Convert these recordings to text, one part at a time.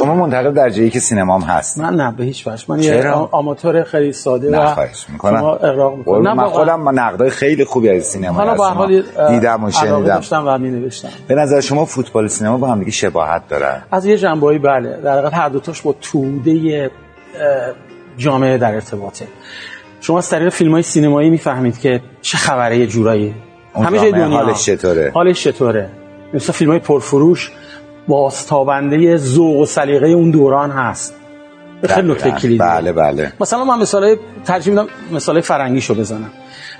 شما منتقد درجه که سینما هم هست. من نه به هیچ وجه. من یه آماتور خیلی ساده نه خواهش می‌کنم. شما اقراق می‌کنم من خودم من نقدای خیلی خوبی از سینما حالا به حال دیدم و شنیدم. داشتم و می نوشتم به نظر شما فوتبال سینما با هم دیگه شباهت دارن از یه جنبه‌ای بله. در واقع هر دو تاش با توده جامعه در ارتباطه. شما از طریق فیلم های سینمایی می‌فهمید که چه خبره یه جورایی. همه جای دنیا. حالش چطوره؟ حالش چطوره؟ مثلا فیلم های پرفروش بازتابنده ذوق و سلیقه اون دوران هست. خیلی نکته کلیدی. بله بله. مثلا من مثال ترجیح میدم مثال فرنگی شو بزنم.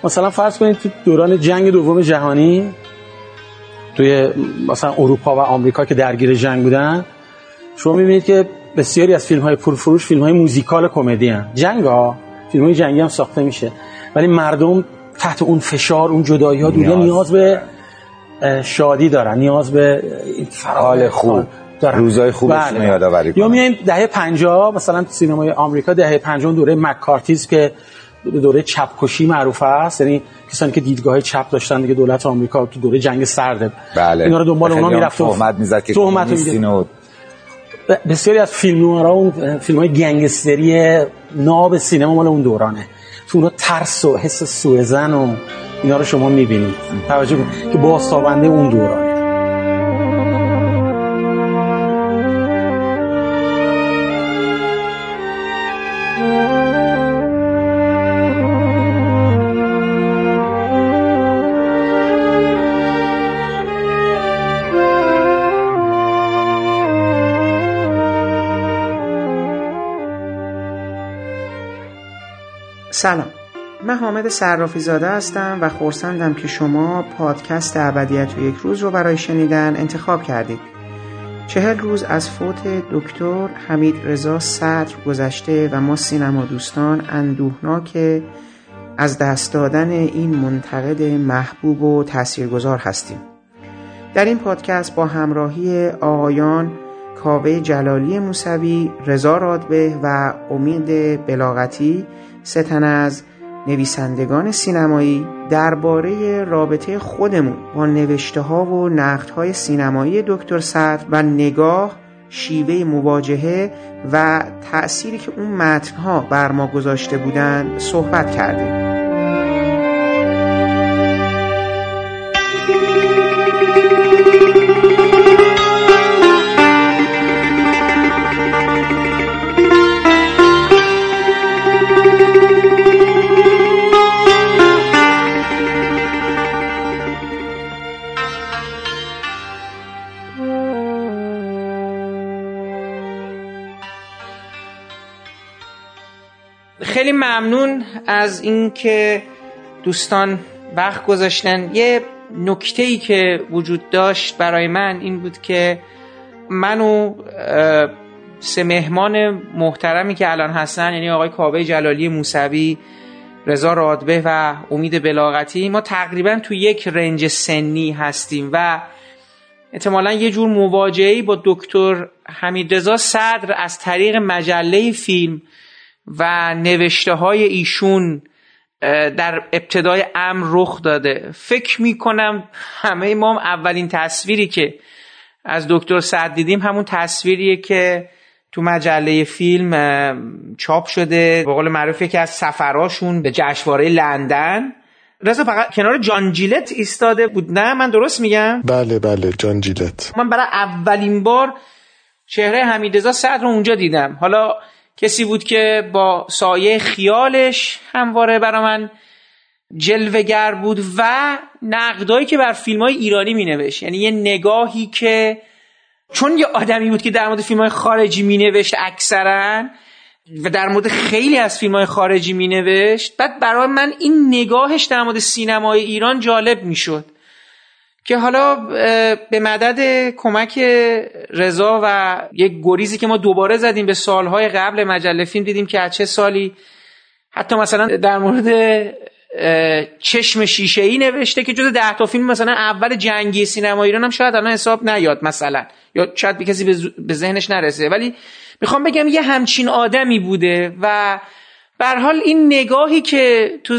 مثلا فرض کنید تو دوران جنگ دوم جهانی توی مثلا اروپا و آمریکا که درگیر جنگ بودن شما می‌بینید که بسیاری از فیلم های پرفروش فیلم های موزیکال کمدی هم جنگ ها فیلم های جنگی هم ساخته میشه. ولی مردم تحت اون فشار اون جدایی ها نیاز, نیاز به شادی دارن نیاز به حال خوب دارن. روزای خوبشون بله. یادآوری یا میایم دهه 50 مثلا سینمای آمریکا دهه 50 دوره مکارتیز که دوره چپکشی معروف است. یعنی کسانی که دیدگاه چپ داشتن دیگه دولت آمریکا تو دوره جنگ سرد بله. اینا رو دنبال اونا می‌رفت تهمت می‌زد که تهمت بسیاری از فیلم اون فیلم های گنگستری ناب سینما مال اون دورانه. تو اونا ترس و حس سوزن و اینا رو شما می‌بینید توجه که بازتابنده اون دورانه سلام. من حامد صرافی زاده هستم و خورسندم که شما پادکست ابدیت و یک روز رو برای شنیدن انتخاب کردید. چهل روز از فوت دکتر حمید رضا صدر گذشته و ما سینما دوستان اندوهناک از دست دادن این منتقد محبوب و تاثیرگذار هستیم. در این پادکست با همراهی آقایان کاوه جلالی موسوی، رضا رادبه و امید بلاغتی ستن از نویسندگان سینمایی درباره رابطه خودمون با نوشته ها و نقد های سینمایی دکتر صدر و نگاه شیوه مواجهه و تأثیری که اون متنها بر ما گذاشته بودن صحبت کردیم. خیلی ممنون از اینکه دوستان وقت گذاشتن. یه نکته ای که وجود داشت برای من این بود که من و سه مهمان محترمی که الان هستن یعنی آقای کاوه جلالی موسوی رضا رادبه و امید بلاغتی ما تقریبا تو یک رنج سنی هستیم و احتمالا یه جور مواجهی با دکتر حمید رضا صدر از طریق مجله فیلم و نوشته های ایشون در ابتدای امر رخ داده. فکر می‌کنم همه ما اولین تصویری که از دکتر سعد دیدیم همون تصویریه که تو مجله فیلم چاپ شده. به قول معروف که از سفراشون به جشنواره لندن. رضا فقط کنار جان جیلت ایستاده بود. نه من درست میگم؟ بله بله جان جیلت. من برای اولین بار چهره حمیدرضا صدر رو اونجا دیدم. حالا کسی بود که با سایه خیالش همواره برا من جلوگر بود و نقدایی که بر فیلم های ایرانی می نوشت یعنی یه نگاهی که چون یه آدمی بود که در مورد فیلم های خارجی می نوشت اکثرا و در مورد خیلی از فیلم های خارجی می نوشت بعد برای من این نگاهش در مورد سینمای ایران جالب می شد که حالا به مدد کمک رضا و یک گریزی که ما دوباره زدیم به سالهای قبل مجله فیلم دیدیم که از چه سالی حتی مثلا در مورد چشم شیشه ای نوشته که جز ده تا فیلم مثلا اول جنگی سینما ایران هم شاید الان حساب نیاد مثلا یا شاید به کسی به ذهنش نرسه. ولی می‌خوام بگم یه همچین آدمی بوده و به حال این نگاهی که تو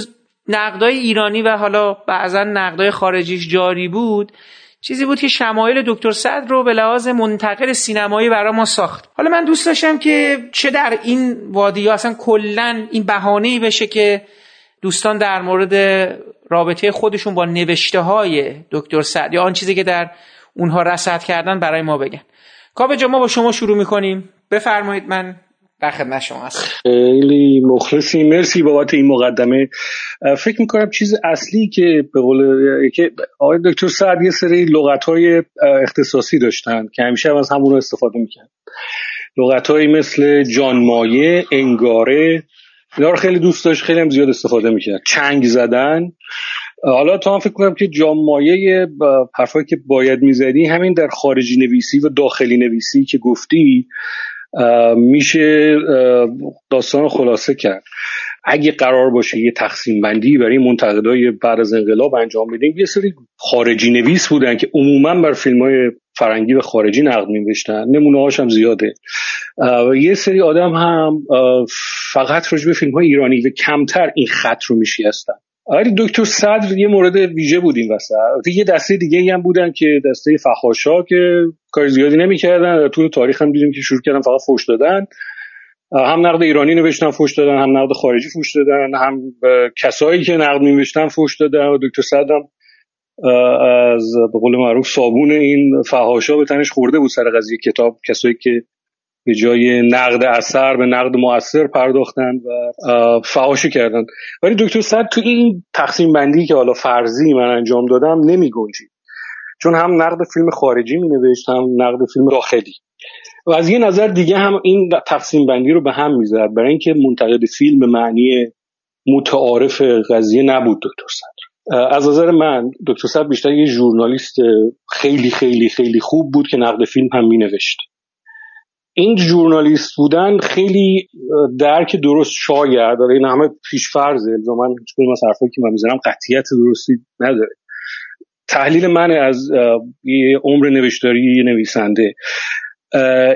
نقدای ایرانی و حالا بعضا نقدای خارجیش جاری بود چیزی بود که شمایل دکتر صدر رو به لحاظ منتقل سینمایی برای ما ساخت. حالا من دوست داشتم که چه در این وادی اصلا کلا این بهانه ای بشه که دوستان در مورد رابطه خودشون با نوشته های دکتر سعد یا آن چیزی که در اونها رصد کردن برای ما بگن. کاوه ما با شما شروع می‌کنیم. بفرمایید من در خدمت شما. هست خیلی مخلصی. مرسی بابت این مقدمه. فکر می‌کنم چیز اصلی که به قول که آقای دکتر سعد یه سری لغت های اختصاصی داشتن که همیشه هم از همون رو استفاده می‌کرد لغت مثل جانمایه انگاره اینا رو خیلی دوست داشت خیلی هم زیاد استفاده می‌کرد. چنگ زدن. حالا تو هم فکر کنم که جامایه حرفایی که باید می‌زدی همین در خارجی نویسی و داخلی نویسی که گفتی میشه داستان خلاصه کرد. اگه قرار باشه یه تقسیم بندی برای منتقدای بعد از انقلاب انجام بدیم یه سری خارجی نویس بودن که عموما بر فیلم های فرنگی و خارجی نقد میوشتن نمونه هاش هم زیاده. و یه سری آدم هم فقط راجع به فیلم های ایرانی و کمتر این خط رو میشیستن ولی دکتر صدر یه مورد ویژه بود این وسط. یه دسته دیگه هم بودن که دسته فخاشا که کار زیادی نمی‌کردن. طول تاریخ هم دیدیم که شروع کردن فقط فوش دادن. هم نقد ایرانی نوشتن فوش دادن هم نقد خارجی فوش دادن هم کسایی که نقد نوشتن فوش دادن. و دکتر صدر هم از به قول معروف صابون این فهاشا به تنش خورده بود سر قضیه کتاب. کسایی که به جای نقد اثر به نقد موثر پرداختن و فهاشی کردن. ولی دکتر صد تو این تقسیم بندی که حالا فرضی من انجام دادم نمی گنجید چون هم نقد فیلم خارجی می نوشت هم نقد فیلم داخلی. و از یه نظر دیگه هم این تقسیم بندی رو به هم می‌زد برای اینکه منتقد فیلم معنی متعارف قضیه نبود دکتر صدر از نظر من دکتر صدر بیشتر یه ژورنالیست خیلی خیلی خیلی خوب بود که نقد فیلم هم مینوشت این ژورنالیست بودن خیلی درک درست شاید داره این همه پیش فرضه الزاما هیچ از حرفایی که من می‌زنم قطعیت درستی نداره. تحلیل من از یه عمر نوشتاری یه نویسنده.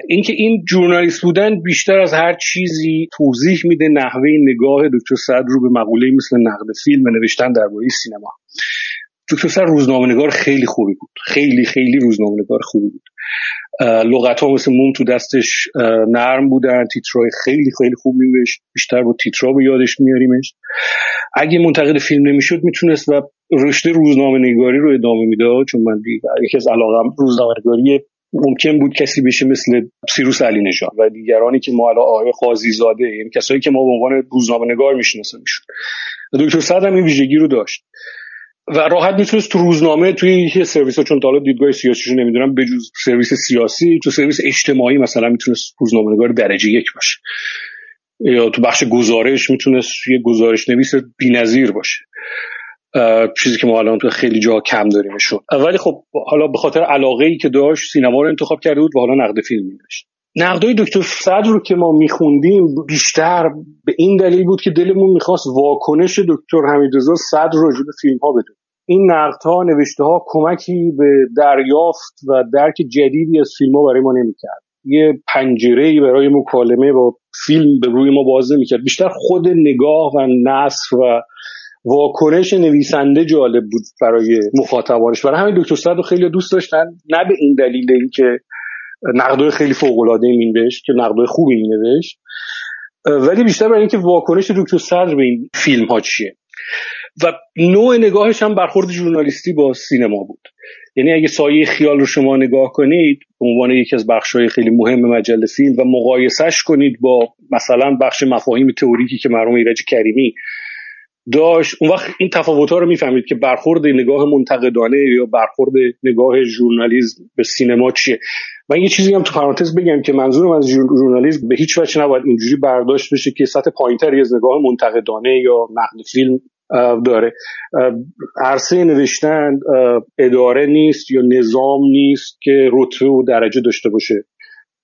اینکه این جورنالیست بودن بیشتر از هر چیزی توضیح میده نحوه نگاه دکتر صدر رو به مقوله مثل نقد فیلم و نوشتن درباره سینما. دکتر صدر روزنامه نگار خیلی خوبی بود. خیلی خیلی روزنامه نگار خوبی بود. لغت ها مثل موم تو دستش نرم بودن تیترای خیلی خیلی خوب میوشت بیشتر با تیترا به یادش میاریمش. اگه منتقد فیلم نمی‌شد می‌تونست و رشته روزنامه نگاری رو ادامه می‌داد چون من یکی از علاقم روزنامه نگاری ممکن بود کسی بشه مثل سیروس علی نژاد و دیگرانی که ما الان آقای قاضی زاده یعنی کسایی که ما به عنوان روزنامه نگار میشناسیمشون. دکتر صد هم این ویژگی رو داشت. و راحت می‌تونست تو روزنامه توی یه سرویس ها چون تا دیدگاه سیاسیشو نمی‌دونم به جز سرویس سیاسی تو سرویس اجتماعی مثلا می‌تونست روزنامه نگار درجه یک باشه. یا تو بخش گزارش می‌تونست یه گزارش نویس بی‌نظیر باشه. چیزی که ما الان تو خیلی جا کم داریمشون ولی خب حالا به خاطر علاقه ای که داشت سینما رو انتخاب کرده بود و حالا نقد فیلم می‌نوشت نقدای دکتر صدر رو که ما میخوندیم بیشتر به این دلیل بود که دلمون می‌خواست واکنش دکتر حمیدرضا صدر راجع به فیلم ها بدون این نقدها نوشته ها کمکی به دریافت و درک جدیدی از فیلم ها برای ما نمی‌کرد. یه پنجره برای مکالمه با فیلم به روی ما باز نمی‌کرد. بیشتر خود نگاه و نصر و واکنش نویسنده جالب بود برای مخاطبانش. برای همین دکتر صدر خیلی دوست داشتن. نه به این دلیل اینکه نقدای خیلی فوق العاده مینوشت که نقدای خوبی مینوشت ولی بیشتر برای اینکه واکنش دکتر صدر به این فیلم ها چیه. و نوع نگاهش هم برخورد ژورنالیستی با سینما بود. یعنی اگه سایه خیال رو شما نگاه کنید به عنوان یکی از بخش‌های خیلی مهم مجله فیلم و مقایسش کنید با مثلا بخش مفاهیم تئوریکی که مرحوم ایرج کریمی داشت. اون وقت این تفاوت ها رو می‌فهمید که برخورد نگاه منتقدانه یا برخورد نگاه ژورنالیسم به سینما چیه. من یه چیزی هم تو پرانتز بگم که منظورم از ژورنالیسم به هیچ وجه نباید اینجوری برداشت بشه که سطح پایینتری از نگاه منتقدانه یا نقد فیلم داره. عرصه نوشتن اداره نیست یا نظام نیست که رتبه و درجه داشته باشه.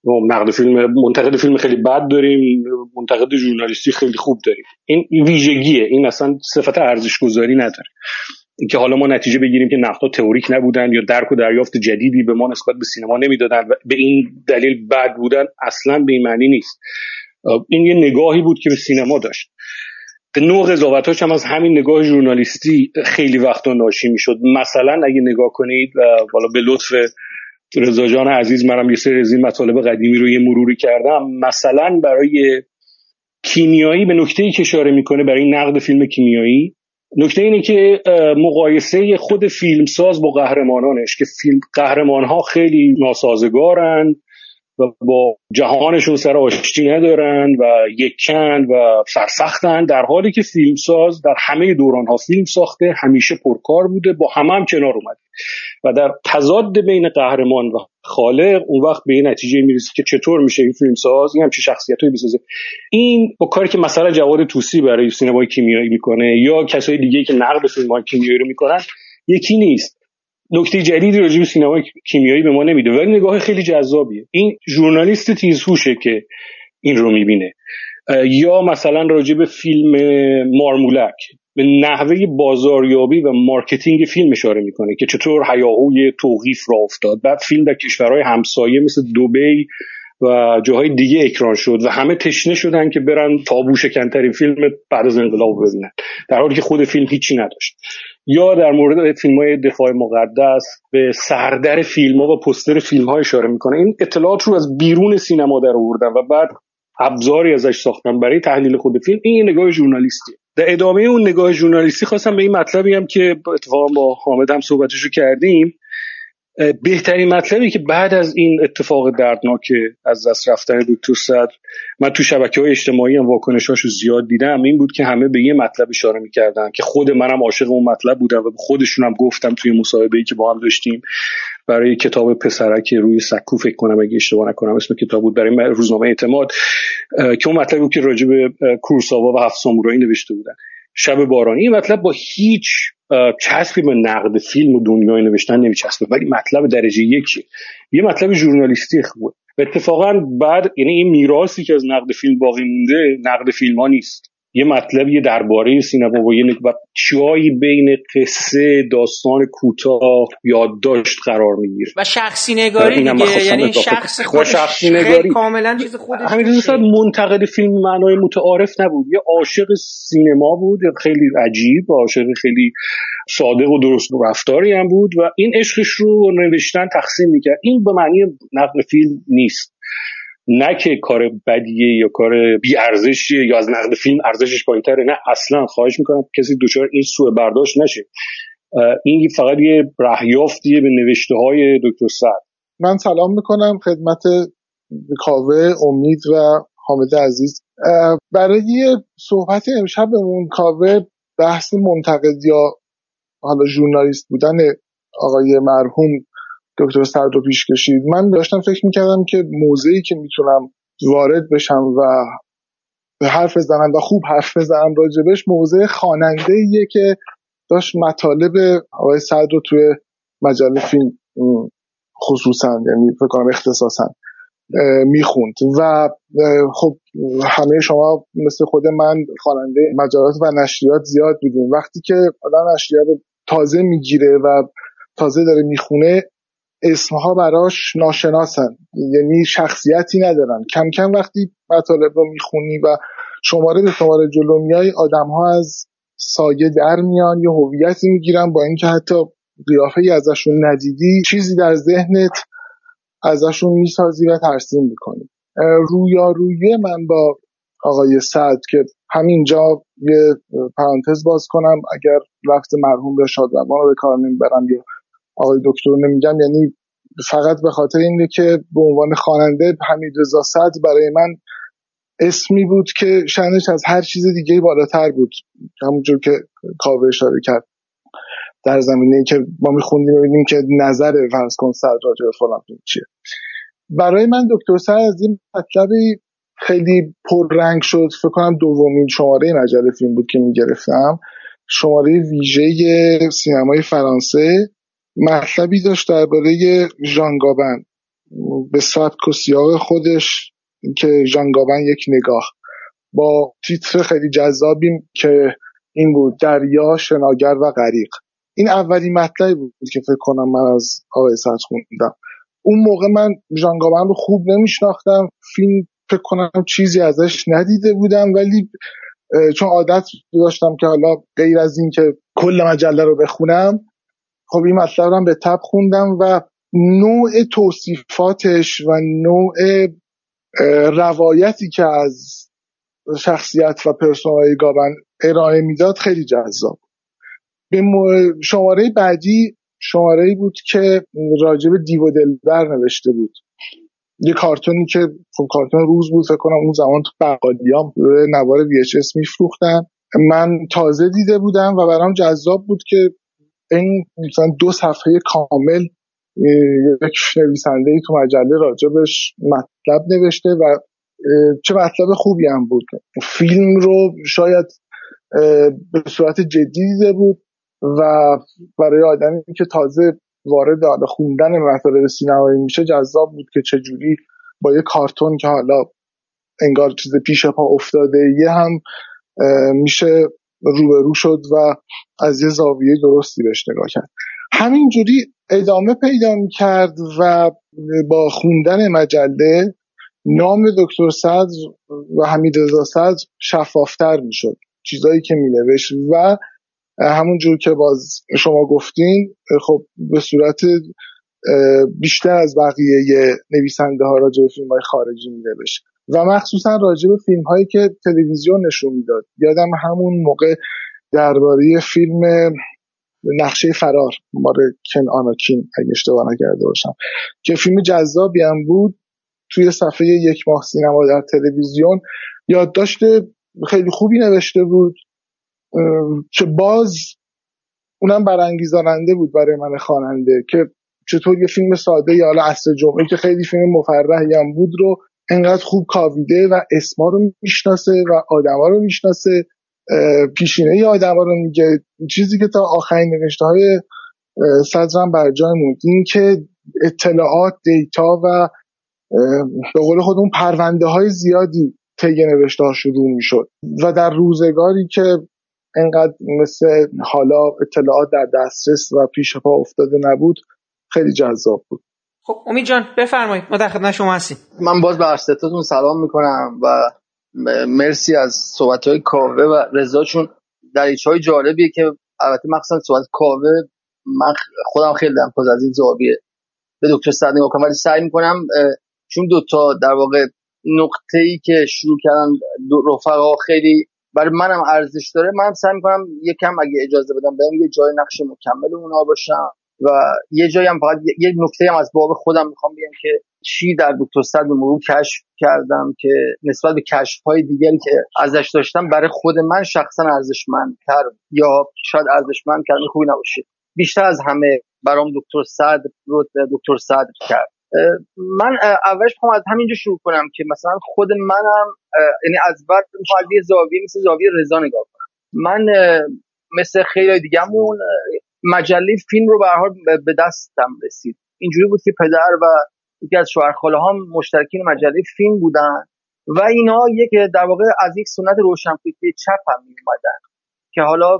نقد فیلم منتقد فیلم خیلی بد داریم منتقد ژورنالیستی خیلی خوب داریم. این ویژگیه. این اصلا صفت ارزش گذاری نداره. اینکه حالا ما نتیجه بگیریم که نقدها تئوریک نبودن یا درک و دریافت جدیدی به ما نسبت به سینما نمی‌دادن و به این دلیل بد بودن اصلا به این معنی نیست. این یه نگاهی بود که به سینما داشت. به نوع قضاوتاش هم از همین نگاه ژورنالیستی خیلی وقتا ناشی می‌شد. مثلا اگه نگاه کنید و بالا به لطف رضا جان عزیز منم یه سری از این مطالب قدیمی رو یه مروری کردم. مثلا برای کیمیایی به نکته ای که اشاره می‌کنه برای نقد فیلم کیمیایی نکته اینه که مقایسه خود فیلمساز با قهرمانانش که فیلم قهرمان ها خیلی ناسازگارن. و با جهانشون سر آشتی ندارن و یکن و سرسختن در حالی که فیلمساز در همه دوران ها فیلم ساخته همیشه پرکار بوده با همه هم کنار اومده و در تضاد بین قهرمان و خالق اون وقت به این نتیجه می‌رسه که چطور میشه این فیلمساز این همچین شخصیتایی بسازه. این با کاری که مثلا جواد توسی برای سینمای کیمیایی می‌کنه یا کسای دیگه که نقد فیلم کیمیایی رو می‌کنن یکی نیست. نکته جدیدی راجع به سینما کیمیایی به ما نمیده ولی نگاه خیلی جذابیه. این ژورنالیست تیزهوشه که این رو می‌بینه. یا مثلا راجع به فیلم مارمولک به نحوه بازاریابی و marketing فیلم اشاره می‌کنه که چطور هیاهوی توقیف راه افتاد. بعد فیلم در کشورهای همسایه مثل دوبی و جاهای دیگه اکران شد و همه تشنه شدن که برن تابو شکنترین فیلم بعد از انقلاب ببینن. در حالی که خود فیلم هیچی نداشت. یا در مورد فیلم های دفاع مقدس به سردر فیلم ها و پوستر فیلم ها اشاره می‌کنه. این اطلاعات رو از بیرون سینما در آوردن و بعد ابزاری ازش ساختن برای تحلیل خود فیلم. این نگاه ژورنالیستی در ادامه اون نگاه ژورنالیستی خواستم به این مطلبی هم که اتفاقا با حامد هم صحبتشو کردیم بهترین مطلبی که بعد از این اتفاق دردناک از دست رفتن دکتر صدر من تو شبکه های اجتماعی هم واکنشاشو زیاد دیدم این بود که همه به یه مطلب اشاره می‌کردن که خود منم عاشق اون مطلب بودم و خودشون هم گفتم توی مصاحبه ای که با هم داشتیم برای کتاب پسرک روی سکو فکر کنم اگه اشتباه نکنم اسم کتاب بود برای روزنامه اعتماد که اون مطلبی بود که راجع به کورساوا و هفت سامورایی نوشته بودن. شب بارانی این مطلب با هیچ چسبی به نقد فیلم و دنیای نوشتن نمیچسبه ولی مطلب درجه یکی یه مطلب ژورنالیستی خوبه. اتفاقا بعد یعنی این میراثی که از نقد فیلم باقی مونده نقد فیلم ها نیست. یه مطلبی درباره سینما و یه و جایی بین قصه داستان کوتاه یادداشت قرار می‌گیره. و شخصی نگاری دیگه یعنی شخص خودش شخصی نگاری کاملا چیز خودش همین منتقد فیلم معنای متعارف نبود. یه عاشق سینما بود خیلی عجیب عاشق خیلی صادق و درست رفتاری هم بود و این عشقش رو نوشتن تقسیم می‌کرد. این به معنی نقد فیلم نیست. نه که کار بدیه یا کار بی ارزشیه یا از نقد فیلم ارزشش پایینتره نه اصلا خواهش می‌کنم کسی دچار این سوء برداشت نشه. این فقط یه رهیافتیه به نوشته های دکتر سعد. من سلام می‌کنم خدمت کاوه امید و حامد عزیز. برای صحبت امشبمون کاوه بحث منتقد یا حالا ژورنالیست بودن آقای مرحوم دکتر سرد رو پیش کشید. من داشتم فکر می‌کردم که موضعی که می‌تونم وارد بشم و به حرف بزنم و خوب حرف بزنم راجبش موضع خواننده ایه که داشت مطالب آقای سعد رو توی مجله فیلم خصوصا یعنی فکر اختصاصا می‌خوند. و خب همه شما مثل خود من خواننده مجلات و نشریات زیاد بودیم وقتی که آدم نشریه رو تازه می‌گیره و تازه داره می‌خونه اسمها براش ناشناسن. یعنی شخصیتی ندارن. کم کم وقتی مطالب رو می‌خونی و شماره به شماره جلو میای آدم از سایه در میان یا هویتی می‌گیرن با اینکه حتی قیافه ازشون ندیدی چیزی در ذهنت ازشون می‌سازی و ترسیم می‌کنی. رویارویی من با آقای سعد که همینجا یه پرانتز باز کنم اگر رفت مرحوم به شادروان رو به کار نمی‌برم یا آقای دکتر نمیگم یعنی فقط به خاطر اینه که به عنوان خواننده حمید رضا صد برای من اسمی بود که شنش از هر چیز دیگه بالاتر بود. همونجور که کاوه اشاره کرد. در زمینه که ما میخوندیم ببینیم که نظر فرض کن صد راجع به فلان چیه. برای من دکتر سر از این مطلبی خیلی پررنگ شد. فکر کنم دومین شماره مجله فیلم بود که می‌گرفتم. شماره ویژه سینمای فرانسه. مطلبی داشت درباره ژانگابن به سبک و سیاق خودش که ژانگابن یک نگاه. با تیتر خیلی جذابی که این بود دریا شناگر و غریق. این اولین مطلبی بود که فکر کنم من از آقای سعد خوندم. اون موقع من ژانگابن رو خوب نمیشناختم. فیلم فکر کنم چیزی ازش ندیده بودم ولی چون عادت داشتم که حالا غیر از این که کل مجله رو بخونم خب این مطلب رو به تب خوندم و نوع توصیفاتش و نوع روایتی که از شخصیت و پرسونای گابن ارائه می‌داد خیلی جذاب به شماره بعدی شماره بود که راجب دیو دلبر نوشته بود. یه کارتونی که خب کارتون روز بود فکر کنم اون زمان تو بقالیام نوار VHS میفروختن. من تازه دیده بودم و برام جذاب بود که این مثلا دو صفحه کامل یک نویسنده ای تو مجله راجبش مطلب نوشته و چه مطلب خوبی هم بود. فیلم رو شاید به صورت جدی دیده بود و برای آدمی که تازه وارد حالا خوندن مطالب سینمایی میشه جذاب بود که چجوری با یه کارتون که حالا انگار چیز پیش پا افتاده یه هم میشه روبرو شد و از یه زاویه درستی بهش نگاه کرد. همینجوری ادامه پیدا می‌کرد و با خوندن مجله نام دکتر صدر و حمید رضا صدر شفافتر می‌شد. چیزایی که مینوشت و همونجور که باز شما گفتین خب به صورت بیشتر از بقیه نویسنده ها راجع به فیلم های خارجی می نوشت و مخصوصا راجع به فیلم هایی که تلویزیون نشون می‌داد. یادم همون موقع درباره فیلم نقشه فرار مال کن آناکین اگه اشتباه نکرده باشم که فیلم جذابی هم بود. توی صفحه یک ماه سینما در تلویزیون یادداشت خیلی خوبی نوشته بود که باز اونم برانگیزاننده بود برای من خواننده که چطور یه فیلم ساده یا حالا عصر جمعه که خیلی فیلم مفرحی هم بود رو انقدر خوب کاویده و اسما رو می‌شناسه و آدما رو می‌شناسه پیشینه ی آدما رو میگه. چیزی که تا آخرین نوشته های صدرم بر جای موند. این که اطلاعات دیتا و به قول خودمون پرونده های زیادی طی نوشته ها شروع می‌شد. و در روزگاری که انقدر مثل حالا اطلاعات در دسترس و پیش پا افتاده نبود خیلی جذاب بود. خب امید جان بفرمایید. ما در خدمت شما هستیم. من باز به ارستتون سلام می‌کنم و مرسی از صحبت های کاوه و رضا چون در های جالبیه که البته مخصوصا صحبت کاوه من خودم خیلی دارم از این زاویه به دکتر صد نگاه کنم ولی سعی می‌کنم چون دوتا در واقع نقطه ای که شروع کردن رفقا خیلی برای منم ارزش داره منم سعی می‌کنم یکم اگه اجازه بدم برم یه جای نقش مکمل اونها باشم. و یه جایی هم فقط یه نکته هم از باب خودم می‌خوام بگم که چی در دکتر صد مرور کشف کردم که نسبت به کشف های دیگری که ازش داشتم برای خود من شخصا ارزشمندتر یا شاید ارزشمند کردن خوبی نباشه. بیشتر از همه برام دکتر صد رو دکتر صد کرد. من اولش می‌خوام از همینجا شروع کنم که مثلا خود منم یعنی از بعد می‌خوام یه زاویه مثل زاویه رضا نگاه کنم. من مثل خیلی دیگهمون مجله فیلم رو به به دستم رسید. اینجوری بود که پدر و یکی از شوهرخاله هم مشترکین مجله فیلم بودن و اینا یک در واقع از یک سنت روشنفکری چپ هم می که حالا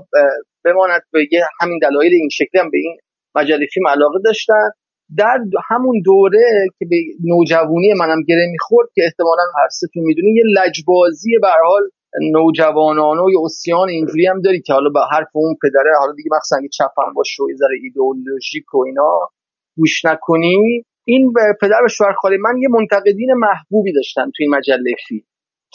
بماند به همین دلایل این شکلی هم به این مجله فیلم علاقه داشتن. در همون دوره که به نوجوانی منم گره می‌خورد که احتمالا هر ستون می‌دونی یه لجبازی به حال نوجوانانه و یه اسیان اینجوری هم داری که حالا به حرف اون پدره حالا دیگه مخصوصا چپم باشه و ذره ایدئولوژیک و اینا گوش نکنی این پدر و شوهر خاله من یه منتقدین محبوبی داشتن توی مجله فیلم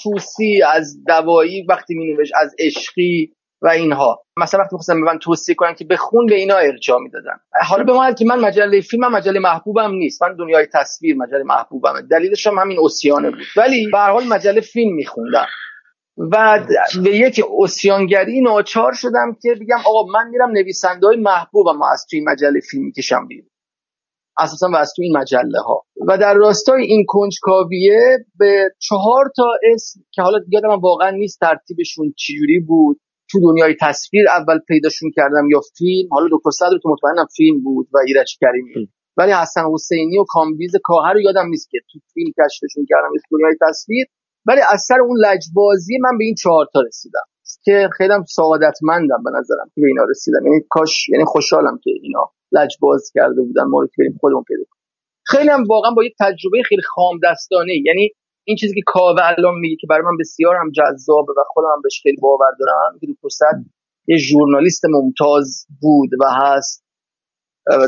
توسی از دوایی وقتی می از عشقی و اینها. مثلا وقتی می‌خواستم به من توصیه کنن که بخون به اینا ارجاع می‌دادن. حالا به من که من مجله فیلم مجله محبوبم نیست. من دنیای تصویر مجله محبوبمه. دلیلش هم همین اوسیانه بود. ولی به حال مجله فیلم میخوندم. و به یک اوسیانگری ناچار شدم که بگم آقا من میرم نویسنده های محبوبم از توی مجله فیلم می‌کشم بیرون. اساسا و از توی این مجله ها و در راستای این کنجکاویه به چهار تا اسم که حالا من واقعا نیست ترتیبشون چجوری بود. تو دنیای تصویر اول پیداشون کردم یا فیلم. حالا دکتر صدر تو مطمئنم فیلم بود و ایرج کریمی. ولی حسن حسینی و کامبیز کاهر رو یادم نیست که تو فیلم کشفشون کردم. دنیای تصویر. ولی از سر اون لجبازی من به این چهار تا رسیدم. که خیلی سعادتمندم به نظرم که به اینا رسیدم. یعنی کاش یعنی خوشحالم که اینا لجباز کرده بودن ما رو که خودمون پیدا خیلی هم واقعا با یک تجربه خیلی خام دستانه یعنی این چیزی که کاوه الان میگه که برای من بسیار هم جذابه و خودم هم بهش خیلی باور دارم. که دکتر یه ژورنالیست ممتاز بود و هست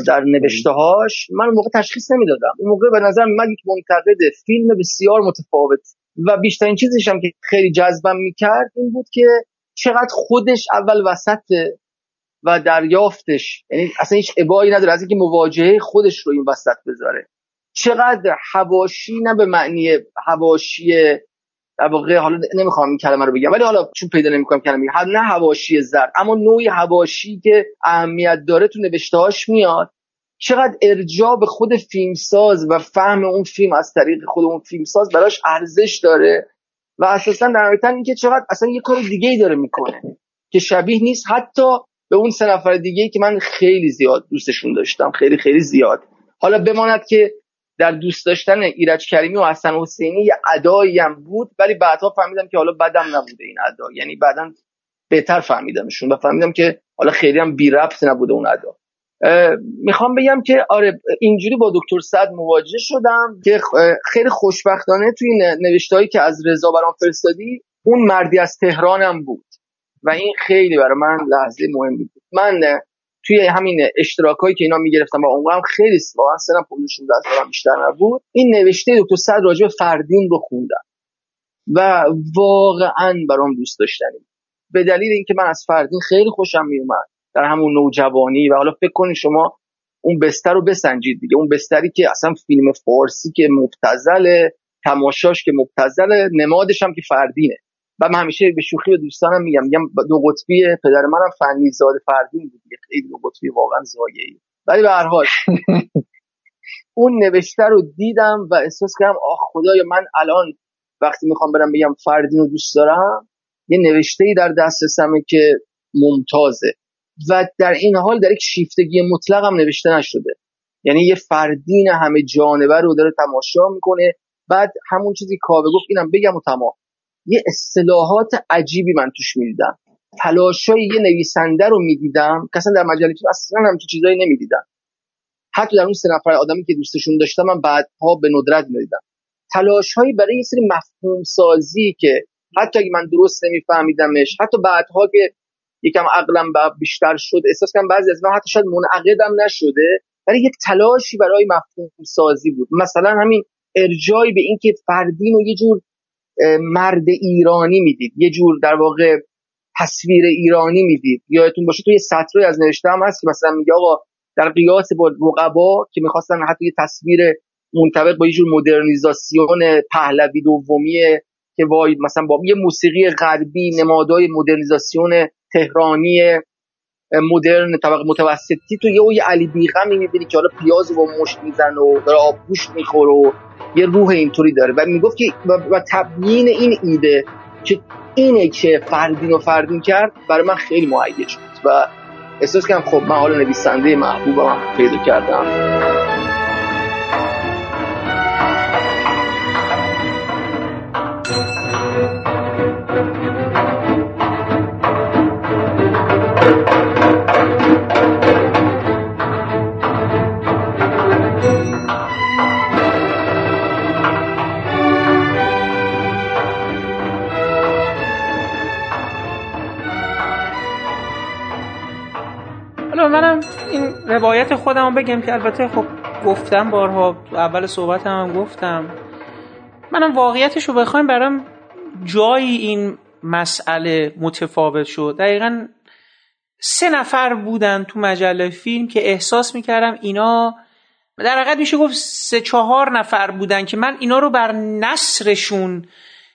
در نوشته هاش من اون موقع تشخیص نمی‌دادم. اون موقع به نظر من یک منتقد فیلم بسیار متفاوت و بیشترین چیزش هم که خیلی جذبم می‌کرد این بود که چقدر خودش اول وسط و دریافتش. یعنی اصلا هیچ ابایی نداره از اینکه مواجهه خودش رو این وسط بذاره. چقدر حواشی نه به معنی حواشی در حالا نمی‌خوام این کلمه رو بگم ولی حالا چون پیدا نمی‌کنم کلمه نه حواشی زرد اما نوعی حواشی که اهمیت داره تو نوشتهاش میاد. چقدر ارجاع به خود فیلمساز و فهم اون فیلم از طریق خود اون فیلمساز براش ارزش داره و اساسا در نهایت اینکه چقدر اصلا یه کار دیگه ای داره می‌کنه که شبیه نیست. حتی به اون سه نفر دیگه ای که من خیلی زیاد دوستشون داشتم خیلی خیلی زیاد. حالا بماند که در دوست داشتن ایرج کریمی و حسن حسینی یه ادایی هم بود ولی بعدها فهمیدم که حالا بدم نبوده این ادا. یعنی بعدا بهتر فهمیدمشون و فهمیدم که حالا خیلی هم بی ربط نبوده اون ادا. می‌خوام بگم که آره اینجوری با دکتر صد مواجه شدم که خیلی خوشبختانه توی نوشتهایی که از رضا برام فرستادی اون مردی از تهرانم بود. و این خیلی برای من لحظه مهمی بود. من توی همین اشتراکایی که اینا می‌گرفتم و اونم خیلی واقعا سنم 15 سالم بیشتر نبود. این نوشته دکتر صد راجع فردین رو خوندم. و واقعا برام دوست داشتنی به دلیل اینکه من از فردین خیلی خوشم میومد در همون نوجوانی و حالا فکر کنید شما اون بستر رو بسنجید دیگه. اون بستری که اصلا فیلم فارسی که مبتزل تماشاش که مبتزل نمادش هم که فردینه. و من همیشه به شوخی به دوستانم میگم میگم دو قطبی پدر منم فنی زاد فردین بود دیگه. خیلی دو قطبی واقعا زایه‌ای ولی به هر حال اون نوشته رو دیدم و احساس کردم آخ خدایا من الان وقتی می‌خوام برم بگم فردین رو دوست دارم یه نوشته ای در دسترسمه که ممتازه. و در این حال در یک شیفتگی مطلق هم نوشته نشده. یعنی یه فردین همه جانبه رو داره تماشا می‌کنه. بعد همون چیزی کاوه گفت اینم بگم و تمام. یه اصطلاحات عجیبی من توش می‌دیدم. تلاشای یه نویسنده رو می‌دیدم که اصلا در مجله اصلا هم چیزایی نمی‌دیدم. حتی در اون سه نفر آدمی که دوستشون داشتم من بعدها به ندرت می‌دیدم. تلاش هایی برای یه سری مفهوم سازی که حتی اگه من درست نمیفهمیدمش حتی بعدها که یکم عقلم بیشتر شد. احساس کنم بعضی از اینا حتی شاید منعقدم نشده ولی یک تلاشی برای مفهوم سازی بود. مثلا همین ارجایی به اینکه فردین و یه جور مرد ایرانی می‌دید. یه جور در واقع تصویر ایرانی می‌دید. یادتون باشه توی سطری از نوشته هم هست که مثلا میگه آقا در قیاس با رقبا که می‌خواستن حتی یه تصویر منطبق با یه جور مدرنیزاسیون پهلوی دومی که وای مثلا با یه موسیقی غربی نمادهای مدرنیزاسیون تهرانی مدرن طبق متوسطی. تو یه علی بیغمی می‌بینی که حالا پیاز با مشت میزن و داره آبگوش می‌خوره و یه روح اینطوری داره. و می‌گفت که و تبیین این ایده که اینه که فردین و فردین کرد برای من خیلی معید شد. و احساس کردم خب من حالا نویسنده محبوبم پیدا کردم. منم این روایت خودم بگم که البته خب گفتم بارها اول صحبتم هم گفتم. منم واقعیتش رو بخوایم برام جایی این مسئله متفاوت شد. دقیقا سه نفر بودن تو مجله فیلم که احساس می‌کردم اینا در حقیقت میشه گفت سه چهار نفر بودن که من اینا رو بر نصرشون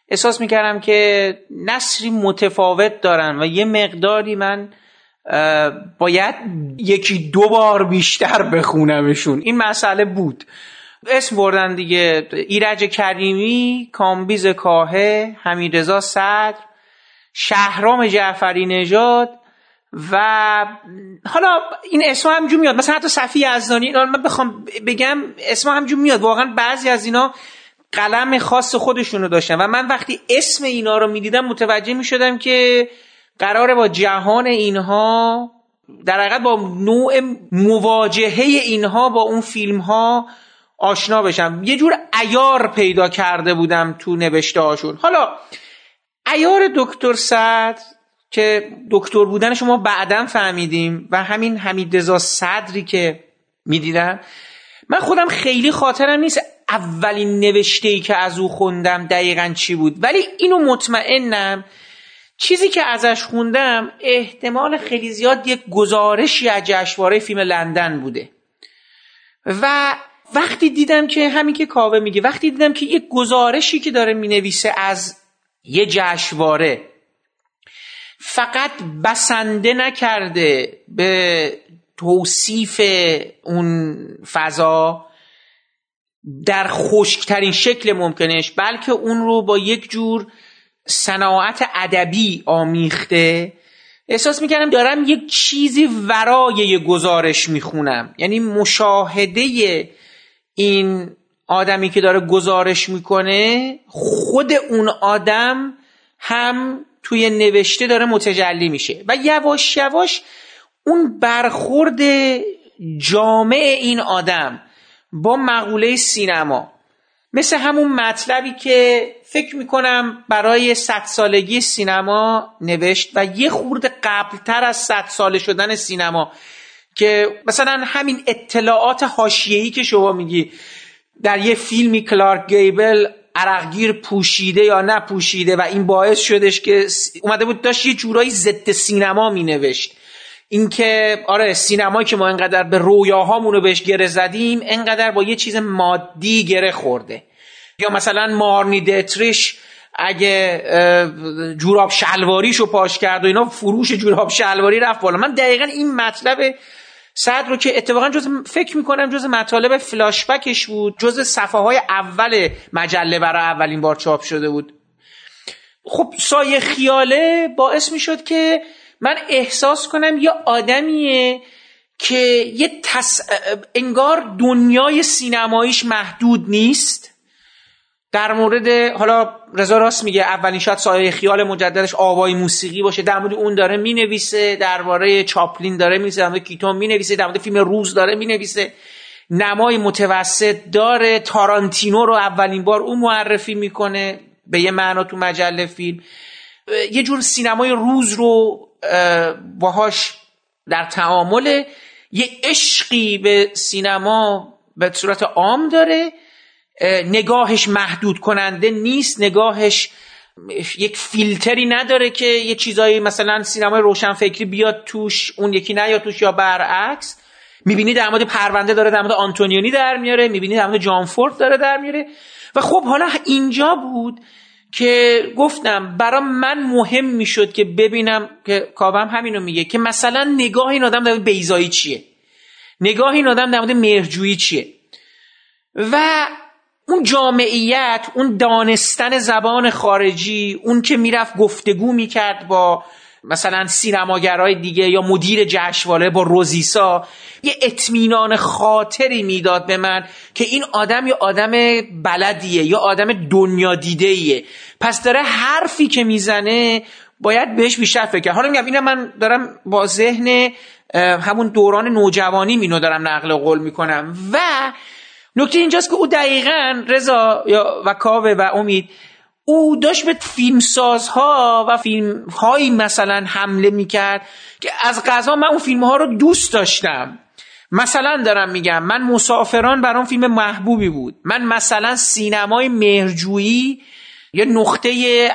احساس می‌کردم که نصری متفاوت دارن و یه مقداری من باید یکی دو بار بیشتر بخونمشون. این مسئله بود. اسم بردن دیگه. ایرج کریمی کامبیز کاهه حمیدرضا صدر شهرام جعفری نژاد و حالا این اسم همجور میاد. مثلا حتی صفی ازدانی من بخوام بگم اسم همجور میاد. واقعا بعضی از اینا قلم خاص خودشونو داشتن. و من وقتی اسم اینا رو می‌دیدم متوجه می‌شدم که قراره با جهان اینها در حقیقت با نوع مواجهه اینها با اون فیلم ها آشنا بشم. یه جور ایار پیدا کرده بودم تو نوشته هاشون حالا ایار دکتر سعد که دکتر بودن شما بعدا فهمیدیم و همین حمید رضا صدری که می‌دیدم من خودم خیلی خاطرم نیست اولین نوشته ای که از او خوندم دقیقا چی بود. ولی اینو مطمئنم چیزی که ازش خوندم احتمال خیلی زیاد یک گزارشی از جشنواره فیلم لندن بوده. و وقتی دیدم که همین که کاوه میگه وقتی دیدم که یک گزارشی که داره می‌نویسه از یه جشنواره فقط بسنده نکرده به توصیف اون فضا در خشکترین شکل ممکنش بلکه اون رو با یک جور صناعت ادبی آمیخته. احساس می‌کردم دارم یک چیزی ورای یه گزارش می‌خونم. یعنی مشاهده این آدمی که داره گزارش می‌کنه خود اون آدم هم توی نوشته داره متجلی میشه. و یواش یواش اون برخورد جامع این آدم با مقوله سینما مثل همون مطلبی که فکر می‌کنم برای صد سالگی سینما نوشت و یه خورده قبلتر از صد ساله شدن سینما که مثلا همین اطلاعات حاشیه‌ای که شما میگی در یه فیلمی کلارک گیبل عرقگیر پوشیده یا نپوشیده و این باعث شدش که اومده بود داشت یه جورایی ضد سینما مینوشت. اینکه آره سینمایی که ما انقدر به رویاهامون رو بهش گره زدیم انقدر با یه چیز مادی گره خورده. یا مثلا مارنی دتریش اگه جوراب شلواریشو پاش کرد و اینا فروش جوراب شلواری رفت بالا. من دقیقا این مطلب صد رو که اتفاقا جز فکر می‌کنم جز مطالب فلاشبکش بود جز صفحه های اول مجله برای اولین بار چاپ شده بود. خب سایه خیاله باعث می‌شد که من احساس کنم یه آدمیه که یه تس... انگار دنیای سینماییش محدود نیست. در مورد حالا رضا راست میگه اولین شاید سایه خیال مجددش آوای موسیقی باشه در مورد اون داره می‌نویسه درباره چاپلین داره می‌نویسه در مورد کیتون می‌نویسه در مورد فیلم روز داره می‌نویسه. نمای متوسط داره تارانتینو رو اولین بار اون معرفی می‌کنه به یه معنا تو مجله فیلم. یه جور سینمای روز رو باهاش در تعامل یه عشقی به سینما به صورت عام داره. نگاهش محدود کننده نیست. نگاهش یک فیلتری نداره که یه چیزایی مثلا سینمای روشنفکری بیاد توش اون یکی نیاد توش یا برعکس. می‌بینی در مورد پرونده داره در مورد آنتونیونی در میاره. می‌بینی در مورد جانفورد داره در میاره و خب حالا اینجا بود که گفتم برا من مهم می‌شد که ببینم که کاوم همینو میگه که مثلا نگاه این آدم در بیزایی چیه؟ نگاه این آدم در مورد مهرجویی چیه؟ و اون جامعیت اون دانستن زبان خارجی اون که می‌رفت گفتگو می‌کرد با مثلا سینماگرای دیگه یا مدیر جشنواره با روزیسا یه اطمینان خاطری می‌داد به من که این آدم یه آدم بلدیه یا آدم دنیا دیده ایه پس داره حرفی که می‌زنه باید بهش بیشتر فکر حالا میگم اینم من دارم با ذهن همون دوران نوجوانی مینو دارم نقل قول می‌کنم. و نکته اینجاست که او دقیقا رضا و کاوه و امید او داشت به فیلمسازها و فیلم هایی مثلا حمله می‌کرد که از غذا من اون فیلم ها رو دوست داشتم. مثلا دارم میگم من مسافران برام فیلم محبوبی بود. من مثلا سینمای مهرجویی یه نقطه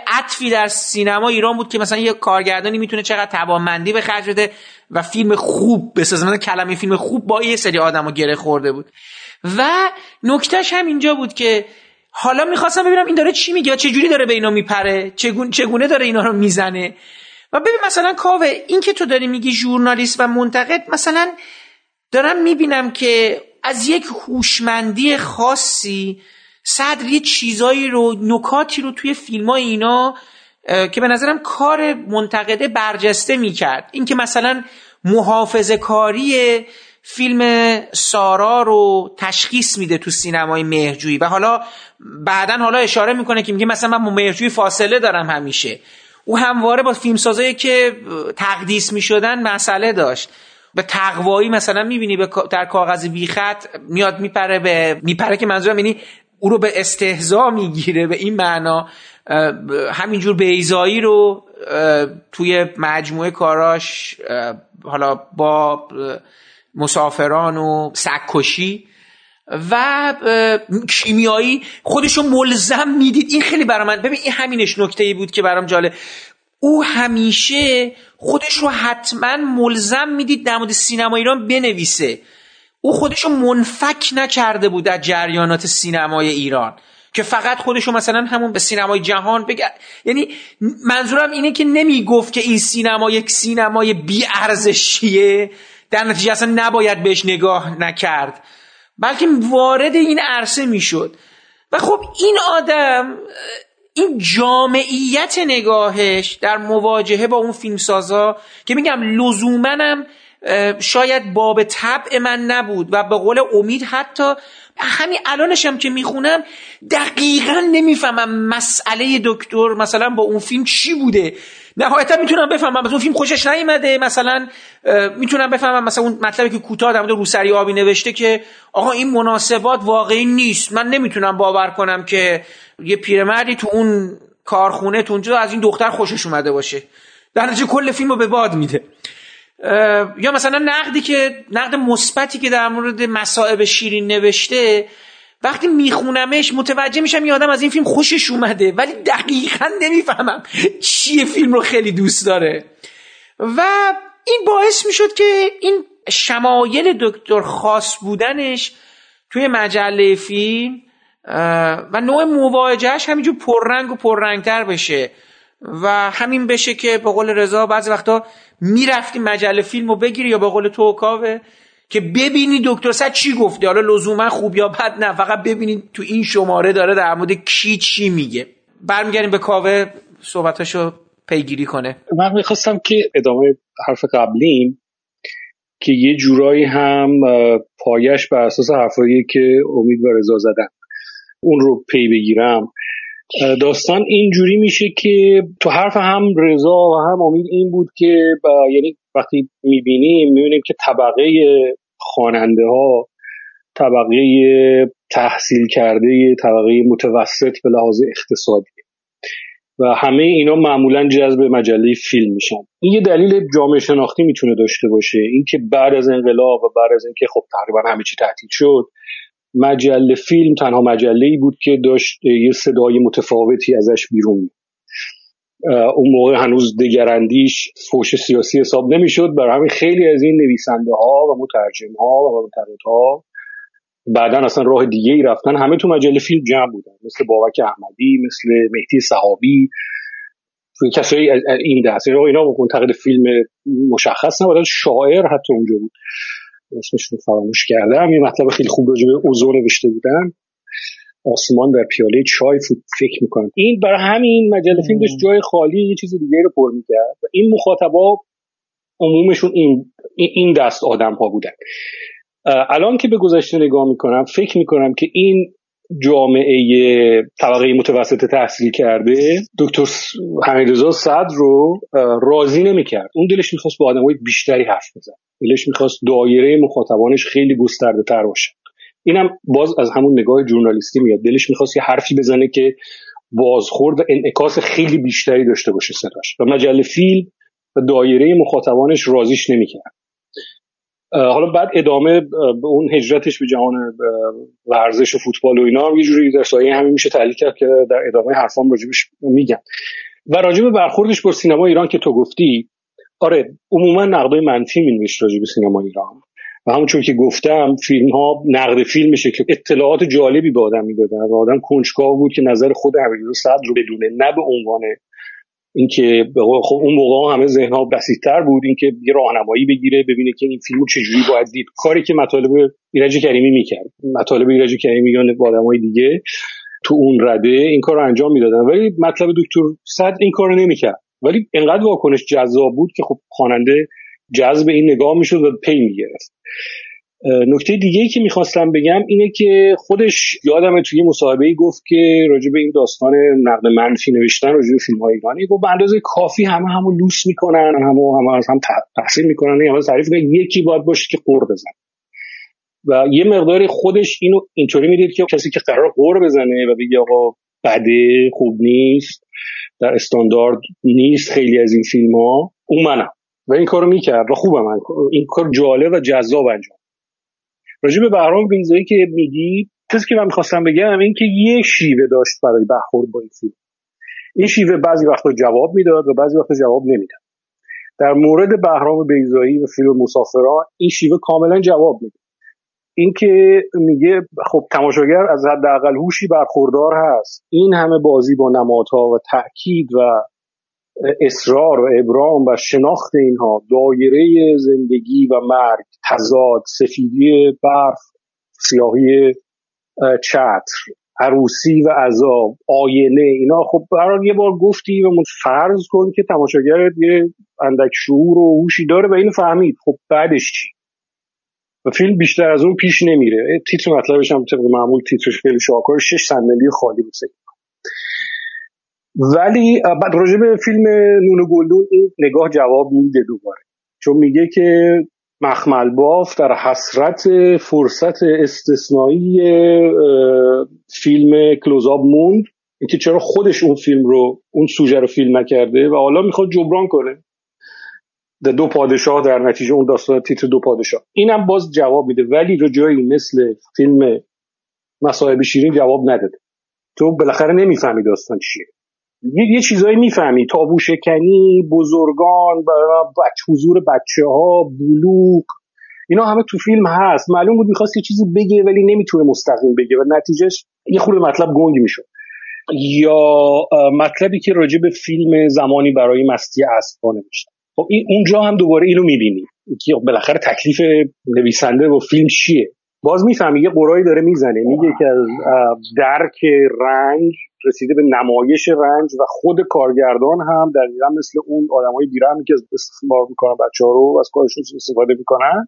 عطفی در سینما ایران بود که مثلا یه کارگردانی می‌تونه چقدر توانمندی به خرج بده و فیلم خوب بسازه مثلا کلمه فیلم خوب با یه سری آدم گره خورده بود. و نکتهش هم اینجا بود که حالا می‌خواستم ببینم این داره چی میگه چه جوری داره به اینا میپره چگونه, چگونه داره اینا رو می‌زنه. و ببین مثلا کاوه این که تو داری میگی ژورنالیست و منتقد مثلا دارم می‌بینم که از یک هوشمندی خاصی صدر یه چیزایی رو نکاتی رو توی فیلم های اینا که به نظرم کار منتقده برجسته می‌کرد. اینکه مثلا محافظه کاری فیلم سارا رو تشخیص میده تو سینمای مهرجویی و حالا بعدا حالا اشاره می‌کنه که میگه مثلا من مهرجویی فاصله دارم همیشه. او همواره با فیلمسازایی که تقدیس می‌شدن مسئله داشت. به تقوایی مثلا می‌بینی در کاغذ بیخط میاد میپره به میپره که منظورم یعنی او رو به استهزا می‌گیره به این معنا همینجور بیزایی رو توی مجموعه کاراش حالا با مسافران و سکشی و کیمیایی خودشو ملزم می‌دید. این خیلی برای من ببین این همینش نکته ای بود که برام جالب. او همیشه خودش رو حتما ملزم می‌دید در مورد سینما ایران بنویسه. او خودش رو منفک نکرده بود در جریانات سینمای ایران که فقط خودشو مثلا همون به سینمای جهان بگه. یعنی منظورم اینه که نمی‌گفت که این سینما یک سینمای بی ارزشیه در نتیجه اصلا نباید بهش نگاه نکرد. بلکه وارد این عرصه می‌شد. و خب این آدم این جامعیت نگاهش در مواجهه با اون فیلمسازا که میگم لزومنم شاید باب طبع من نبود و به قول امید حتی همین الانش هم که می‌خونم دقیقا نمی‌فهمم مسئله دکتر مثلا با اون فیلم چی بوده. نهایتا می‌تونم بفهمم. از اون فیلم خوشش نیومده. مثلا می‌تونم بفهمم مثلا اون مطلبی که کوتاه در مورد روسری آبی نوشته که آقا این مناسبات واقعی نیست. من نمی‌تونم باور کنم که یه پیرمردی تو اون کارخونه تو اونجا از این دختر خوشش اومده باشه. در نتیجه کل فیلم رو به باد میده. یا مثلا نقدی که نقد مثبتی که در مورد مصائب شیرین نوشته وقتی میخونمش متوجه میشم یه آدم از این فیلم خوشش اومده ولی دقیقا نمی‌فهمم چیه فیلم رو خیلی دوست داره. و این باعث می‌شد که این شمایل دکتر خاص بودنش توی مجله فیلم و نوع مواجهش همینجور پررنگ و پررنگتر بشه. و همین بشه که به قول رضا بعضی وقتا می‌رفتی مجله فیلم رو بگیری یا به قول تو کاوه که ببینی دکتر صد چی گفته. حالا لزوما خوب یا بد نه فقط ببینید تو این شماره داره در مورد کی چی میگه. برمیگردیم به کاوه صحبتاشو پیگیری کنه. من می‌خواستم که ادامه حرف قبلیم که یه جورایی هم پایش بر اساس حرفایی که امید و رضا زدن اون رو پی بگیرم. داستان اینجوری میشه که تو حرف هم رضا و هم امید این بود که یعنی وقتی می‌بینیم می‌بینیم که طبقه خواننده ها طبقه تحصیل کرده طبقه متوسط به لحاظ اقتصادی. و همه اینا معمولا جذب مجله فیلم میشن. این یه دلیل جامعه شناختی می‌تونه داشته باشه. اینکه بعد از انقلاب و بعد از اینکه خب تقریبا همه چی تعطیل شد مجله فیلم تنها مجله ای بود که داشت یه صدای متفاوتی ازش بیرون اون موقع هنوز دگراندیش فوش سیاسی حساب نمی‌شد. برای همین خیلی از این نویسنده ها و مترجم ها و منتقد ها بعدا اصلا راه دیگه ای رفتن. همه تو مجله فیلم جمع بودن. مثل بابک احمدی مثل مهدی صحابی کسایی این دست اینا منتقد فیلم مشخص نبودن شاعر حتی اونجا بود. اسمشون فراموش کردم. یه مطلب خیلی خوب راجع به اوزو نوشته بودن. آسمان در پیاله چای فکر می‌کنم. این برای همین مجله فیلم داشت جای خالی یه چیز دیگه رو پر می‌کرد و این مخاطبا عمومشون این این دست آدم ها بودن الان که به گذشته نگاه می‌کنم فکر می‌کنم که این جامعه طبقه متوسط تحصیل کرده دکتر حمیدرضا صدر رو راضی نمی‌کرد. اون دلش می‌خواست با آدمای بیشتری حرف بزنه. دلش می‌خواست دایره مخاطبانش خیلی گسترده تر باشه. اینم باز از همون نگاه جورنالیستی میاد. دلش می‌خواست یه حرفی بزنه که بازخورد و انعکاس خیلی بیشتری داشته باشه صداش. و مجله فیلم و دایره مخاطبانش رازیش نمی‌کرد. حالا بعد ادامه به اون هجرتش به جهان ورزش و فوتبال و اینا یه جوری در سایه همین میشه تحلیل کرد که در ادامه حرفام راجبش میگم و راجب برخوردش با سینما ایران که تو گفتی آره عموما نقدای منفی مینوشت راجب سینما ایران. و همونطور که گفتم فیلم ها نقد فیلمشه که اطلاعات جالبی به آدم می‌دادن و آدم کنجکاو بود که نظر خود حمیدرضا صدر رو بدونه نه به عنوان اینکه خب اون موقع همه ذهن ها بسیطتر بود اینکه یه راهنمایی بگیره ببینه که این فیلمو چجوری باید دید. کاری که مطالب ایرج کریمی می‌کرد. مطالب ایرج کریمی یا آدمای دیگه تو اون رده این کار رو انجام می‌دادن. ولی مطلب دکتر صد این کارو نمی‌کرد. ولی انقدر واکنش جذاب بود که خب خواننده جذب این نگاه می‌شد و پی می‌گرفت. نکته دیگه ای که می‌خواستم بگم اینه که خودش یادم توی مصاحبه ای گفت که راجع به این داستان نقد منفی نوشتن راجع به فیلم های ایرانی گفت به اندازه کافی همه همو لوس می‌کنن همه همه از هم تحصیل می‌کنن همه تعریف می‌کنن یکی باید باشه که قور بزن و یه مقداری خودش اینو اینطوری می‌دید که کسی که قرار قور بزنه و بگه آقا بده خوب نیست در استاندارد نیست خیلی از این فیلم ها اون منم. و این کارو می‌کرد و خوبه من این کار جالب و جذاب انجام راجع به بهرام بینزایی که میگی چیزی که من می‌خواستم بگم این که یه شیوه داشت برای برخورد با این فیلم. این شیوه بعضی وقتا جواب می‌داد و بعضی وقتا جواب نمی‌داد. در مورد بهرام بیزایی و فیلم مسافران این شیوه کاملا جواب میده اینکه میگه خب تماشاگر از حداقل هوشی برخوردار هست. این همه بازی با نمادها و تاکید و اصرار و ابرام و شناخت اینها دایره زندگی و مرگ تضاد سفیدی برف سیاهی چتر عروسی و عذاب آینه اینا. خب برای یه بار گفتی و فرض کن که تماشاگر یه اندک شعور و هوشی داره و اینو فهمید. خب بعدش چی؟ و فیلم بیشتر از اون پیش نمیره. تیتر مطلبش هم طبق معمول تیترش خیلی شاکار شش صندلی خالی بود. ولی بعد راجع به فیلم نون گلدون این نگاه جواب میده دوباره. چون میگه که مخمل باف در حسرت فرصت استثنایی فیلم کلوزاب موند. اینکه چرا خودش اون فیلم رو اون سوژه رو فیلم نکرده و حالا می‌خواد جبران کنه. در دو پادشاه در نتیجه اون داستان تیتر دو پادشاه. اینم باز جواب میده ولی رو جایی مثل فیلم مصاحب شیرین جواب نداده. تو بالاخره نمی‌فهمی داستان چیه. یه, یه چیزایی می‌فهمی. تابو شکنی بزرگان بچ حضور بچه ها بلوغ. اینا همه تو فیلم هست. معلوم بود می‌خواست یه چیزی بگه ولی نمی‌تونه مستقیم بگه و نتیجهش یه خورده مطلب گنگ می‌شد. یا مطلبی که راجع به فیلم زمانی برای مستی اسب نوشتن. خب اونجا هم دوباره اینو می‌بینی که بالاخره تکلیف نویسنده و فیلم چیه؟ باز می‌فهمی یه قرایی داره می‌زنه. میگه که از درک رنج رسیده به نمایش رنج و خود کارگردان هم دقیقا مثل اون آدمای بیرحمی که استثمار می‌کنن بچه ها رو از کارشون استفاده می‌کنن.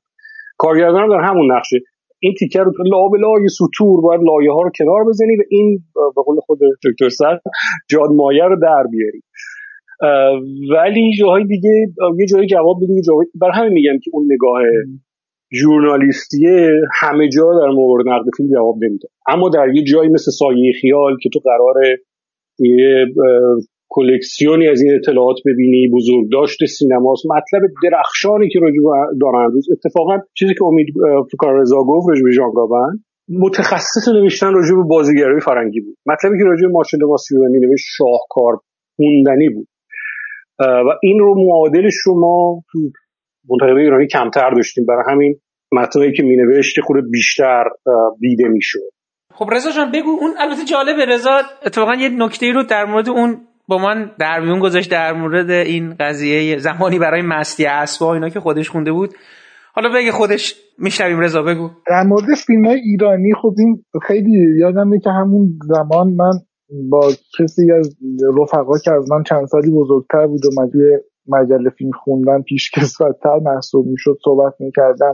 کارگردان هم در همون نقشه. این تیکه رو لابلای سطور باید لایه ها رو کنار بزنی و این به قول خود دکتر سر جاد مایه رو در بیاری. ولی جاهای دیگه یه جایی جواب جایی بر همین میگم که اون نگاه ژورنالیستیه همه جا در مورد نقد فیلم جواب نمیده. اما در یه جایی مثل سایه خیال که تو قرار یه کلکسیونی از این اطلاعات ببینی بزرگ داشت سینماست مطلب درخشانی که راجع دارن روز اتفاقا چیزی که امید فکر رضا گفت به جان متخصص نوشتن راجع به بازیگرای فرنگی بود. مطلبی که راجع به مارشل ماسیونی نوشت شاهکار خوندنی بود. و این رو معادلش رو ما تو منتقده ایرانی کمتر داشتیم. برای همین متنایی که مینوشت خود بیشتر دیده می‌شد. خب رضا جان بگو اون البته جالبه. رضا اتفاقا یه نکته رو در مورد اون با من در میون گذاشت در مورد این قضیه زمانی برای مستی اسبا اینا که خودش خونده بود. حالا بگه خودش میشنویم. رضا بگو. در مورد فیلم های ایرانی خب این خیلی یادمه که همون زمان من با کسی از رفقا که از من چند سالی بزرگتر بود و مجله فیلم خوندن پیش کسوتتر محسوب می‌شد صحبت می‌کردن.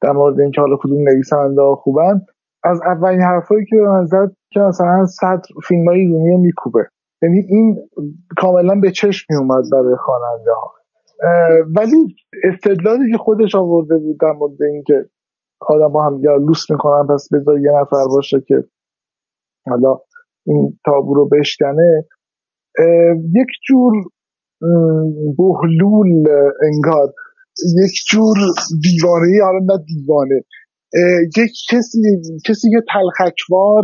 در مورد اینکه حالا کدوم نویسنده خوبن. از اولین حرفایی که به من زد که مثلا صد فیلم های ایرانی میکوبه. یعنی این کاملا به چشم میومد برای خواننده ها ولی استدلالی که خودش آورده بود در مورد اینکه آدم ها هم لوس می‌کنن پس بذار یه نفر باشه که حالا این تابو رو بشکنه. یک جور بهلول انگار. یک جور دیوانه حالا نه دیوانه. یک کسی کسی که تلخکوار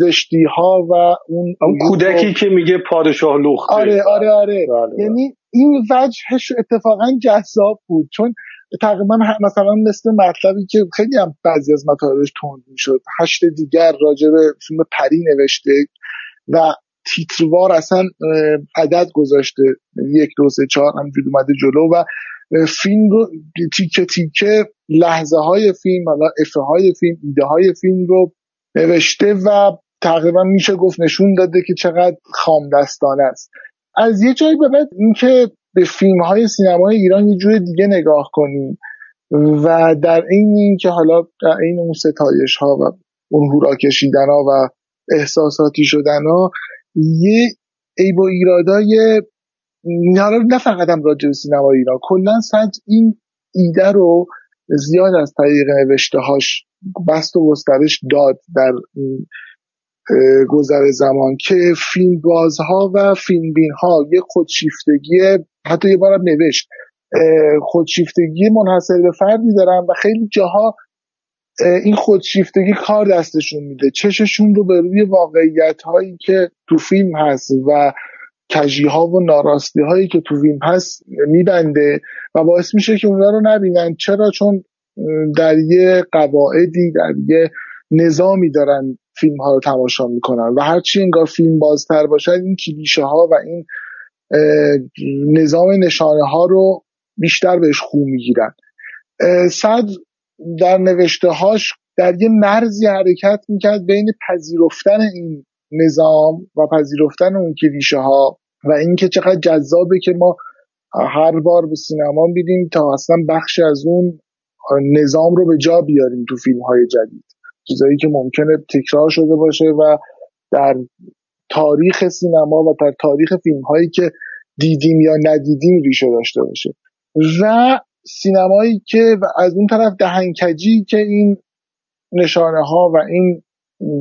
زشتی ها و اون اون کودکی که میگه پادشاه لخته. آره آره آره. بله، بله. یعنی این وجهش اتفاقا جذاب بود. چون تقریبا مثلا مثل مطلبی که خیلی هم بعضی از مطالبش تند می‌شد. هشت دیگر راجع به فیلم پری نوشته و تیتروار اصلا عدد گذاشته. یک دو سه چهار همجور اومده جلو و فیلم رو تیکه تیکه لحظه های فیلم حالا افه های فیلم ایده های فیلم رو نوشته و تقریبا میشه گفت نشون داده که چقدر خام دستانه است. از یه جایی به بعد اینکه به فیلم های سینمای ایران یه جور دیگه نگاه کنیم و در این این که حالا در این اون ستایش ها و اون هورا کشیدن ها و احساساتی شدن ها یه ای با ایرادای نه فقط هم راجع به سینما ایران کلا صد این ایده رو زیاد از طریق نوشته هاش بست و گسترش داد در گذر زمان که فیلم بازها و فیلم بین ها یه خودشیفتگی حتی یه بارم نوشت خودشیفتگی منحصر به فردی دارن و خیلی جاها این خودشیفتگی کار دستشون میده. چششون رو به روی واقعیت هایی که تو فیلم هست و کجی ها و ناراستی هایی که تو فیلم هست میبنده و باعث میشه که اونا رو نبینن. چرا؟ چون در یه قواعدی در یه نظامی دارن فیلم ها رو تماشا می‌کنن و هرچی انگار فیلم بازتر باشد این کلیشه ها و این نظام نشانه ها رو بیشتر بهش خو می‌گیرن. صد در نوشته هاش در یه مرزی حرکت می‌کرد بین پذیرفتن این نظام و پذیرفتن اون کلیشه ها و اینکه چقدر جذابه که ما هر بار به سینما بیدیم تا اصلا بخش از اون نظام رو به جا بیاریم تو فیلم های جدید. چیزایی که ممکنه تکرار شده باشه و در تاریخ سینما و در تاریخ فیلم هایی که دیدیم یا ندیدیم ریشه داشته باشه. و سینمایی که از اون طرف دهنکجی که این نشانه ها و این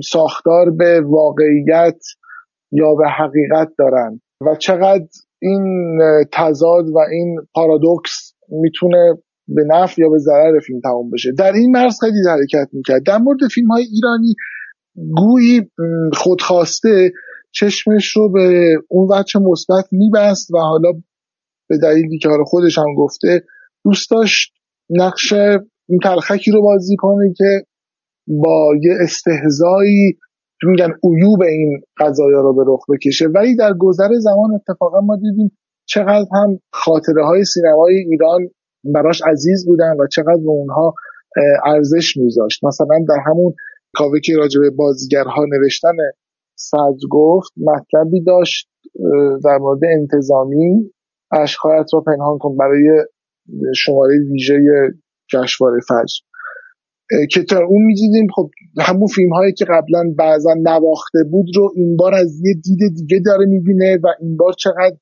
ساختار به واقعیت یا به حقیقت دارن. و چقدر این تضاد و این پارادوکس می‌تونه به نفع یا به ضرر فیلم تمام بشه. در این مرز خیلی حرکت می‌کرد. در مورد فیلم های ایرانی گویی خودخواسته چشمش رو به اون وچه مثبت میبست و حالا به دلیلی که حالا خودش هم گفته دوست داشت نقش تلخکی رو بازی کنه که با یه استهزایی میگن عیوب این قضایا رو به رخ بکشه. ولی در گذر زمان اتفاقا ما دیدیم چقدر هم خاطره های سینمای ایران براش عزیز بودن و چقدر به اونها ارزش میذاشت. مثلا در همون کاوه که راجع به بازیگرها نوشتن صدر گفت مطلبی داشت در مورد انتظامی اشخایت را پنهان کن برای شماره ویژه جشنواره فجر. که تا اون می‌دیدیم خب همون فیلم هایی که قبلا بعضا نواخته بود رو این بار از یه دید دیگه داره می‌بینه و این بار چقدر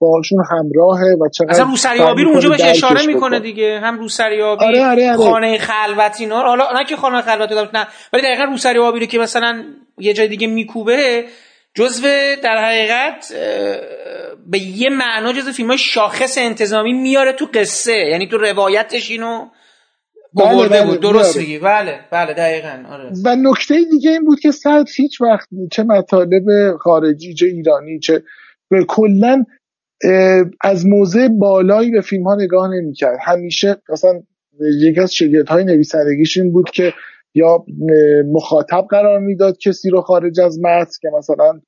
باشون همراهه و چقدر اصلا روسریابی رو اونجا بهش اشاره می‌کنه دیگه. هم روسریابی آره آره آره. خانه خلوت اینا حالا نه که خانه خلوت نه. ولی دقیقا روسریابی رو که مثلا یه جای دیگه میکوبه جزو در حقیقت به یه معنا جزو فیلم شاخص انتظامی میاره تو قصه. یعنی تو روایتش اینو بله بله بود. درست میگی. بله بله دقیقا. آره. و نکته دیگه این بود که سعد هیچ وقت چه مطالب خارجی چه ایرانی چه کلا از موضع بالایی به فیلم ها نگاه نمی‌کرد. همیشه مثلا یکی از شگرد های نویسندگیش این بود که یا مخاطب قرار می‌داد کسی رو خارج از متن که مثلا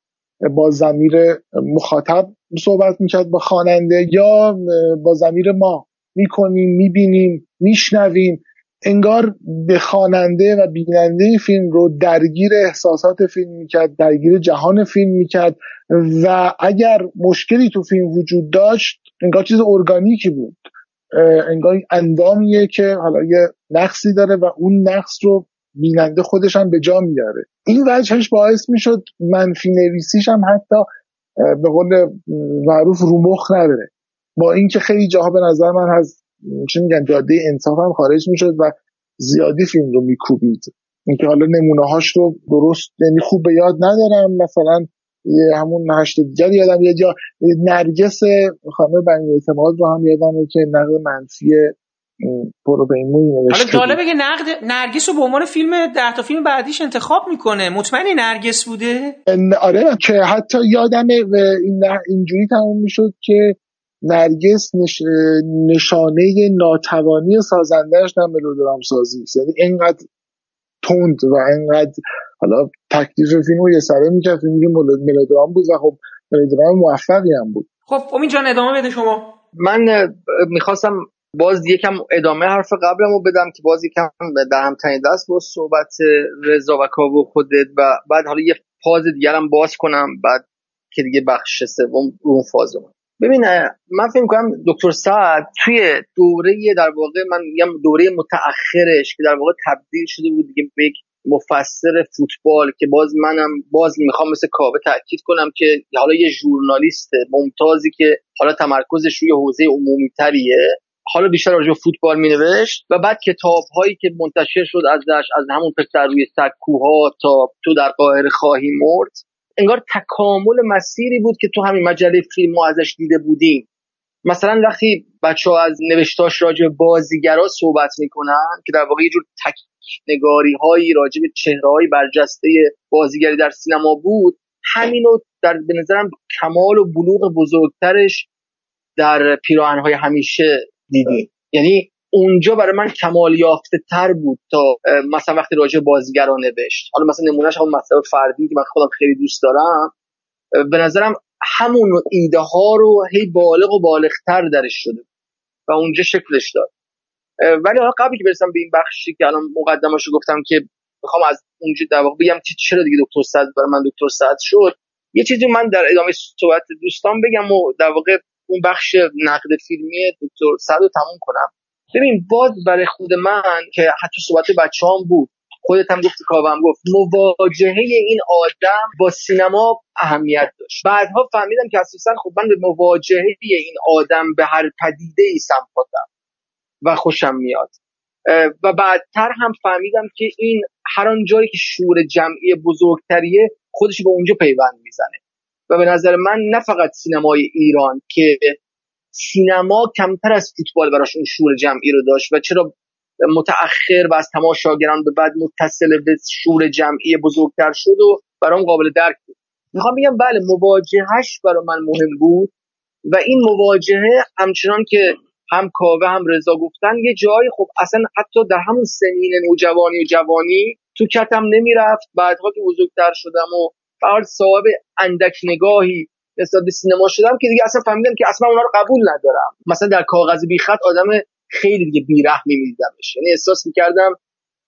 با زمیر مخاطب صحبت می‌کرد با خواننده یا با زمیر ما. می‌کنیم می‌بینیم میشنویم. انگار به خواننده و بیننده فیلم رو درگیر احساسات فیلم می‌کرد درگیر جهان فیلم می‌کرد و اگر مشکلی تو فیلم وجود داشت انگار چیز ارگانیکی بود. انگار اندامیه که حالا یه نقصی داره و اون نقص رو بیننده خودش هم به جا میاره این وجهش باعث می‌شد منفی نویسیش هم حتی به قول معروف رو مخ نداره. با اینکه خیلی جاها به نظر من از چی میگن جاده انصاف هم خارج می‌شد و زیادی فیلم رو میکوبید. اینکه حالا نمونه هاش رو درست یعنی خوب به یاد ندارم. مثلا همون هشت دیگر یادم یاد یا نرگس خانم بنی اعتماد رو هم یادمه که نقد منفی برو به این حالا جالبه که نقد نرگس رو به عنوان فیلم ده تا فیلم بعدیش انتخاب می‌کنه. مطمئنی نرگس بوده؟ آره که حتی یادمه این اینجوری تموم می‌شد که نرگس نش... نشانه ناتوانی سازندهش در ملودرام سازی. یعنی اینقدر تند و اینقدر حالا تکلیف فیلم رو یه سره می‌کرد. فیلم ملودرام بود و خب ملودرام موفقی هم بود. خب امین جان ادامه بده شما. من می‌خواستم باز یکم ادامه حرف قبلمو بدم که باز یکم در هم دست با صحبت رضا و کاوه خودت و بعد حالا یه فاز دیگرم باز کنم بعد که دیگه بخش سوم اون فاز ببین من فکر کنم دکتر سعد توی دوره در واقع من میگم دوره متأخرش که در واقع تبدیل شده بود دیگه به یک مفسر فوتبال که باز منم باز می‌خوام مثل کاوه تاکید کنم که حالا یه ژورنالیست ممتازی که حالا تمرکزش روی حوزه عمومی تریه حالا بیشتر راجع فوتبال می نوشت و بعد کتاب هایی که منتشر شد ازش از همون پسر روی سکوها تا تو در قاهره خواهی مرد انگار تکامل مسیری بود که تو همین مجله فیلم ما ازش دیده بودیم. مثلا وقتی بچه ها از نوشتاش راجع بازیگرا صحبت می‌کنن که در واقع یه جور تک نگاری هایی راجع به چهره های برجسته بازیگری در سینما بود همینو در به نظرم کمال و بلوغ بزرگترش در های همیشه دیدیم یعنی اونجا برای من کمال یافته تر بود تا مثلا وقتی راجع بازیگران نوشت. حالا مثلا نمونهش همون مطلب فردی که من خودم خیلی دوست دارم. به نظرم همون ایده ها رو هی بالغ و بالغتر درش شده و اونجا شکلش داد. ولی حالا قبلی که برسم به این بخشی که الان مقدماشو گفتم که می‌خوام از اونجا در واقع بگم که چرا دیگه دکتر صد برای من دکتر صد شد یه چیزی من در ادامه صحبت دوستان بگم و در واقع اون بخش نقد فیلمی دکتر صد تموم کنم. ببین باز برای خود من که حتی صحبت بچه هم بود خودت هم گفتی هم گفت مواجهه این آدم با سینما اهمیت داشت. بعدها فهمیدم که اساسا خب من به مواجهه این آدم به هر پدیده ای سمپاتم و خوشم میاد. و بعدتر هم فهمیدم که این هر جایی که شور جمعی بزرگتریه خودش به اونجا پیوند می‌زنه. و به نظر من نه فقط سینمای ایران که سینما کمتر از فوتبال براش اون شور جمعی رو داشت و چرا متأخر و از تماشاگران به بعد متصل به شور جمعی بزرگتر شد و برام قابل درک بود. می‌خوام بگم بله مواجهش برای من مهم بود و این مواجهه همچنان که هم کاوه هم رضا گفتن یه جایی خب اصلا حتی در همون سنین نوجوانی و جوانی تو کتم نمی‌رفت. بعدها که بزرگتر شدم و فقط صاحب اندک نگاهی نسبت به سینما شدم که دیگه اصلا فهمیدم که اصلا اونا رو قبول ندارم. مثلا در کاغذ بیخط آدم خیلی دیگه بیرحمی میدیدمش یعنی احساس می‌کردم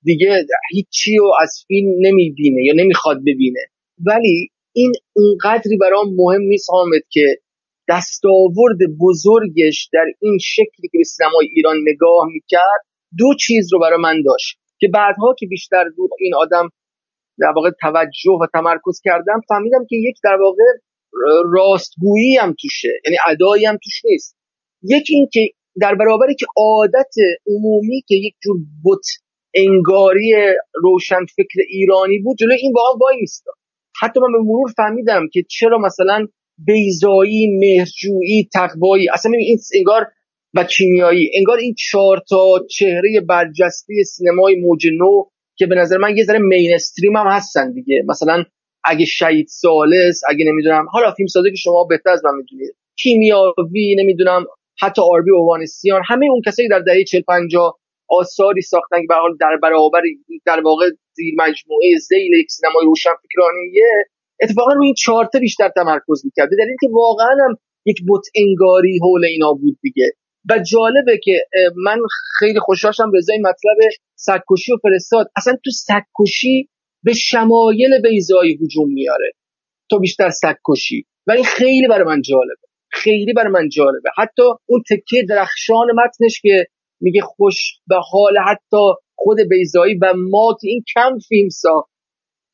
دیگه هیچی رو از فیلم نمی‌بینه یا نمی‌خواد ببینه. ولی این اونقدری برام مهم نیست حامد که دستاورد بزرگش در این شکلی که به سینمای ایران نگاه می‌کرد دو چیز رو برای من داشت که بعدها که بیشتر دور این آدم در واقع توجه و تمرکز کردم فهمیدم که یک در واقع راستگویی هم توشه یعنی ادایی هم توش نیست. یکی این که در برابری که عادت عمومی که یک جور بت انگاری روشن فکر ایرانی بود جلوی این واقعا وای میستاد حتی من به مرور فهمیدم که چرا مثلا بیزایی مهرجویی تقوایی اصلا این انگار و کیمیایی انگار این چهار تا چهره برجسته سینمای موج نو که به نظر من یه ذره مینستریم هم هستن دیگه. مثلا اگه شهید سالس اگه نمی‌دونم حالا فیلم سازه که شما بهتر از من می‌دونید. کیمیاوی نمی‌دونم حتی آربی اوانسیان همه اون کسایی در دهه 40 50 آثاری ساختن که به حال در برابر در واقع زیر مجموعه زیل یک سینمای روشن فکرانیه. اتفاقا روی این چهار بیشتر تمرکز می‌کرد. به دلیل که واقعا هم یک بت انگاری حول اینا بود دیگه. و جالبه که من خیلی خوشحالم رضای مطلب سکوشی و فرستاد. اصلا تو سکوشی به شمایل بیزایی هجوم میاره تو بیشتر سکوشی و این خیلی برای من جالبه. خیلی برای من جالبه. حتی اون تکه درخشان متنش که میگه خوش به حال حتی خود بیزایی و ما این کم فیلم ساخت.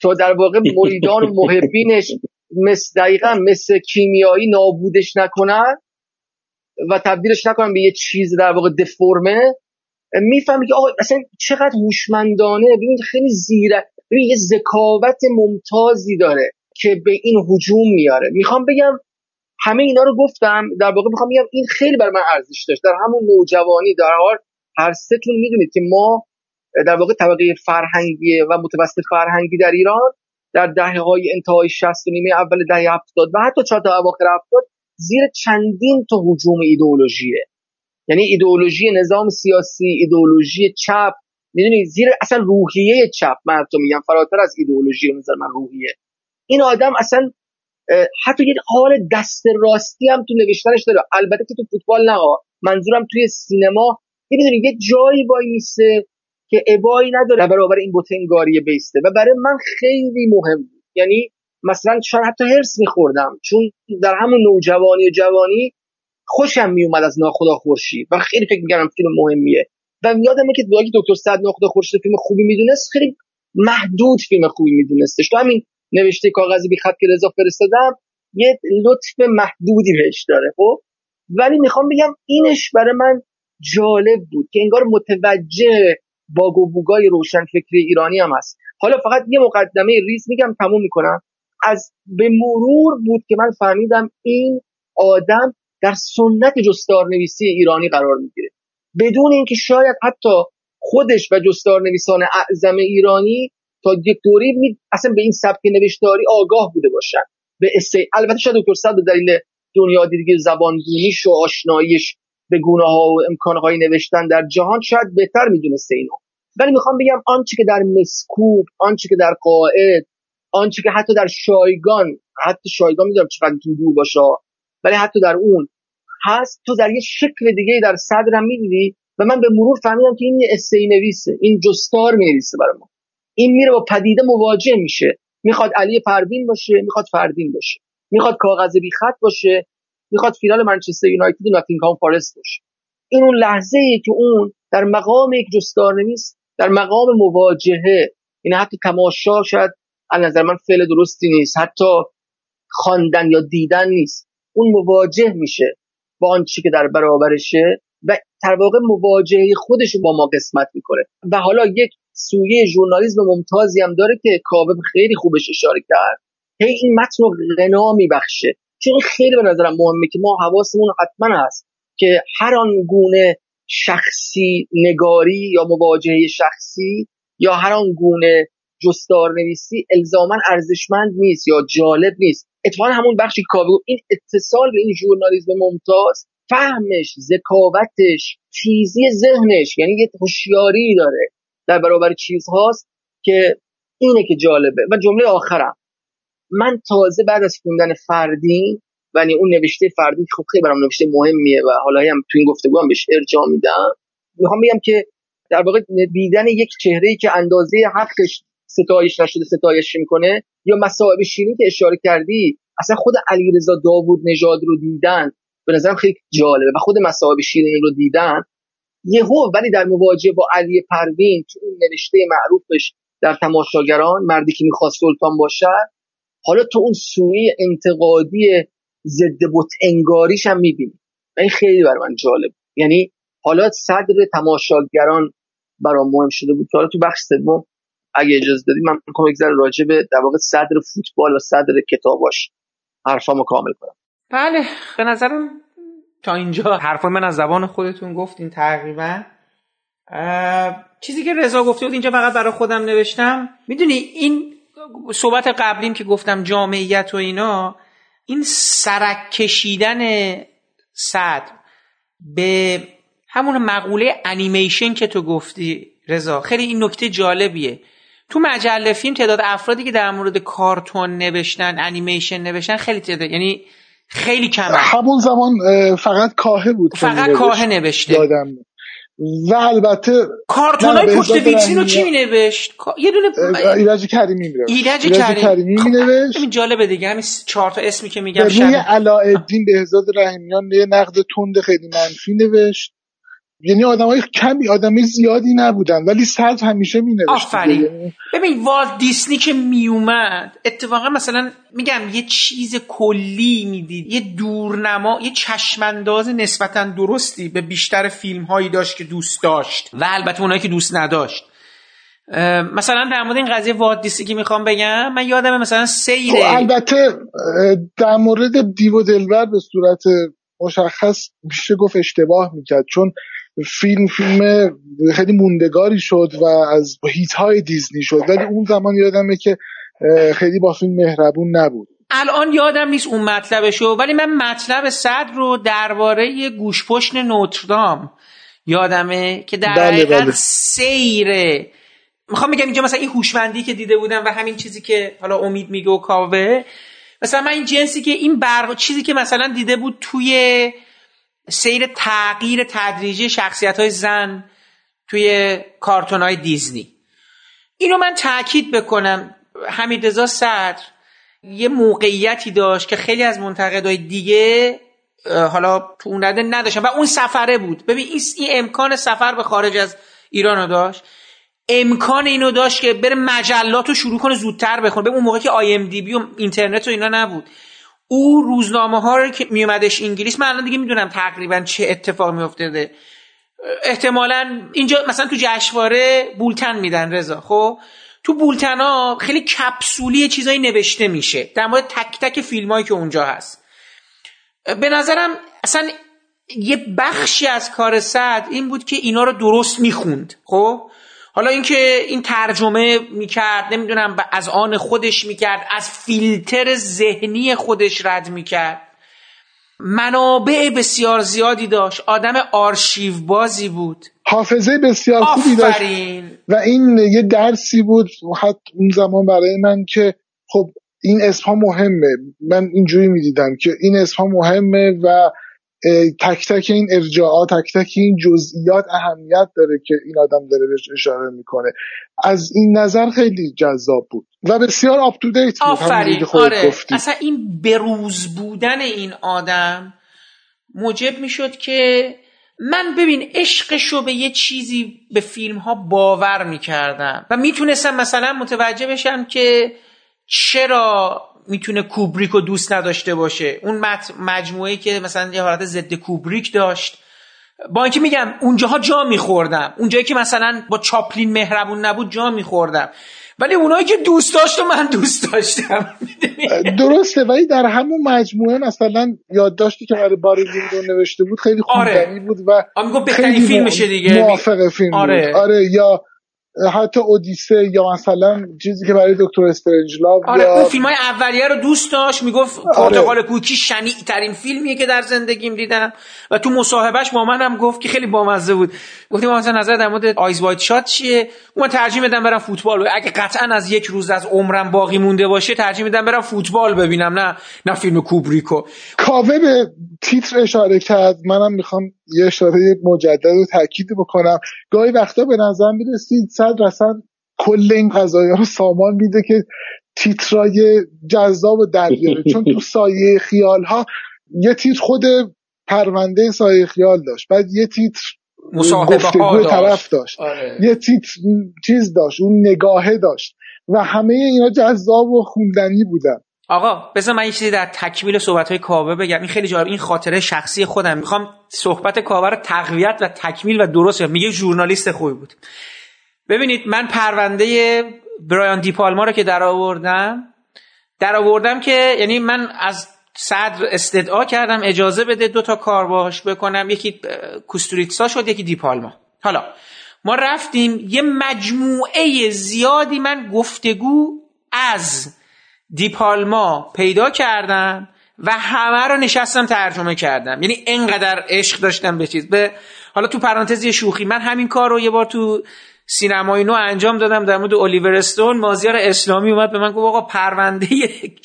تا در واقع مریدان و محبینش مثل دقیقا مثل کیمیایی نابودش نکنن. و تبدیلش نکنن به یه چیز در واقع دفرمه می‌فهمی که آقا اصلا چقدر هوشمندانه. ببینید خیلی زیره. ببین یه ذکاوت ممتازی داره که به این هجوم میاره. می‌خوام بگم همه اینا رو گفتم. در واقع می‌خوام بگم این خیلی بر من ارزش داشت. در همون نوجوانی در حال هر سهتون می‌دونید که ما در واقع طبقه فرهنگی و متوسط فرهنگی در ایران در دهه های انتهای 60 و نیمه اول دهه 70 و حتی چهار تا اواخر 70 زیر چندین تا هجوم ایدئولوژیه. یعنی ایدئولوژی نظام سیاسی ایدئولوژی چپ. می‌دونی؟ زیر اصلا روحیه چپ من تو میگم فراتر از ایدئولوژی نظر من روحیه. این آدم اصلا حتی یه حال دست راستی هم تو نوشتنش داره. البته که تو فوتبال نه منظورم توی سینما. می‌دونی؟ یه جایی وای میسه که ابایی نداره. برابر این بوتنگاری بیسته. و برای من خیلی مهم بود. یعنی مثلا شاید حتی هرس میخوردم. چون در همون نوجوانی و جوانی خوشم میومد از ناخدا خورشید. و خیلی فکر می‌کردم فیلم مهمیه. و یادمه که اگه دکتر صد ناخدا خورشید فیلم خوبی می‌دونست خیلی محدود فیلم خوبی میدونستش. تو همین نوشته کاغذی بی خط که رضا فرستادم یه لطف محدودی بهش داره خب؟ ولی می‌خوام بگم اینش برای من جالب بود که انگار متوجه باگ و بوگای روشن فکری ایرانی هم هست. حالا فقط یه مقدمه ریز میگم تموم می‌کنم. از به مرور بود که من فهمیدم این آدم در سنت جستار نویسی ایرانی قرار می‌گیره بدون اینکه شاید حتی خودش و جستار نویسان اعظم ایرانی تا یک دوری می... اصلا به این سبک نوشتاری آگاه بوده باشن به. البته شاید دکتر صد به دلیل دنیا دیگه زبان و آشناییش به گونه ها و امکانهای نوشتن در جهان شاید بهتر می‌دونسته اینو ولی می‌خوام بگم آنچه که در مسکوب آنچه که در قاعد آنچه که حتی در شایگان حتی شایگان می‌دونم چقدر دودو باشه ولی حتی در اون هست. تو در یه شکل دیگه در صدرم می‌دیدی و من به مرور فهمیدم که این اسی نویسه این جستار می‌نویسه برای ما. این میره با پدیده مواجه میشه. می‌خواد علی پروین باشه می‌خواد فردین باشه. می‌خواد کاغذ بی خط باشه می‌خواد فینال منچستر یونایتد و ناتینگهام فارست باشه. این اون لحظه ای که اون در مقام یک جستار نویس در مقام مواجهه این حتی تماشا شاید از نظر من فعل درستی نیست. حتی خواندن یا دیدن نیست. اون مواجه میشه با آنچه که در برابرشه و در واقع مواجهه خودش با ما قسمت می‌کنه. و حالا یک سویه ژورنالیسم ممتازی هم داره که کاوه خیلی خوبش اشاره کرد. هی این متن رو غنا میبخشه. چون خیلی به نظرم مهمه که ما حواسمون حتما هست که هر آن گونه شخصی نگاری یا مواجهه شخصی یا هر آن گونه جستار نویسی الزاما ارزشمند نیست یا جالب نیست. اتفاقا همون بخشی کاوه این اتصال به این ژورنالیسم ممتاز فهمش ذکاوتش تیزی ذهنش یعنی یه هوشیاری داره در برابر چیزهاست که اینه که جالبه. و جمله آخرم. من تازه بعد از خوندن فردین یعنی اون نوشته فردین خب خیلی برام نوشته مهمیه و حالا هم تو این گفتگو هم بهش ارجاع میدم. می‌خوام بگم که در واقع دیدن یک چهره که اندازه حقش ستایش نشده ستایش می‌کنه یا مسائب شیرین که اشاره کردی اصلا خود علیرضا داوود نژاد رو دیدن به نظرم خیلی جالبه و خود مسائب شیرین رو دیدن. یهو ولی در مواجهه با علی پروین تو اون نوشته معروفش در تماشاگران مردی که می‌خواست سلطان باشد حالا تو اون سوی انتقادی ضد بت انگاریش هم می‌بینی. این خیلی برای من جالب. یعنی حالا صدر تماشاگران برام مهم شده بود حالا تو بخش سوم اگه اجازه دادید من می‌خوام یک ذره راجع به در واقع صدر فوتبال و صدر کتاباش حرفامو کامل کنم. بله به نظرم تا اینجا حرف من از زبان خودتون گفتین تقریبا. چیزی که رضا گفته بود اینجا فقط برای خودم نوشتم. می‌دونی این صحبت قبلیم که گفتم جامعیت و اینا این سرک کشیدن صدر به همون مقوله انیمیشن که تو گفتی رضا خیلی این نکته جالبیه. تو مجله فیلم تعداد افرادی که در مورد کارتون نوشتن انیمیشن نوشتن خیلی تعداد یعنی خیلی کمه. همون زمان فقط کاهه بود فقط کاهه نوشته. یادم و البته کارتون های پشت ویترین رو کی می نوشت یه دونه ایرج کریمی می ایرج کریمی. می نوشت همین جالبه دیگه همین چهار تا اسمی که میگم روی علاءالدین بهزاد رحیمیان یه نقد تند خیلی منفی نوشت. یعنی آدمای کمی آدمای زیادی نبودن ولی صد همیشه می آفرین. یعنی ببین والت دیسنی که می اومد اتفاقا مثلا میگم یه چیز کلی می‌دید یه دورنما یه چشمانداز نسبتا درستی به بیشتر فیلم هایی داشت که دوست داشت و البته اونایی که دوست نداشت. مثلا در مورد این قضیه والت دیسنی که می‌خوام بگم من یادم مثلا سیر خب، البته در مورد دیو دلبر به صورت مشخص میشه گفت اشتباه می‌کرد چون فیلم فیلم خیلی موندگاری شد و از هیت های دیزنی شد. ولی اون زمان یادمه که خیلی با فیلم مهربون نبود. الان یادم نیست اون مطلبشو ولی من مطلب صد رو درباره گوشپشت نوتردام یادمه که در بله بله. سیره. می‌خوام بگم اینجا مثلا این هوشمندی که دیده بودم و همین چیزی که حالا امید میگه و کاوه. مثلا من این جنسی که این بر چیزی که مثلا دیده بود توی سیر تغییر تدریجی شخصیت های زن توی کارتون های دیزنی. اینو من تاکید بکنم. حمیدرضا صدر یه موقعیتی داشت که خیلی از منتقدای دیگه حالا تو اون رده نداشتن. و اون سفره بود. ببین این امکان سفر به خارج از ایران رو داشت. امکان اینو داشت که بره مجلات رو شروع کنه زودتر بخونه. به اون موقع که آی ام دی بی و اینترنت و اینا نبود. او روزنامه ها رو که میومدش انگلیس من الان دیگه می‌دونم تقریبا چه اتفاق میافتاده. احتمالا اینجا مثلا تو جشنواره بولتن میدن رضا خب؟ تو بولتن ها خیلی کپسولی چیزایی نوشته میشه. در مورد تک تک فیلم هایی که اونجا هست. به نظرم اصلا یه بخشی از کار صد این بود که اینا رو درست می‌خوند خب؟ حالا اینکه این ترجمه می‌کرد نمی‌دونم از آن خودش می‌کرد از فیلتر ذهنی خودش رد می‌کرد. منابع بسیار زیادی داشت. آدم آرشیو بازی بود. حافظه بسیار خوبی داشت. و این یه درسی بود حتی اون زمان برای من که خب این اسم مهمه. من اینجوری می‌دیدم که این اسم مهمه و تک تک این ارجاعات تک تک این جزئیات اهمیت داره که این آدم داره بهش اشاره می‌کنه. از این نظر خیلی جذاب بود و بسیار آپ تو دیت بود آفرین. آره. اصلا این بروز بودن این آدم موجب می‌شد که من ببین عشقشو به یه چیزی به فیلم ها باور می‌کردم و می‌تونستم مثلا متوجه بشم که چرا می‌تونه کوبریک رو دوست نداشته باشه. اون مجموعه که مثلا یه حالت ضد کوبریک داشت. با اینکه میگم اونجاها جا میخوردم. اونجایی که مثلا با چاپلین مهربون نبود جا میخوردم. ولی اونایی که دوست داشت و من دوست داشتم. درسته ولی در همون مجموعه مثلا یادداشتی که برای باری نوشته بود خیلی خوندنی آره. بود و خیلی فیلمشه دیگه. موافق فیلم آره. بود آره یا حتی اودیسه یا مثلا چیزی که برای دکتر استرنجلاو آره یا... اون فیلم های اولیه رو دوست داشت می‌گفت آره. پرتغال کوکی شنیع ترین فیلمیه که در زندگیم دیدم. و تو مصاحبهش با من هم گفت که خیلی بامزه بود. گفتیم مثلا نظر در مورد آیز وایت شات چیه؟ من ترجیح میدم برم فوتبال اگه قطعا از یک روز از عمرم باقی مونده باشه ترجیح میدم برم فوتبال ببینم نه نه فیلم کوبریکو. کاوه به تیتر اشاره کرد. منم می‌خوام یه اشاره مجدد رو تاکید بکنم. گاهی وقتا به نظر می‌رسید صد رسن کل این قضایی رو سامان میده که تیترای جذاب و در چون تو سایه خیال ها یه تیتر خود پرونده سایه خیال داشت. بعد یه تیتر گفتگو طرف داشت. آره. یه تیتر چیز داشت اون نگاهه داشت. و همه اینا جذاب و خوندنی بودن. آقا بذار من یه چیزی در تکمیل صحبت های کاوه بگم. این خیلی جالب. این خاطره شخصی خودم. می‌خوام صحبت کاوه رو تقویت و تکمیل و درست میگه ژورنالیست خوبی بود. ببینید من پرونده برایان دیپالما رو که در آوردم در آوردم که یعنی من از صدر استدعا کردم اجازه بده دو تا کار باش بکنم. یکی کوستوریتسا شد یکی دیپالما حالا ما رفتیم یه مجموعه زیادی من گفتگو از دیپالما پیدا کردم و همه رو نشستم ترجمه کردم. یعنی انقدر عشق داشتم به چیز. به حالا تو پرانتزی شوخی من همین کار رو یه بار تو سینمای نو انجام دادم در مورد الیور استون. مازیار اسلامی اومد به من گفت آقا پرونده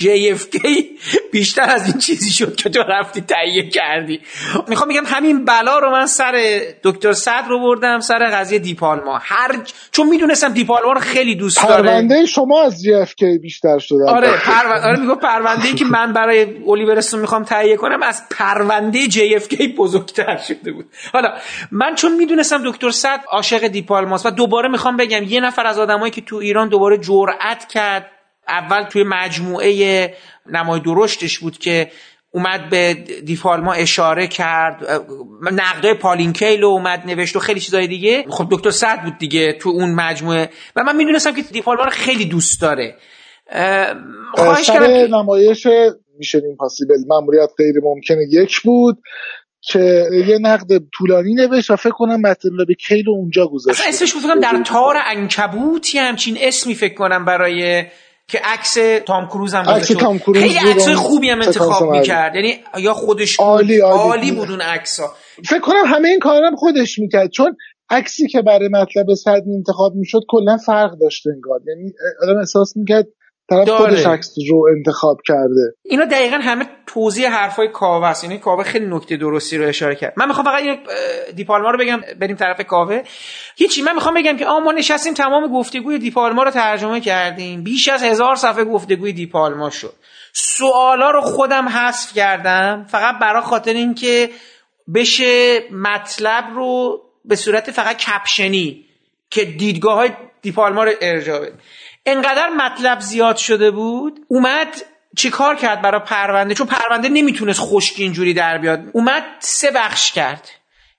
JFK بیشتر از این چیزی شد که تو رفتی تهیه کردی. می‌خوام بگم همین بلا رو من سر دکتر صدر رو بردم سر قضیه دیپالما هر چون می‌دونستم دیپالما رو خیلی دوست داره. پرونده شما از JFK بیشتر شده آره پرونده آره میگم پرونده که من برای الیور استون می‌خوام تهیه کنم از پرونده JFK بزرگتر شده بود. حالا من چون می‌دونستم دکتر صدر عاشق دیپالماست و دوباره می‌خوام بگم یه نفر از آدمایی که تو ایران دوباره جرأت کرد اول توی مجموعه نمای درشتش بود که اومد به دیفالما اشاره کرد نقده پالینکیل رو اومد نوشت و خیلی چیزای دیگه. خب دکتر سعد بود دیگه تو اون مجموعه. و من می‌دونستم که دیفالما رو خیلی دوست داره. خواهش کردم نمایش میشن پاسیبل مموریت غیر ممکنه یک بود. که یه نقد طولانی نوشت و فکر کنم مطلب کیل اونجا گذاشت. اصلا اسمش فکر در تار انکبوتی همچین اسمی فکر کنم برای که عکس تام کروز هم عکس تام کروز خیلی عکس خوبی هم انتخاب می‌کرد. یعنی یا خودش عالی عالی, عالی بود. اون عکسا فکر کنم همه این کارا خودش می‌کرد. چون عکسی که برای مطلب صد انتخاب می‌شد کلا فرق داشته انگار. یعنی آدم احساس می‌کرد طرف خودش عکس رو انتخاب کرده. اینا دقیقا همه توضیح حرفای کاوه است. یعنی کاوه خیلی نکته درستی رو اشاره کرد. من می‌خوام فقط این دیپالما رو بگم بریم طرف کاوه. هیچی من می‌خوام بگم که ما نشستیم تمام گفتگوی دیپالما رو ترجمه کردیم. بیش از هزار صفحه گفتگوی دیپالما شد. سوالا رو خودم حذف کردم فقط برای خاطر اینکه بشه مطلب رو به صورت فقط کپشنی که دیدگاه های دیپالما رو ارجاع بده. انقدر مطلب زیاد شده بود اومد چیکار کرد برای پرونده؟ چون پرونده نمی‌تونست خشک اینجوری در بیاد. اومد سه بخش کرد.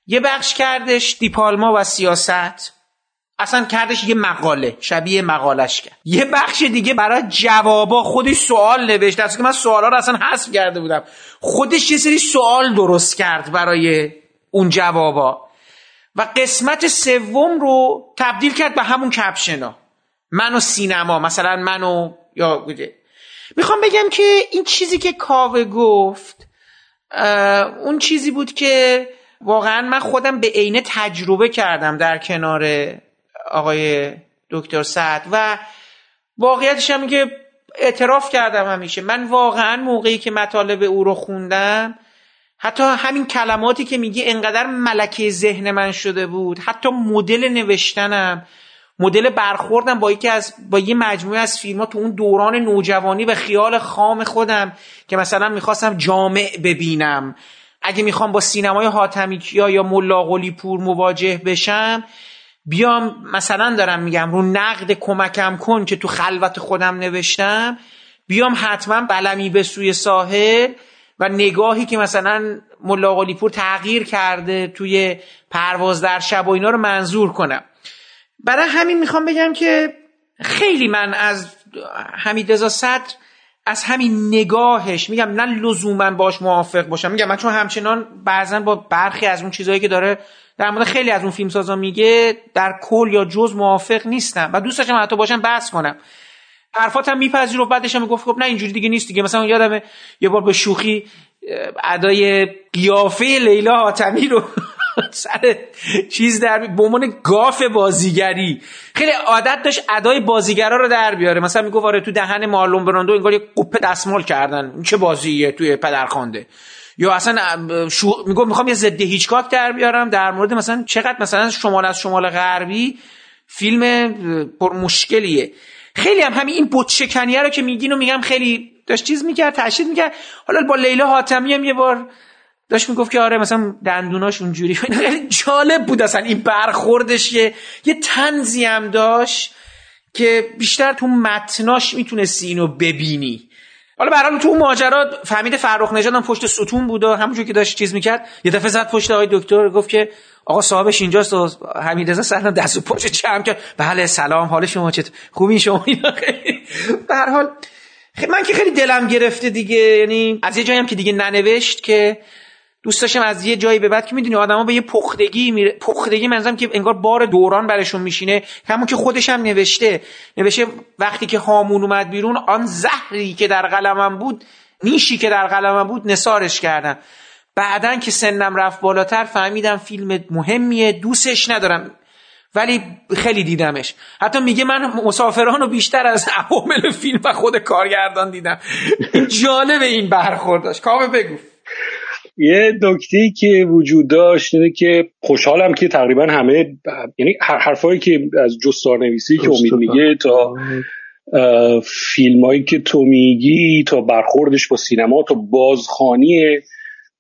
یه بخش کردش دیپالما و سیاست. اصلا کردش یه مقاله شبیه مقالش کرد. یه بخش دیگه برای جوابا خودش سوال نوشت. از که من سوالا رو اصلا حذف کرده بودم. خودش یه سری سوال درست کرد برای اون جوابا. و قسمت سوم رو تبدیل کرد به همون کپشنا من و سینما مثلا من و یا می‌خوام بگم که این چیزی که کاوه گفت اون چیزی بود که واقعا من خودم به عینه تجربه کردم در کنار آقای دکتر سعد و واقعیتش هم که اعتراف کردم همیشه. من واقعا موقعی که مطالب او رو خوندم حتی همین کلماتی که میگی انقدر ملکه ذهن من شده بود حتی مدل نوشتنم مدل برخوردم با یکی از با یه مجموعه از فیلم ها تو اون دوران نوجوانی و خیال خام خودم که مثلا می‌خواستم جامع ببینم. اگه می‌خوام با سینمای حاتمی کیا یا ملا پور مواجه بشم بیام مثلا دارم میگم رو نقد کمکم کن که تو خلوت خودم نوشتم بیام حتما بلمی به سوی ساحل و نگاهی که مثلا ملا پور تغییر کرده توی پرواز در شب و اینا رو منظور کنم. برای همین می‌خوام بگم که خیلی من از حمید رضا صدر از همین نگاهش میگم نه لزوما باش موافق باشم میگم من چون همچنان بعضا با برخی از اون چیزهایی که داره در مورد خیلی از اون فیلم سازا میگه در کل یا جز موافق نیستم و دوست داشتم حتی باشم بحث کنم. حرفاتم میپذیرفت بعدش هم می‌گفت خب نه اینجوری دیگه نیست دیگه. مثلا یادم یه بار به شوخی ادای قیافه لیلا حاتمی رو سر چیز در به عنوان گاف بازیگری. خیلی عادت داشت ادای بازیگرا رو در بیاره. مثلا می‌گفت آره تو دهن مارلون براندو انگار یه قپه دستمال کردن. چه بازیه توی پدرخوانده یا اصلا شو... می‌گفت می‌خوام یه ضد هیچکاک در بیارم در مورد مثلا چقدر مثلا شمال از شمال غربی فیلم پر مشکلیه. خیلی هم همین این بوتشکنیه رو که میگین و میگم خیلی داشت چیز می‌کرد تشدید می‌کرد. حالا با لیلا حاتمی هم یه بار داشت می‌گفت که آره مثلا دندوناش اونجوری. خیلی جالب بود اصلا این برخوردش. که یه تنزی هم داشت که بیشتر تو متناش می‌تونستی اینو ببینی. حالا برحال تو ماجرا فهمید فرخ نژاد هم پشت ستون بود و همونجور که داشت چیز می‌کرد. یه دفعه زد پشت آقای دکتر گفت که آقا صاحبش اینجاست و حمیدرضا سلام دست و پشت چم کرد. بله سلام حال شما چطور؟ خوبی شما؟ اینا به حال من که خیلی دلم گرفته دیگه. یعنی از یه جایی هم که دیگه ننوشت که دوست داشتم از یه جایی به بعد که می‌دونی آدما به یه پختگی میره پختگی منظورم که انگار بار دوران برشون میشینه. همون که خودش هم نوشته. نوشته وقتی که هامون اومد بیرون آن زهری که در قلمم بود نیشی که در قلمم بود نسارش کردم. بعدا که سنم رفت بالاتر فهمیدم فیلم مهمیه دوستش ندارم. ولی خیلی دیدمش. حتی میگه من مسافران رو بیشتر از عوامل فیلم و خود کارگردان دیدم. جالب این برخورداش. کامه بگو. یه دکته که وجود داشت اینه که خوشحالم که تقریبا همه یعنی هر حرفایی که از جستار نویسی که امید میگه تا فیلمایی که تو میگی تا برخوردش با سینما تا بازخانی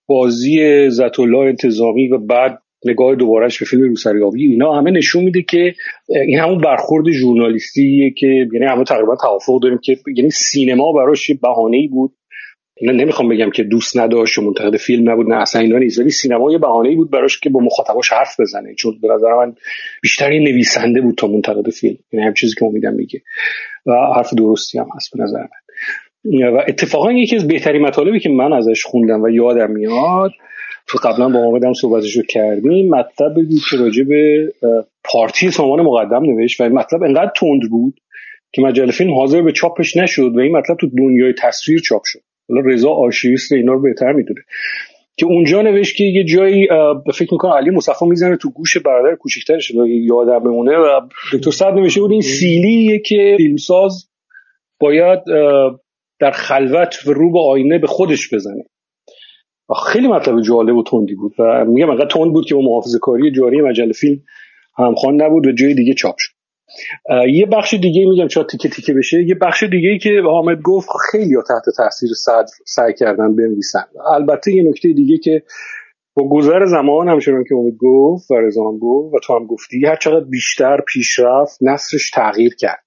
بازی زت الله انتظامی و بعد نگاه دوبارهش به فیلم روسریابی اینا همه نشون میده که این همون برخورد ژورنالیستیه که یعنی همه تقریبا توافق داریم که یعنی سینما براش یه بهانه‌ای بود. نمی‌خوام بگم که دوست نداشت و منتقد فیلم نبود نه اصلا اینا نیست. ولی سینما یه بهانه‌ای بود براش که با مخاطباش حرف بزنه. چون به نظر من بیشتر یه نویسنده بود تا منتقد فیلم. یعنی هم چیزی که امیدم میگه. و حرف درستی هم هست به نظر من. و اتفاقا یکی از بهترین مطالبی که من ازش خوندم و یادم میاد تو قبلا با آمدم صحبتشو کردیم مطلب بود که راجع به پارتی سامان مقدم نوشت و این مطلب انقدر تند بود که مجله فیلم حاضر به چاپش نشد و این مطلب تو دنیای تصویر چاپ شد. حالا رضا آرشیویست اینا رو بهتر می‌دونه. که اونجا نوشت که یه جایی فکر می‌کنم علی مصطفی می‌زنه تو گوش برادر کوچیکترش یادم بمونه و دکتر صاحب نوشته بود این سیلیه که فیلمساز باید در خلوت و رو به آینه به خودش بزنه. خیلی مطلب جالب و تندی بود و میگم انقدر تند بود که با محافظه کاری جاری مجله فیلم همخوان نبود و جای دیگه چاپ شد. یه بخش دیگه میگم شاید تیکه تیکه بشه. یه بخش دیگه که حامد گفت خیلی تحت تاثیر صدر سعی کردن بنویسن. البته یه نکته دیگه که با گذر زمان همچنان که امید گفت و رضوان گفت و تو هم گفتی هر چقدر بیشتر پیشرفت نصرش تغییر کرد.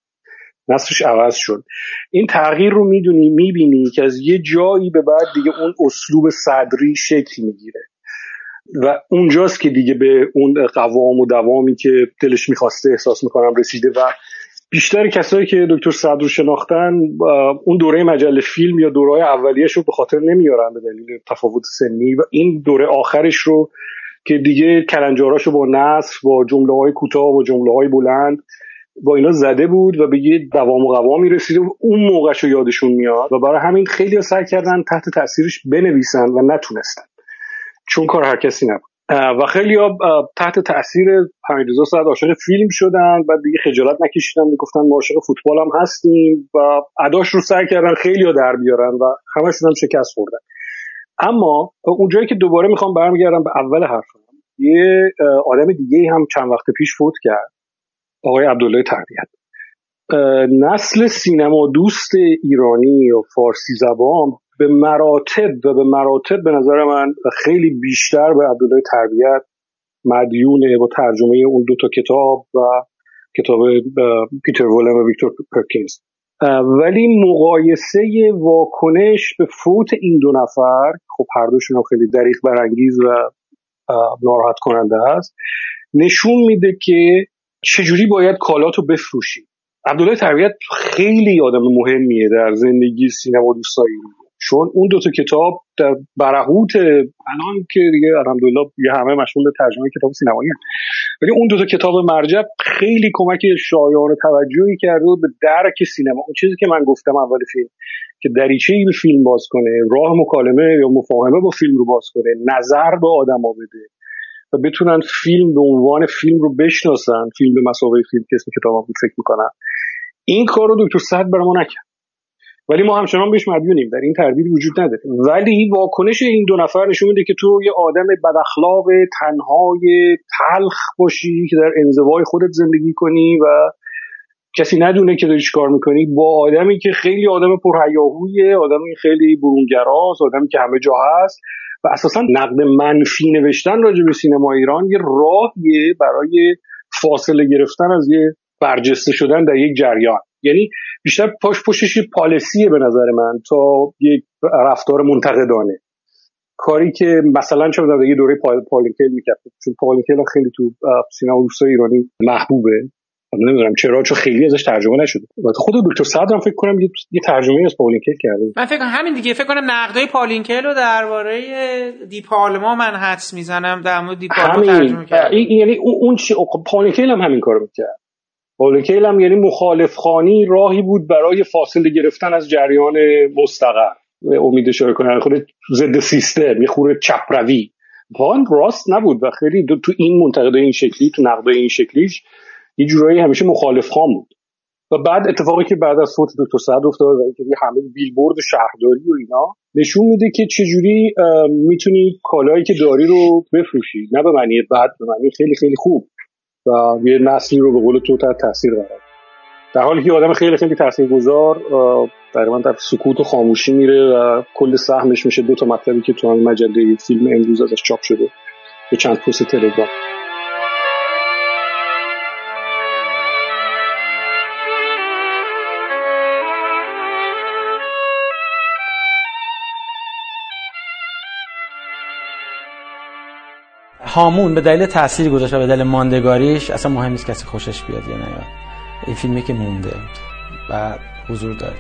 نصرش عوض شد. این تغییر رو می‌دونی می‌بینی که از یه جایی به بعد دیگه اون اسلوب صدری شکل می‌گیره. و اونجاست که دیگه به اون قوام و دوامی که دلش می‌خواسته احساس می‌کنم رسیده و بیشتر کسایی که دکتر صدر رو شناختن اون دوره مجله فیلم یا دوره اولیش رو به خاطر نمیارن به دلیل تفاوت سنی و این دوره آخرش رو که دیگه کلنجاراش رو با نصف با جمله های کوتاه و جمله های بلند با اینا زده بود و به یه دوام و قوامی رسیده و اون موقعش رو یادشون میاد و برای همین خیلی سعی کردن تحت تاثیرش بنویسن و نتونستن. چون کار هر کسی نبود. و خیلی ها تحت تاثیر حمیدرضا سعد عاشق فیلم شدن و دیگه خجالت نکشیدن می‌گفتن ما عاشق فوتبال هم هستیم و اداش رو سعی کردن خیلی ها در بیارن و همشون هم شکست خوردن. اما اونجایی که دوباره می‌خوام برمیگردم به اول حرفم یه آدم دیگه هم چند وقت پیش فوت کرد آقای عبدالله تربیت نسل سینما دوست ایرانی و فارسی زبان به مراتب و به مراتب به نظر من خیلی بیشتر به عبدالله تربیت مدیونه با ترجمه اون دو تا کتاب و کتاب پیتر ولم و ویکتور پرکینز ولی مقایسه واکنش به فوت این دو نفر خب هر دوشون خیلی دریغ برانگیز و ناراحت کننده است نشون میده که چجوری باید کالاتو بفروشی عبدالله تربیت خیلی آدم مهمیه در زندگی سینما دوستایی. چون اون دوتا کتاب در برهوت الان که دیگه الحمدلله یه همه مشغول ترجمه کتاب سینمایی ولی اون دوتا کتاب مرجب خیلی کمک شایان توجهی کرده به درک سینما. اون چیزی که من گفتم اول فیلم که دریچه به فیلم باز کنه راه مکالمه یا مفاهمه با فیلم رو باز کنه نظر به آدما بده و بتونن فیلم به عنوان فیلم رو بشناسن فیلم به مسابقه فیلم که اسم کتابم فکر می‌کنن این کار رو دکتر صد برای ما نکرد. ولی ما همچنان بهش مدیونیم. در این تردید وجود نداره ولی واکنش این دو نفر نشون میده که تو یه آدم بداخلاق تنهای تلخ باشی که در انزوای خودت زندگی کنی و کسی ندونه که داری کار می‌کنی. با آدمی که خیلی آدم پرهیاهویه آدمی خیلی برونگراست آدمی که همه جا هست و اساسا نقد منفی نوشتن راجع به سینما ایران یه راهیه برای فاصله گرفتن از یه برجسته شدن در یک جریان. یعنی بیشتر پاش پشتش پالسیه به نظر من تا یک رفتار منتقدانه. کاری که مثلا چه در یه دوره پالینکل می‌کرد. چون پالینکل خیلی تو سینما روسای ایرانی محبوبه. نمی‌دونم چرا چون خیلی ازش ترجمه نشده. خود دکتر صدرم فکر کنم یه, یه ترجمه از پالینکل کرده. من فکر کنم همین دیگه. فکر کنم نقدای پالینکل رو درباره دیپالما من حدس می‌زنم در مورد دیپالما ترجمه کرد یعنی اون چی پالینکل هم همین کارو می‌کرد. پالینکل هم یعنی مخالف خانی راهی بود برای فاصله گرفتن از جریان مستقر. امید اشاره کنه خود ضد سیستم یه خورده چپروی. وان راست نبود و خیلی تو این منتقده این شکلی تو نقد این شکلیش یه جورایی همیشه مخالف خان بود. و بعد اتفاقی که بعد از فوت دکتر سعد افتاد و اینکه همه بیلبورد شهرداری و اینا نشون میده که چجوری می‌تونی کالایی که داری رو بفروشی. نه به معنی بد به معنی خیلی خیلی خوب. و یه نسلی رو به قول تو تحت تاثیر قرار در حالی که آدم خیلی خیلی تاثیرگذار تقریبا در سکوت و خاموشی میره و کل سهمش میشه دو تا مطلبی که تو مجله فیلم امروز ازش چاپ شده. به چند پست تلگرام. هامون به دلیل تاثیر گذاشته و به دلیل ماندگاریش اصلا مهم نیست کسی خوشش بیاد یا نه. این فیلمی که مونده و حضور داره.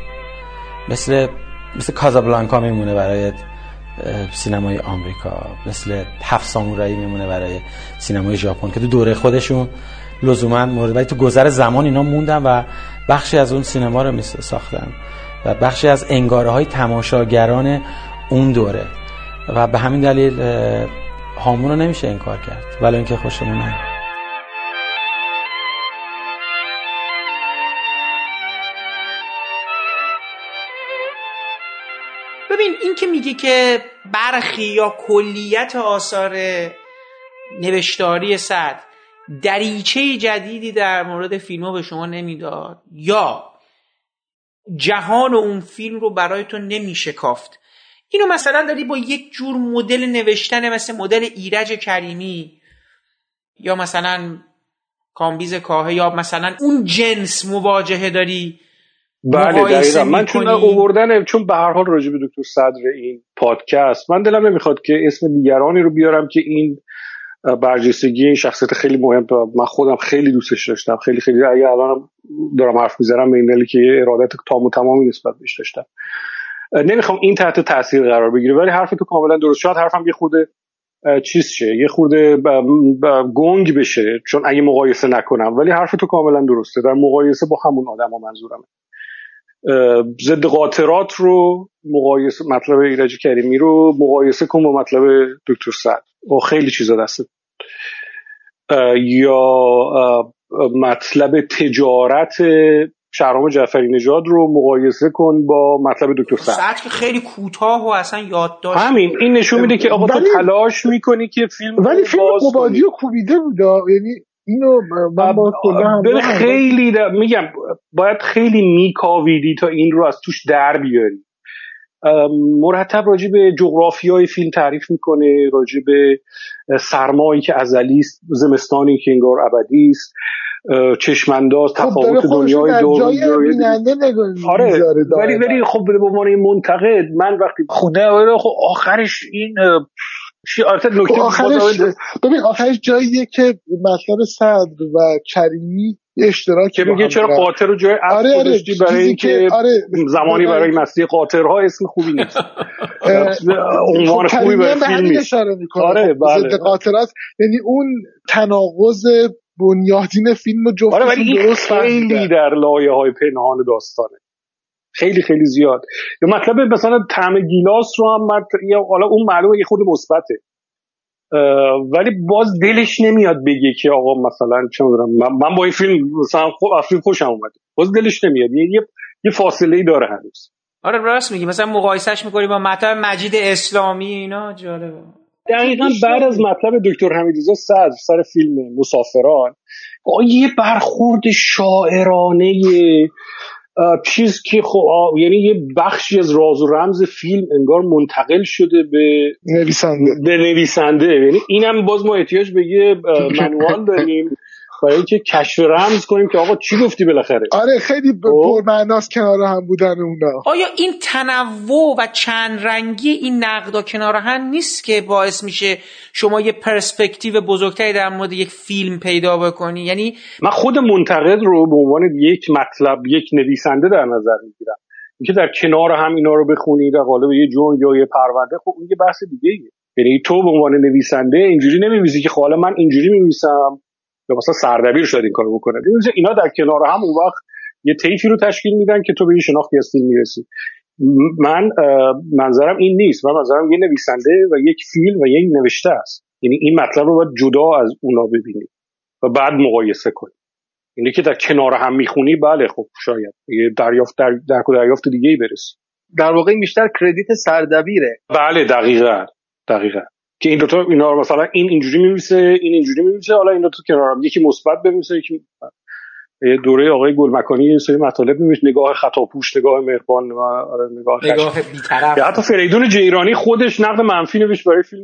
مثل مثل کازابلانکا میمونه برای سینمای آمریکا. مثل هفت سامورایی میمونه برای سینمای ژاپن که تو دوره خودشون لزوما مورد ولی تو گذر زمان اینا موندن و بخشی از اون سینما رو ساختن. و بخشی از انگاره های تماشاگران اون دوره. و به همین دلیل هامون رو نمیشه انکار کرد. ولی اینکه خوشمون نیاد ببین این که میگه که برخی یا کلیت آثار نوشتاری صد دریچه جدیدی در مورد فیلم ها به شما نمی‌داد یا جهان و اون فیلم رو برای تو نمیشکافت. اینو مثلا داری با یک جور مدل نوشتن مثل مدل ایرج کریمی یا مثلا کامبیز کاهه یا مثلا اون جنس مواجهه داری بله دقیقا. من چون اووردن چون به هر حال راجع به دکتر صدر این پادکست من دلم نمی‌خواد که اسم دیگرانی رو بیارم که این برجستگی این شخصیت خیلی مهم من خودم خیلی دوستش داشتم خیلی خیلی. اگه الان دارم حرف می‌زنم به این که ارادت تام و تمامی نسبت بهش داشتم. نمی‌خوام این تحت تاثیر قرار بگیره ولی حرف تو کاملا درست. شاید حرفم یه خورده چیز شه یه خورده گنگ بشه چون اگه مقایسه نکنم. ولی حرف تو کاملا درسته. در مقایسه با همون آدم و منظورمه. ضد قاطرات رو مقایسه مطلب ایرج کریمی رو مقایسه کن با مطلب دکتر سعد. و خیلی چیزا دسته. یا مطلب تجارت شهرام جعفری نژاد رو مقایسه کن با مطلب دکتر سعد. که خیلی کوتاه و اصلا یادداشت همین این نشون میده که آقا تو تلاش می‌کنی که فیلم ولی فیلم قبادی و کوبیده بود یعنی اینو من با خیلی میگم باید خیلی میکاویدی تا این رو از توش در بیاری. مرتب راجع به های فیلم تعریف می‌کنه راجع به سرمایی که ازلی است زمستانی که انگار ابدی است. چشمانداز خب تفاوت دنیای دو آره ولی ولی خب به عنوان منتقد من وقتی خونه خب آخرش این خب آخرش ببین آخرش جاییه که مطلب صدر و کریمی اشتراک که میگه چرا قاطر رو جای آره آره برای اینکه آره. زمانی برای مسیح قاطرها اسم خوبی نیست. عنوان خب خوبی برای فیلم نیست. آره بله. قاطرات یعنی اون تناقض بنیادین فیلم جفتشون آره درست خیلی در لایه های پنهان داستانه. خیلی خیلی زیاد. یا مطلب مثلا طعم گیلاس رو هم یا حالا اون معلومه یه خود مثبته. ولی باز دلش نمیاد بگه که آقا مثلا چه من, من با این فیلم مثلا خب خوشم اومد. باز دلش نمیاد. یه یه فاصله ای داره هنوز. آره راست میگی. مثلا مقایسهش می‌کنی با مطلب مجید اسلامی اینا جالبه. دقیقا بعد از مطلب دکتر حمیدرضا صدر سر فیلم مسافران یه برخورد شاعرانه چیز که خب یعنی یه بخشی از راز و رمز فیلم انگار منتقل شده به نویسنده. به نویسنده. یعنی اینم باز ما احتیاج به یه منوال داریم. برای اینکه کشف رمز کنیم که آقا چی گفتی بالاخره آره خیلی خب. پرمعناست کنار هم بودن اونا آیا این تنوع و چند رنگی این نقدا کنار هم نیست که باعث میشه شما یه پرسپکتیو بزرگتری در مورد یک فیلم پیدا بکنی یعنی من خود منتقد رو به عنوان یک مطلب یک نویسنده در نظر می‌گیرم اینکه در کنار هم اینا رو بخونی در قالب یه جون یا یه پرونده خب اون یه بحث دیگه. یعنی تو به عنوان نویسنده اینجوری نمیویسی که خب من اینجوری میویسم یا مثلا سردبیر شاید این کارو بکنه. اینا در کنار هم اون وقت یه تیفی رو تشکیل میدن که تو به این شناختی از فیلم می‌رسی. من منظرم این نیست. من منظرم یه نویسنده و یک فیلم و یک نوشته است. یعنی این مطلب رو باید جدا از اونا ببینی و بعد مقایسه کنی. اینه که در کنار هم می‌خونی بله خب شاید. یه دریافت در درک دریافت دیگه ای برسی. در واقع بیشتر کردیت سردبیره. بله دقیقا. دقیقا. که این دوتا اینا رو مثلا این اینجوری میمیسه این اینجوری میمیسه حالا این دوتا کنارم یکی مثبت بمیسه یکی دوره آقای گلمکانی این سری مطالب میمیشه نگاه خطاپوش نگاه مهربان و آره، نگاه نگاه بی‌طرف. حتی فریدون جیرانی خودش نقد منفی نوشت برای فیلم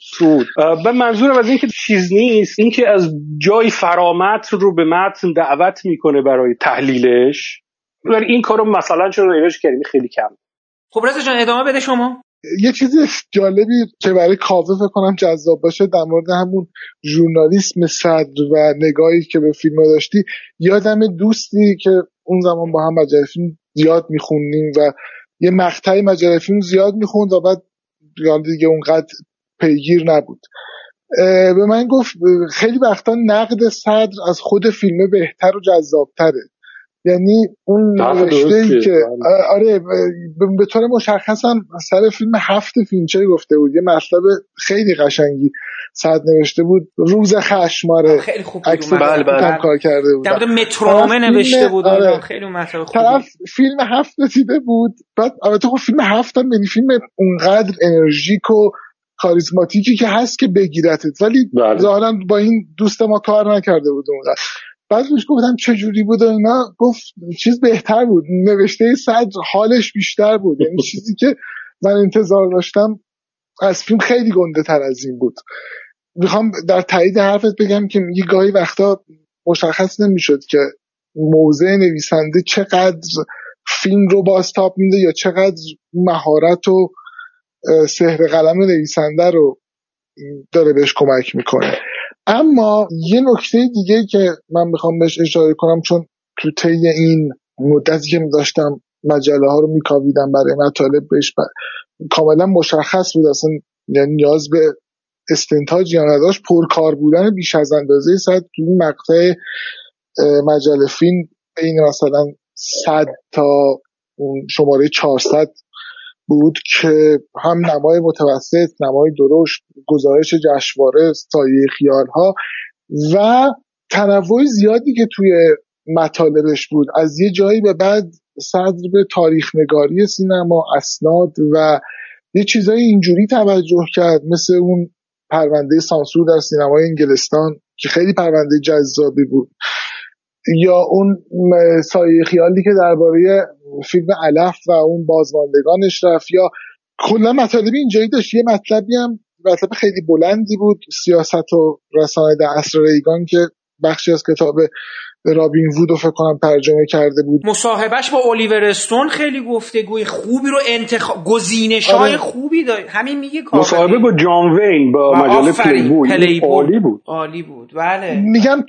سود به منظورم از اینکه چیز نیست اینکه از جای فرامت رو به متن دعوت می‌کنه برای تحلیلش. ولی این کارو مثلا چرا ایرج کریمی خیلی کم. خب رضا جان ادامه بده شما. یه چیزی جالبی که برای کاوه فکر کنم جذاب باشه در مورد همون ژورنالیسم صدر و نگاهی که به فیلم داشتی یادم دوستی که اون زمان با هم مجله فیلم زیاد می‌خونیم و یه مقطعی مجله فیلم زیاد می‌خوند و بعد دیگه اونقدر پیگیر نبود. به من گفت خیلی وقتا نقد صدر از خود فیلم بهتر و جذابتره. یعنی اون نوشته ای که بله. آره به طور مشخص هم سر فیلم هفت فینچر گفته بود؟ یه مطلب خیلی قشنگی صد نوشته بود. روز خشماره. خیلی خوب بله بله. کار کرده بود در مترونومه نوشته بود آره. خیلی مطلب خوبی. طرف فیلم هفت دیده بود. بعد البته خب فیلم هفت هم یعنی فیلم اونقدر انرژیک و کاریزماتیکی که هست که بگیرتت. ولی بله. ظاهرا با این دوست ما کار نکرده بود اونقدر. بعد روش گفتم چجوری بود و اینا گفت چیز بهتر بود نوشته صدر حالش بیشتر بود. یعنی چیزی که من انتظار داشتم از فیلم خیلی گنده تر از این بود. می‌خوام در تایید حرفت بگم که یه گاهی وقتا مشخص نمی‌شد که موضع نویسنده چقدر فیلم رو بازتاب میده یا چقدر مهارت و سحر قلم نویسنده رو داره بهش کمک می‌کنه. اما یه نکته دیگه که من می‌خوام بهش اشاره کنم چون تو طی این مدتی که داشتم مجله ها رو میکاویدم برای مطالب بهش کاملا مشخص بود. اصلا یعنی نیاز به استنتاج یا نداشت. پرکار بودن بیش از اندازه صد تو مقطع مجله فیلم این مثلا 100 تا شماره 400 بود که هم نمای متوسط نمای درشت گزارش جشنواره سایه خیال ها و تنوع زیادی که توی مطالبش بود. از یه جایی به بعد صدر به تاریخ نگاری سینما اسناد و یه چیزای اینجوری توجه کرد مثل اون پرونده سانسور در سینمای انگلستان که خیلی پرونده جذابی بود. یا اون سایه خیالی که درباره فیلم علف و اون بازماندگانش رفت. یا کلا مطالبی اینجایی داشت. یه مطلبی هم مطلب خیلی بلندی بود سیاست و رسانه در عصر ریگان که بخشی از کتاب رابین وود رو فکر کنم ترجمه کرده بود. مصاحبهش با الیور استون خیلی گفتگوی خوبی رو انتخاب گزینش های آره. خوبی داره همین میگه کار مصاحبه با جان وین با مجله پلی بود عالی بود. عالی بود. بله. میگم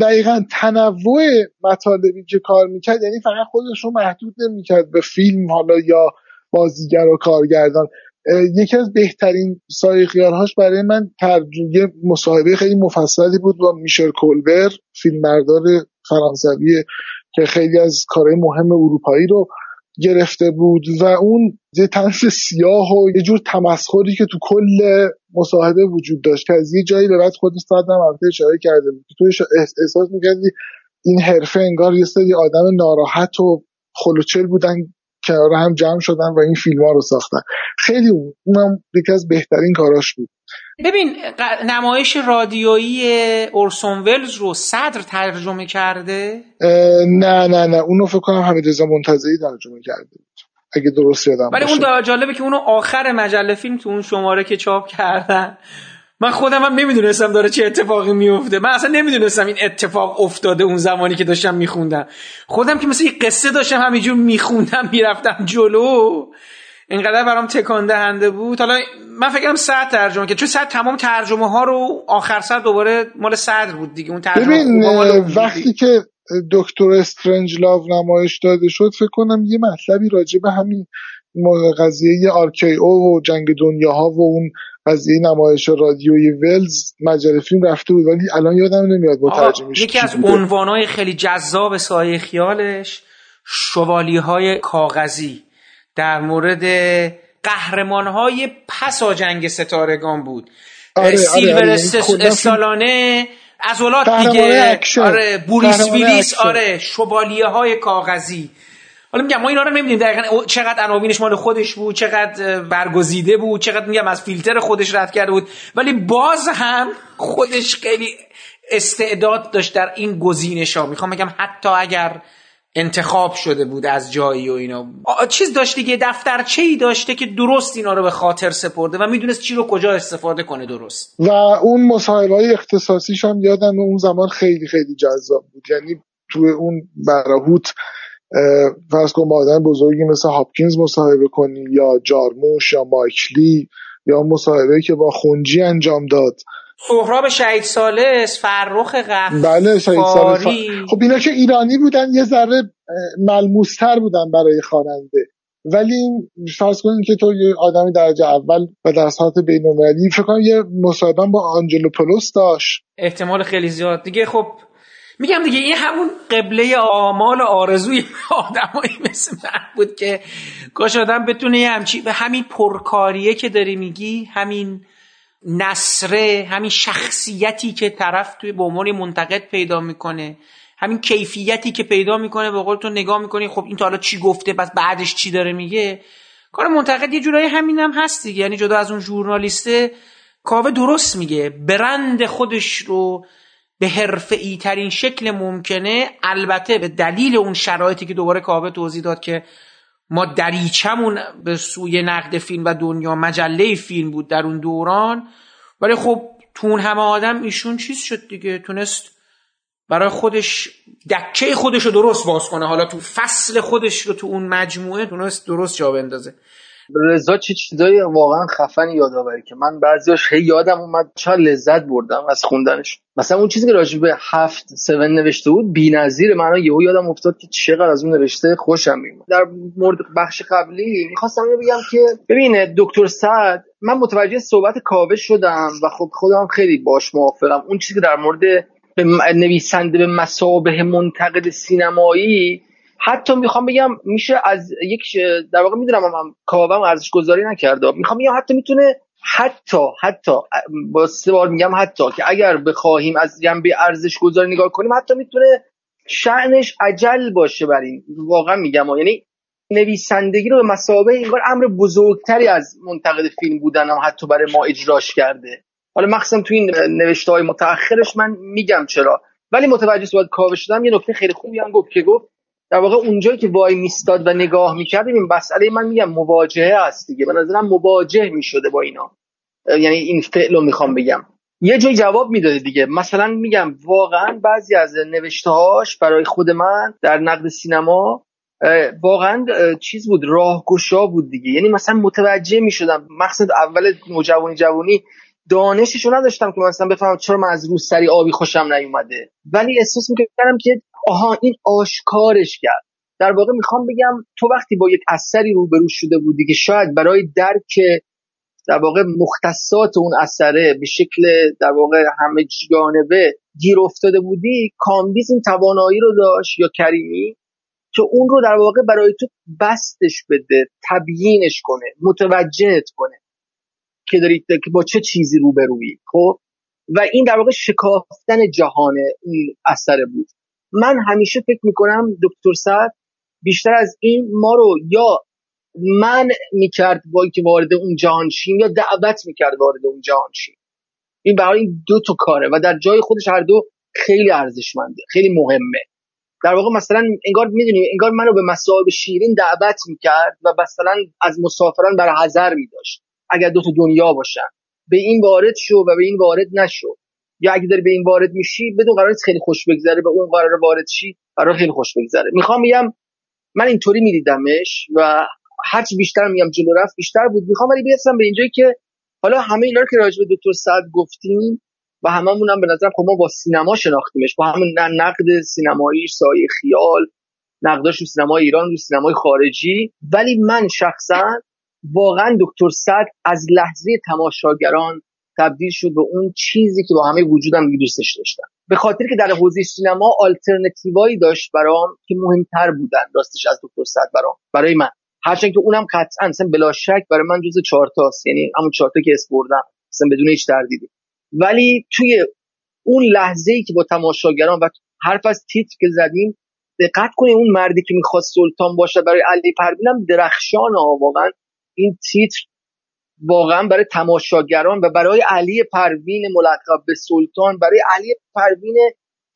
دقیقا تنوع مطالبی که کار می‌کرد یعنی فقط خودش رو محدود نمی‌کرد به فیلم حالا یا بازیگر و کارگردان. یکی از بهترین سایقیارهاش برای من ترجمه مصاحبه خیلی مفصلی بود با میشل کولبر فیلمبردار فرانسوی که خیلی از کارهای مهم اروپایی رو گرفته بود و اون یه تنس سیاه و یه جور تمسخری که تو کل مصاحبه وجود داشت که از یه جایی به بعد خود ساعت هم اشاره کرده بود. تو احساس می‌کردی این حرفه انگار یه سری آدم ناراحت و خلوچل بودن کنار هم جمع شدن و این فیلم ها رو ساختن. خیلی اونم یکی از بهترین کاراش بود. ببین نمایش رادیویی اورسون ولز رو صدر ترجمه کرده؟ نه نه نه. اونو فکر کنم حمید رضا منتظری ترجمه کرده بود. اگه درست یادم ولی اون جالبه که اونو آخر مجله فیلم تو اون شماره که چاپ کردن. من خودم هم نمی‌دونستم داره چه اتفاقی میفته من اصلا نمی‌دونستم این اتفاق افتاده اون زمانی که داشتم میخوندم. خودم که مثل یه قصه داشتم همینجور میخوندم می‌رفتم جلو. اینقدر برام تکان دهنده بود. حالا من فکرم صد ترجمه که چون صد تمام ترجمه ها رو آخر سر دوباره مال صدر بود دیگه. اون ترجمه ببین وقتی که دکتر استرنج لاو نمایش داده شد فکر کنم یه مطلبی راجع به همین قضیه او و جنگ دنیاها و اون قضیه نمایش رادیوی ولز مجله فیلم رفته بود. ولی الان یادم نمیاد مترجمش یکی از عنوانهای خیلی جذاب سایه خیالش شوالی های کاغذی. در مورد قهرمان های پسا جنگ ستارگان بود. آره،, آره، سیلور آره، استالانه از دیگه آره بوریس ویلیس آره شوالیه های کاغذی. حالا میگم ما اینا رو نمی‌دونیم دقیقا چقدر عناوینش مال خودش بود چقدر برگزیده بود چقدر میگم از فیلتر خودش رد کرده بود. ولی باز هم خودش خیلی استعداد داشت در این گزینش ها می‌خوام بگم حتی اگر انتخاب شده بود از جایی و اینا. چیز داشته که دفترچه ای داشته که درست اینا رو به خاطر سپرده و می‌دونست چی رو کجا استفاده کنه درست. و اون مصاحبه های اختصاصیش هم یادم اون زمان خیلی خیلی جذاب بود. یعنی توی اون براهوت فرض کن با آدم بزرگی مثل هاپکینز مصاحبه کنی یا جارموش یا مایکلی یا مصاحبه که با خونجی انجام داد. سهراب شهید سالس فرخ غفاری. بله شهید سالس. خب اینا که ایرانی بودن یه ذره ملموستر بودن برای خواننده. ولی فرض کنید که تو یه آدمی درجه اول و در سطح بین‌المللی فکر کنم یه مصاحبه با آنجلو پلوس داشت. احتمال خیلی زیاد. دیگه خب میگم دیگه این همون قبله آمال و آرزوی آدمایی مثل من بود که کاش آدم بتونه همچی به همین پرکاریه که داری میگی همین نصره همین شخصیتی که طرف توی به عنوان منتقد پیدا می‌کنه همین کیفیتی که پیدا می‌کنه به قول تو نگاه می‌کنی خب این تا حالا چی گفته پس بعدش چی داره میگه؟ کار منتقد یه جورایی همین هم هست دیگه. یعنی جدا از اون ژورنالیسته کاوه درست میگه. برند خودش رو به حرفه ای ترین شکل ممکنه البته به دلیل اون شرایطی که دوباره کاوه توضیح داد که ما دریچمون به سوی نقد فیلم و دنیا مجله فیلم بود در اون دوران. ولی خب تو اون همه آدم ایشون چیز شد دیگه تونست برای خودش دکه خودش رو درست باز کنه. حالا تو فصل خودش رو تو اون مجموعه تونست درست جا بندازه. رضا چه چیزایی واقعا خفن یادآوری که من بعضیاش خیلی یادم اومد. چه لذت بردم از خوندنش. مثلا اون چیزی که راجع به هفت سون نوشته بود بی‌نظیر من یهو یادم افتاد که چقدر از اون نوشته خوشم میومد در مورد بخش قبلی می‌خواستم بگم که ببینه دکتر سعد من متوجه صحبت کاوه شدم و خب خودم خیلی باش موافقم. اون چیزی که در مورد به نویسنده به مسابه منتقد سینمایی حتی می‌خوام بگم میشه از یک در واقع می‌دونم هم کاوم ارزش گذاری نکرده. می‌خوام بگم حتی می‌تونه حتی حتی با سه بار میگم حتی که اگر بخواهیم از جنبه ارزش گذاری نگاه کنیم حتی می‌تونه شعنش عجل باشه بر این. واقعا میگم. یعنی نویسندگی رو به مسابقه انگار امر بزرگتری از منتقد فیلم بودن هم حتی برای ما اجراش کرده. حالا مخصوصا تو این نوشته های متأخرش من میگم چرا. ولی متوجه صحبت کاوه شدم یه نکته خیلی خوبی هم گفت که گفت در واقع اونجایی که وای میستاد و نگاه می‌کرد این مسئله من میگم مواجهه است دیگه. به نظرم مواجه می‌شده با اینا. یعنی این فعل رو می‌خوام بگم. یه جای جواب می‌داده دیگه. مثلا میگم واقعا بعضی از نوشتهاش برای خود من در نقد سینما واقعا چیز بود راهگشا بود دیگه. یعنی مثلا متوجه می‌شدم مقصد اول نوجوانی جوانی دانششو نداشتم که مثلا بفهمم چرا من از روسری آبی خوشم نیومده. ولی احساس می‌کردم که آها این آشکارش کرد. در واقع می‌خوام بگم تو وقتی با یک اثری روبرو شده بودی که شاید برای درک در واقع مختصات اون اثره به شکل در واقع همه جانبه گیر افتاده بودی کامبیز این توانایی رو داشت یا کریمی که اون رو در واقع برای تو بستش بده تبیینش کنه متوجهت کنه. که دارید که با چه چیزی روبرویی خب؟ و این در واقع شکافتن جهان این اثر بود. من همیشه فکر می‌کنم دکتر سعد بیشتر از این ما رو یا من می‌کرد با که وارد اون جهان شیم یا دعوت می‌کرد وارد اون جهان شیم. این برای این دو تا کاره و در جای خودش هر دو خیلی ارزشمنده خیلی مهمه. در واقع مثلا انگار می‌دونی انگار منو به مصاحب شیرین دعوت می‌کرد و مثلا از مسافران برای حذر میداشت. اگر دو تا دنیا باشن به این وارد شو و به این وارد نشو. یا اگه داری به این وارد میشی بدون قرار خیلی خوش بگذره به اون قرار وارد شی قرار خیلی خوش بگذره. می‌خوام بگم من اینطوری میدیدمش و هرچی بیشتر میگم جلو رفت بیشتر بود. می‌خوام ولی برسم به اینجایی که حالا همه اینا رو که راجع به دکتر سعد گفتیم و هممون هم به نظرم خب ما با سینما شناختیمش. با همون نقد سینمایی سایه خیال نقداش رو سینما ایران رو سینمای خارجی. ولی من شخصا واقعا دکتر سعد از لحظه تماشاگران تبدیل شد به اون چیزی که با همه وجودم دوستش داشتم. به خاطر که در حوزه سینما آلترنتیوایی داشت برام که مهمتر بودن راستش از دکتر سعد برام برای من. هرچند که اونم قطعا اصلا بلا شک برای من جز چهار تاست یعنی همون چهار تا که بردم اصلا بدون هیچ تردیدی. ولی توی اون لحظه ای که با تماشاگران و حرف از تیتر که زدیم دقت کنید اون مردی که می‌خواست سلطان باشه برای علی پروینم درخشان واقعا. این تیتر واقعا برای تماشاگران و برای علی پروین ملقب به سلطان برای علی پروین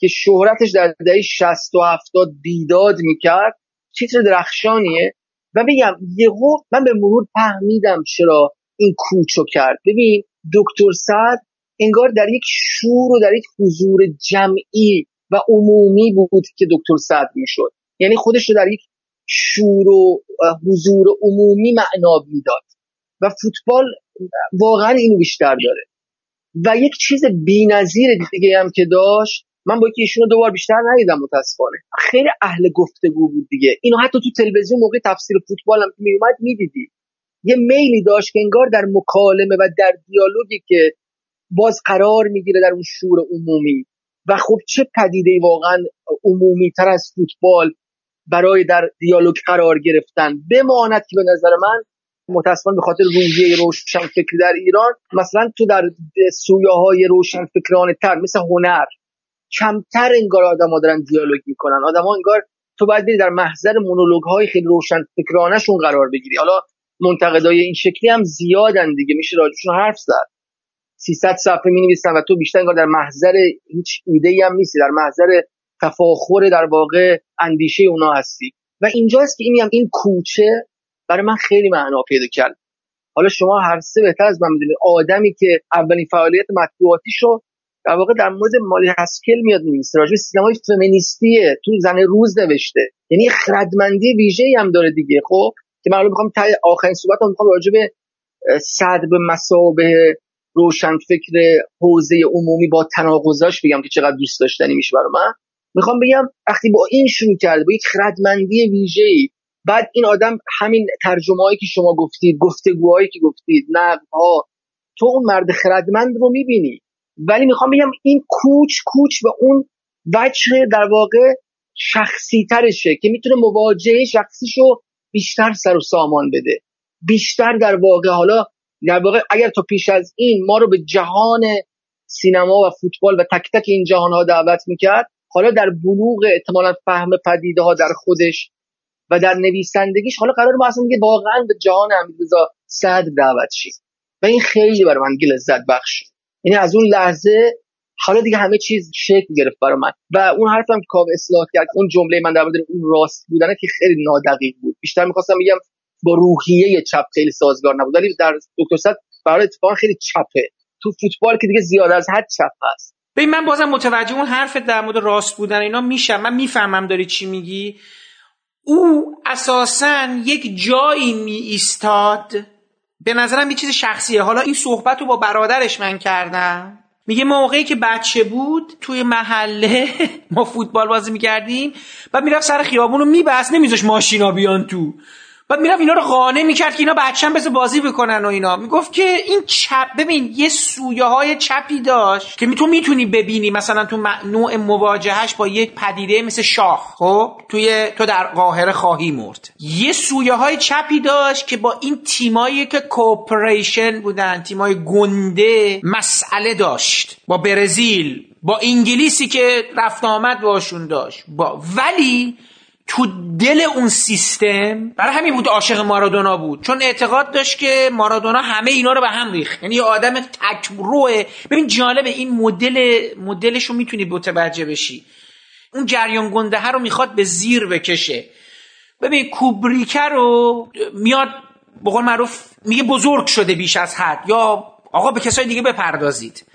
که شهرتش در دهه 60 و 70 بیداد می‌کرد تیتر درخشانیه. و بگم یهو من به مرور فهمیدم چرا این کوچو کرد. ببین دکتر سعد انگار در یک شور و در یک حضور جمعی و عمومی بود که دکتر سعد می‌شد. یعنی خودش رو در یک شور و حضور عمومی معنا می‌داد. و فوتبال واقعا اینو بیشتر داره. و یک چیز بی‌نظیر دیگه هم که داشت من با که ایشونو دوبار بیشتر ندیدم متاسفانه. خیلی اهل گفتگو بود دیگه. اینو حتی تو تلویزیون موقع تفسیر فوتبال هم میومد می‌دیدی. یه میلی داشت که انگار در مکالمه و در دیالوگی که باز قرار می‌گیره در اون شور عمومی. و خب چه پدیده واقعا عمومی تر از فوتبال برای در دیالوگ قرار گرفتن. بماند که به نظر من متاسفانه به خاطر روحیه روشن فکری در ایران مثلا تو در سویاهای روشن فکرانه تر مثل هنر کمتر انگار آدم دارن دیالوگ می‌کنن. ها انگار تو باید بری در محضر مونولوگ های خیلی روشن فکرانشون قرار بگیری. حالا منتقدای این شکلی هم زیادن دیگه. میشه راجعشون حرف زد. 300 صفحه می نویسن و تو بیشتر انگار در محضر هیچ ایده ای هم نیستی. در محضر تفاخر در واقع اندیشه اونا هستی. و اینجاست که این این کوچه برای من خیلی معنا پیدا کرد. حالا شما هر سه بهتر از من می‌دونید. آدمی که اولین فعالیت مطبوعاتیشو در واقع در مورد مالی هسکل میاد نویسه راجع سینمای فمینیستیه. تو زن روز نوشته. یعنی خردمندی ویژه هم داره دیگه خب؟ که من می‌خوام تا آخرین صحبت می‌خوام راجع به صد به مسابه روشن فکر حوزه عمومی با تناقضاش بگم که چقدر دوست داشتنی میشه برای من. می‌خوام بگم وقتی با این شروع کرده با یک خردمندی ویژه بعد این آدم همین ترجمه که شما گفتید گفتگوهایی که گفتید ها تو اون مرد خردمند رو می‌بینی. ولی می‌خوام بگم این کوچ کوچ به اون وجه در واقع شخصی ترشه که می‌تونه مواجهه شخصیشو بیشتر سر و سامان بده. بیشتر در واقع حالا در واقع اگر تو پیش از این ما رو به جهان سینما و فوتبال و تک تک این جهان ها دعوت می‌کرد حالا در بلوغ احتمالا فهم پدیده ها در خودش و در نویسندگیش حالا قرار ما اصلا دیگه واقعا به جهان حمیدرضا صد دعوت شیم. و این خیلی برای من لذت بخش. یعنی از اون لحظه حالا دیگه همه چیز شکل گرفت برای من. و اون حرفم که کاو اصلاح کرد اون جمله من در مورد اون راست بودنه که خیلی نادقیق بود. بیشتر می‌خواستم بگم با روحیه چپ خیلی سازگار نبود. ولی در دکتر صد برای اتفاق خیلی چپه. تو فوتبال که دیگه زیاد از حد چپ هست. ببین من بازم متوجه اون حرف در مورد راست بودن اینا میشم. من می‌فهمم داری چی میگی. او اساسا یک جایی می ایستاد به نظرم یه چیز شخصیه. حالا این صحبت رو با برادرش من کردم. میگه موقعی که بچه بود توی محله ما فوتبال بازی می‌کردیم و می‌رفت سر خیابون رو میبست. نمیذاش ماشینا بیان تو. بعد می‌رفت اینا رو قانع می‌کرد که اینا بچه‌م بذار بازی بکنن و اینا. می‌گفت که این چپ ببین یه سویه های چپی داشت که تو می‌تونی ببینی مثلا تو نوع مواجهش با یک پدیده مثل شاه خب؟ توی تو در قاهره خواهی مرد. یه سویه های چپی داشت که با این تیمایی که کوپریشن بودن تیمای گنده مسئله داشت. با برزیل با انگلیسی که رفت آمد باشون داشت. با ولی تو دل اون سیستم برای همین بود عاشق مارادونا بود. چون اعتقاد داشت که مارادونا همه اینا رو به هم ریخت. یعنی یه آدم تکروه ببین جالبه این مدل مدلش رو می‌تونی متوجه بشی. اون جریان گنده رو می‌خواد به زیر بکشه. ببین کوبریکه رو میاد به معروف میگه بزرگ شده بیش از حد. یا آقا به کسای دیگه بپردازید.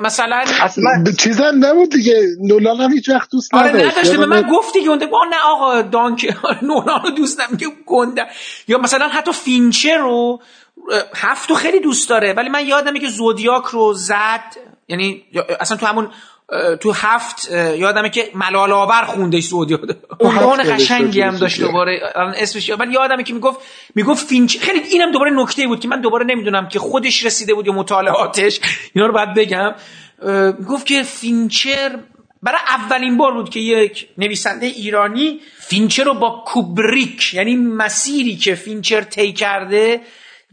مثلا اصلا چیزا نبود دیگه. نولان هم هیچ وقت دوست آره نداشته. به من گفتی که گنده نه آقا دانک نولان رو دوست که گنده. یا مثلا حتی فینچر رو هفت رو خیلی دوست داره. ولی من یادمه که زودیاک رو زد. یعنی اصلا تو همون تو هفت یادمه که ملال آور خونده سعودی عنوان قشنگی هم داشت دوباره. اسمش ولی یادمه که می‌گفت می‌گفت فینچ خیلی اینم دوباره نکته بود که من دوباره نمی‌دونم که خودش رسیده بود یا مطالعاتش. اینا رو باید بگم. می‌گفت که فینچر برای اولین بار بود که یک نویسنده ایرانی فینچر رو با کوبریک یعنی مسیری که فینچر طی کرده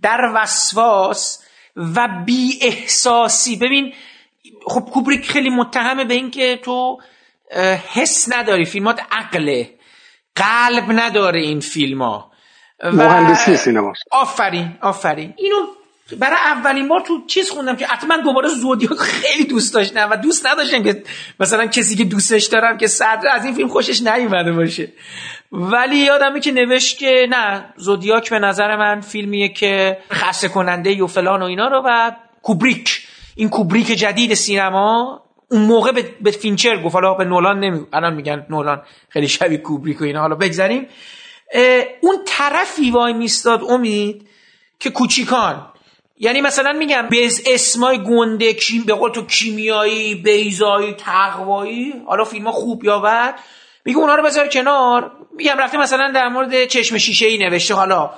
در وسواس و بی احساسی ببین خب کوبریک خیلی متهمه به اینکه تو حس نداری فیلمات عقله. قلب نداره این فیلم ها مهندسی سینما. آفرین آفرین. اینو برای اولین بار تو چیز خوندم که حتما دوباره زودیاک خیلی دوست داشتم و دوست نداشتم که مثلا کسی که دوستش دارم که صدر از این فیلم خوشش نیومده باشه. ولی یادمه که نوشت که نه زودیاک به نظر من فیلمیه که خسته کننده و فلان و اینا رو و کوبریک. این کوبریک جدید سینما اون موقع به, فینچر گفت. حالا به نولان نمی الان میگن نولان خیلی شبیه کوبریک و اینا. حالا بگذاریم. اون طرفی وای میستاد امید که کوچیکان. یعنی مثلا میگم به اسمای گنده کیم به قول تو کیمیایی بیزایی تقوایی. حالا فیلم ها خوب یا بد. میگه اونا رو بذار کنار. میگم رفته مثلا در مورد چشم شیشه ای نوشته. حالا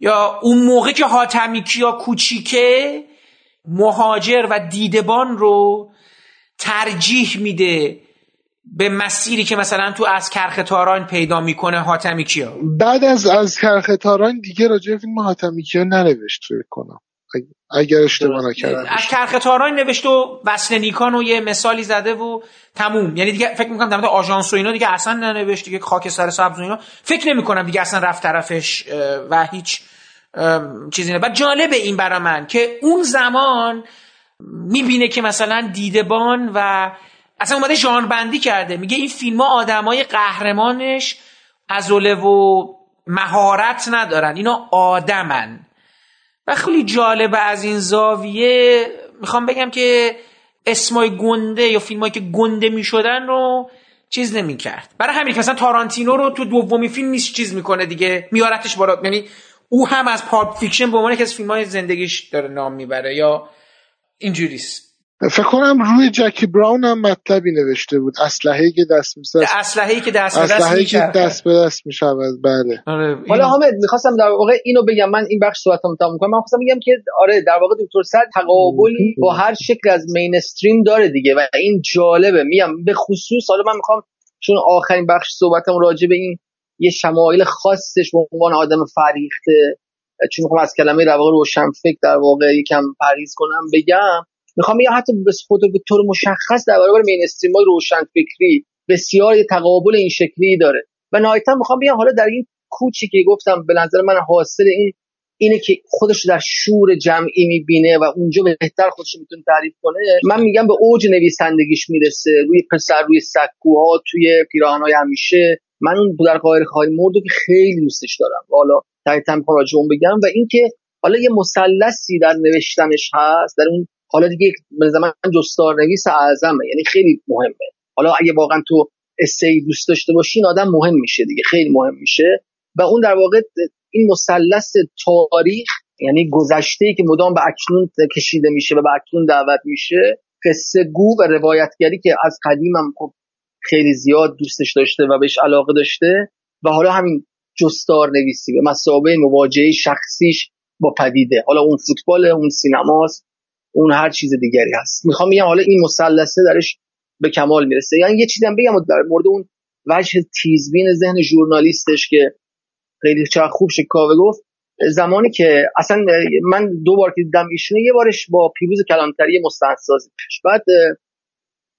یا اون موقع که حاتمی کیا کوچیکه مهاجر و دیدبان رو ترجیح میده به مسیری که مثلا تو از کرخ تاران پیدا می‌کنه حاتمی کیا؟ بعد از از کرخ تاران دیگه راجع فیلم حاتمی کیا ننوشت فکر کنم. اگر اشتباه نکردم. از کرختاران نوشته و وصل نیکان و یه مثالی زده و تموم. یعنی دیگه فکر می‌کنم در مورد آژانس و اینا دیگه اصلا ننوشت دیگه خاک سر سبز و اینا. فکر نمی‌کنم دیگه اصلا رفت طرفش و هیچ چیزی نه بعد جالب این برا من که اون زمان می‌بینه که مثلا دیدبان و اصلا اومده ژانر بندی کرده. میگه این فیلم ها آدمای قهرمانش ازوله و مهارت ندارن. اینا آدمن. و خیلی جالب از این زاویه می‌خوام بگم که اسمای گنده یا فیلم که گنده می‌شدن رو چیز نمی‌کرد. برای همین مثلا تارانتینو رو تو دومی فیلم نیست چیز می‌کنه دیگه. میارتش بالا. یعنی او هم از پالپ فیکشن به عنوان که از فیلم های زندگیش داره نام می‌بره یا اینجوریست. فکر کنم روی جکی براون هم مطلبی نوشته بود. اسلحه‌ای که دست میشه اسلحه‌ای که دست به دست که دست به دست می‌شود. بله. آره حالا حامد می‌خواستم در واقع اینو بگم. من این بخش صحبتم تموم کنم. من خواستم بگم که آره در واقع دکتر صدر تقابلی با هر شکل از mainstream ی داره دیگه و این جالبه. میگم به خصوص حالا من می‌خوام چون آخرین بخش صحبتم راجع به این یه شمایل خاصش به عنوان آدم فریخته. چون می‌خوام از کلمه در واقع روشن فکر در واقع یکم پریز کنم بگم. می‌خوام یا حتی به خود به طور مشخص در برابر مینستریم های روشن فکری بسیار تقابل این شکلی داره. و نهایتا می‌خوام بگم حالا در این کوچی که گفتم به نظر من حاصل این اینه که خودش در شور جمعی می‌بینه و اونجا بهتر خودش می‌تونه تعریف کنه. من میگم به اوج نویسندگیش می‌رسه. روی پسر روی سکوها توی پیراهنهای همیشه. من اون در قاهر خواهی مردو که خیلی دوستش دارم. حالا تا می‌خوام راجع بگم و اینکه حالا یه مثلثی در نوشتنش هست در اون حالا دیگه به من جستار نویس اعظمه یعنی خیلی مهمه. حالا اگه واقعا تو اسی دوست داشته باشین آدم مهم میشه دیگه خیلی مهم میشه. و اون در واقع این مثلث تاریخ یعنی گذشته که مدام به اکنون کشیده میشه و به اکنون دعوت میشه قصه گو و روایتگری که از قدیم هم خب خیلی زیاد دوستش داشته و بهش علاقه داشته و حالا همین جستار نویسی به مسابقه مواجهه شخصیش با پدیده. حالا اون فوتبال اون سینماست اون هر چیز دیگری هست. می‌خوام بگم حالا این مثلثه درش به کمال می‌رسه. یعنی یه چیزی هم بگم در مورد اون وجه تیزبین ذهن ژورنالیستش که خیلی چقدر خوب شکاوه گفت زمانی که اصلا من دو بار که دیدم ایشونه یه بارش با پیروز کلانتری مستندسازی بعد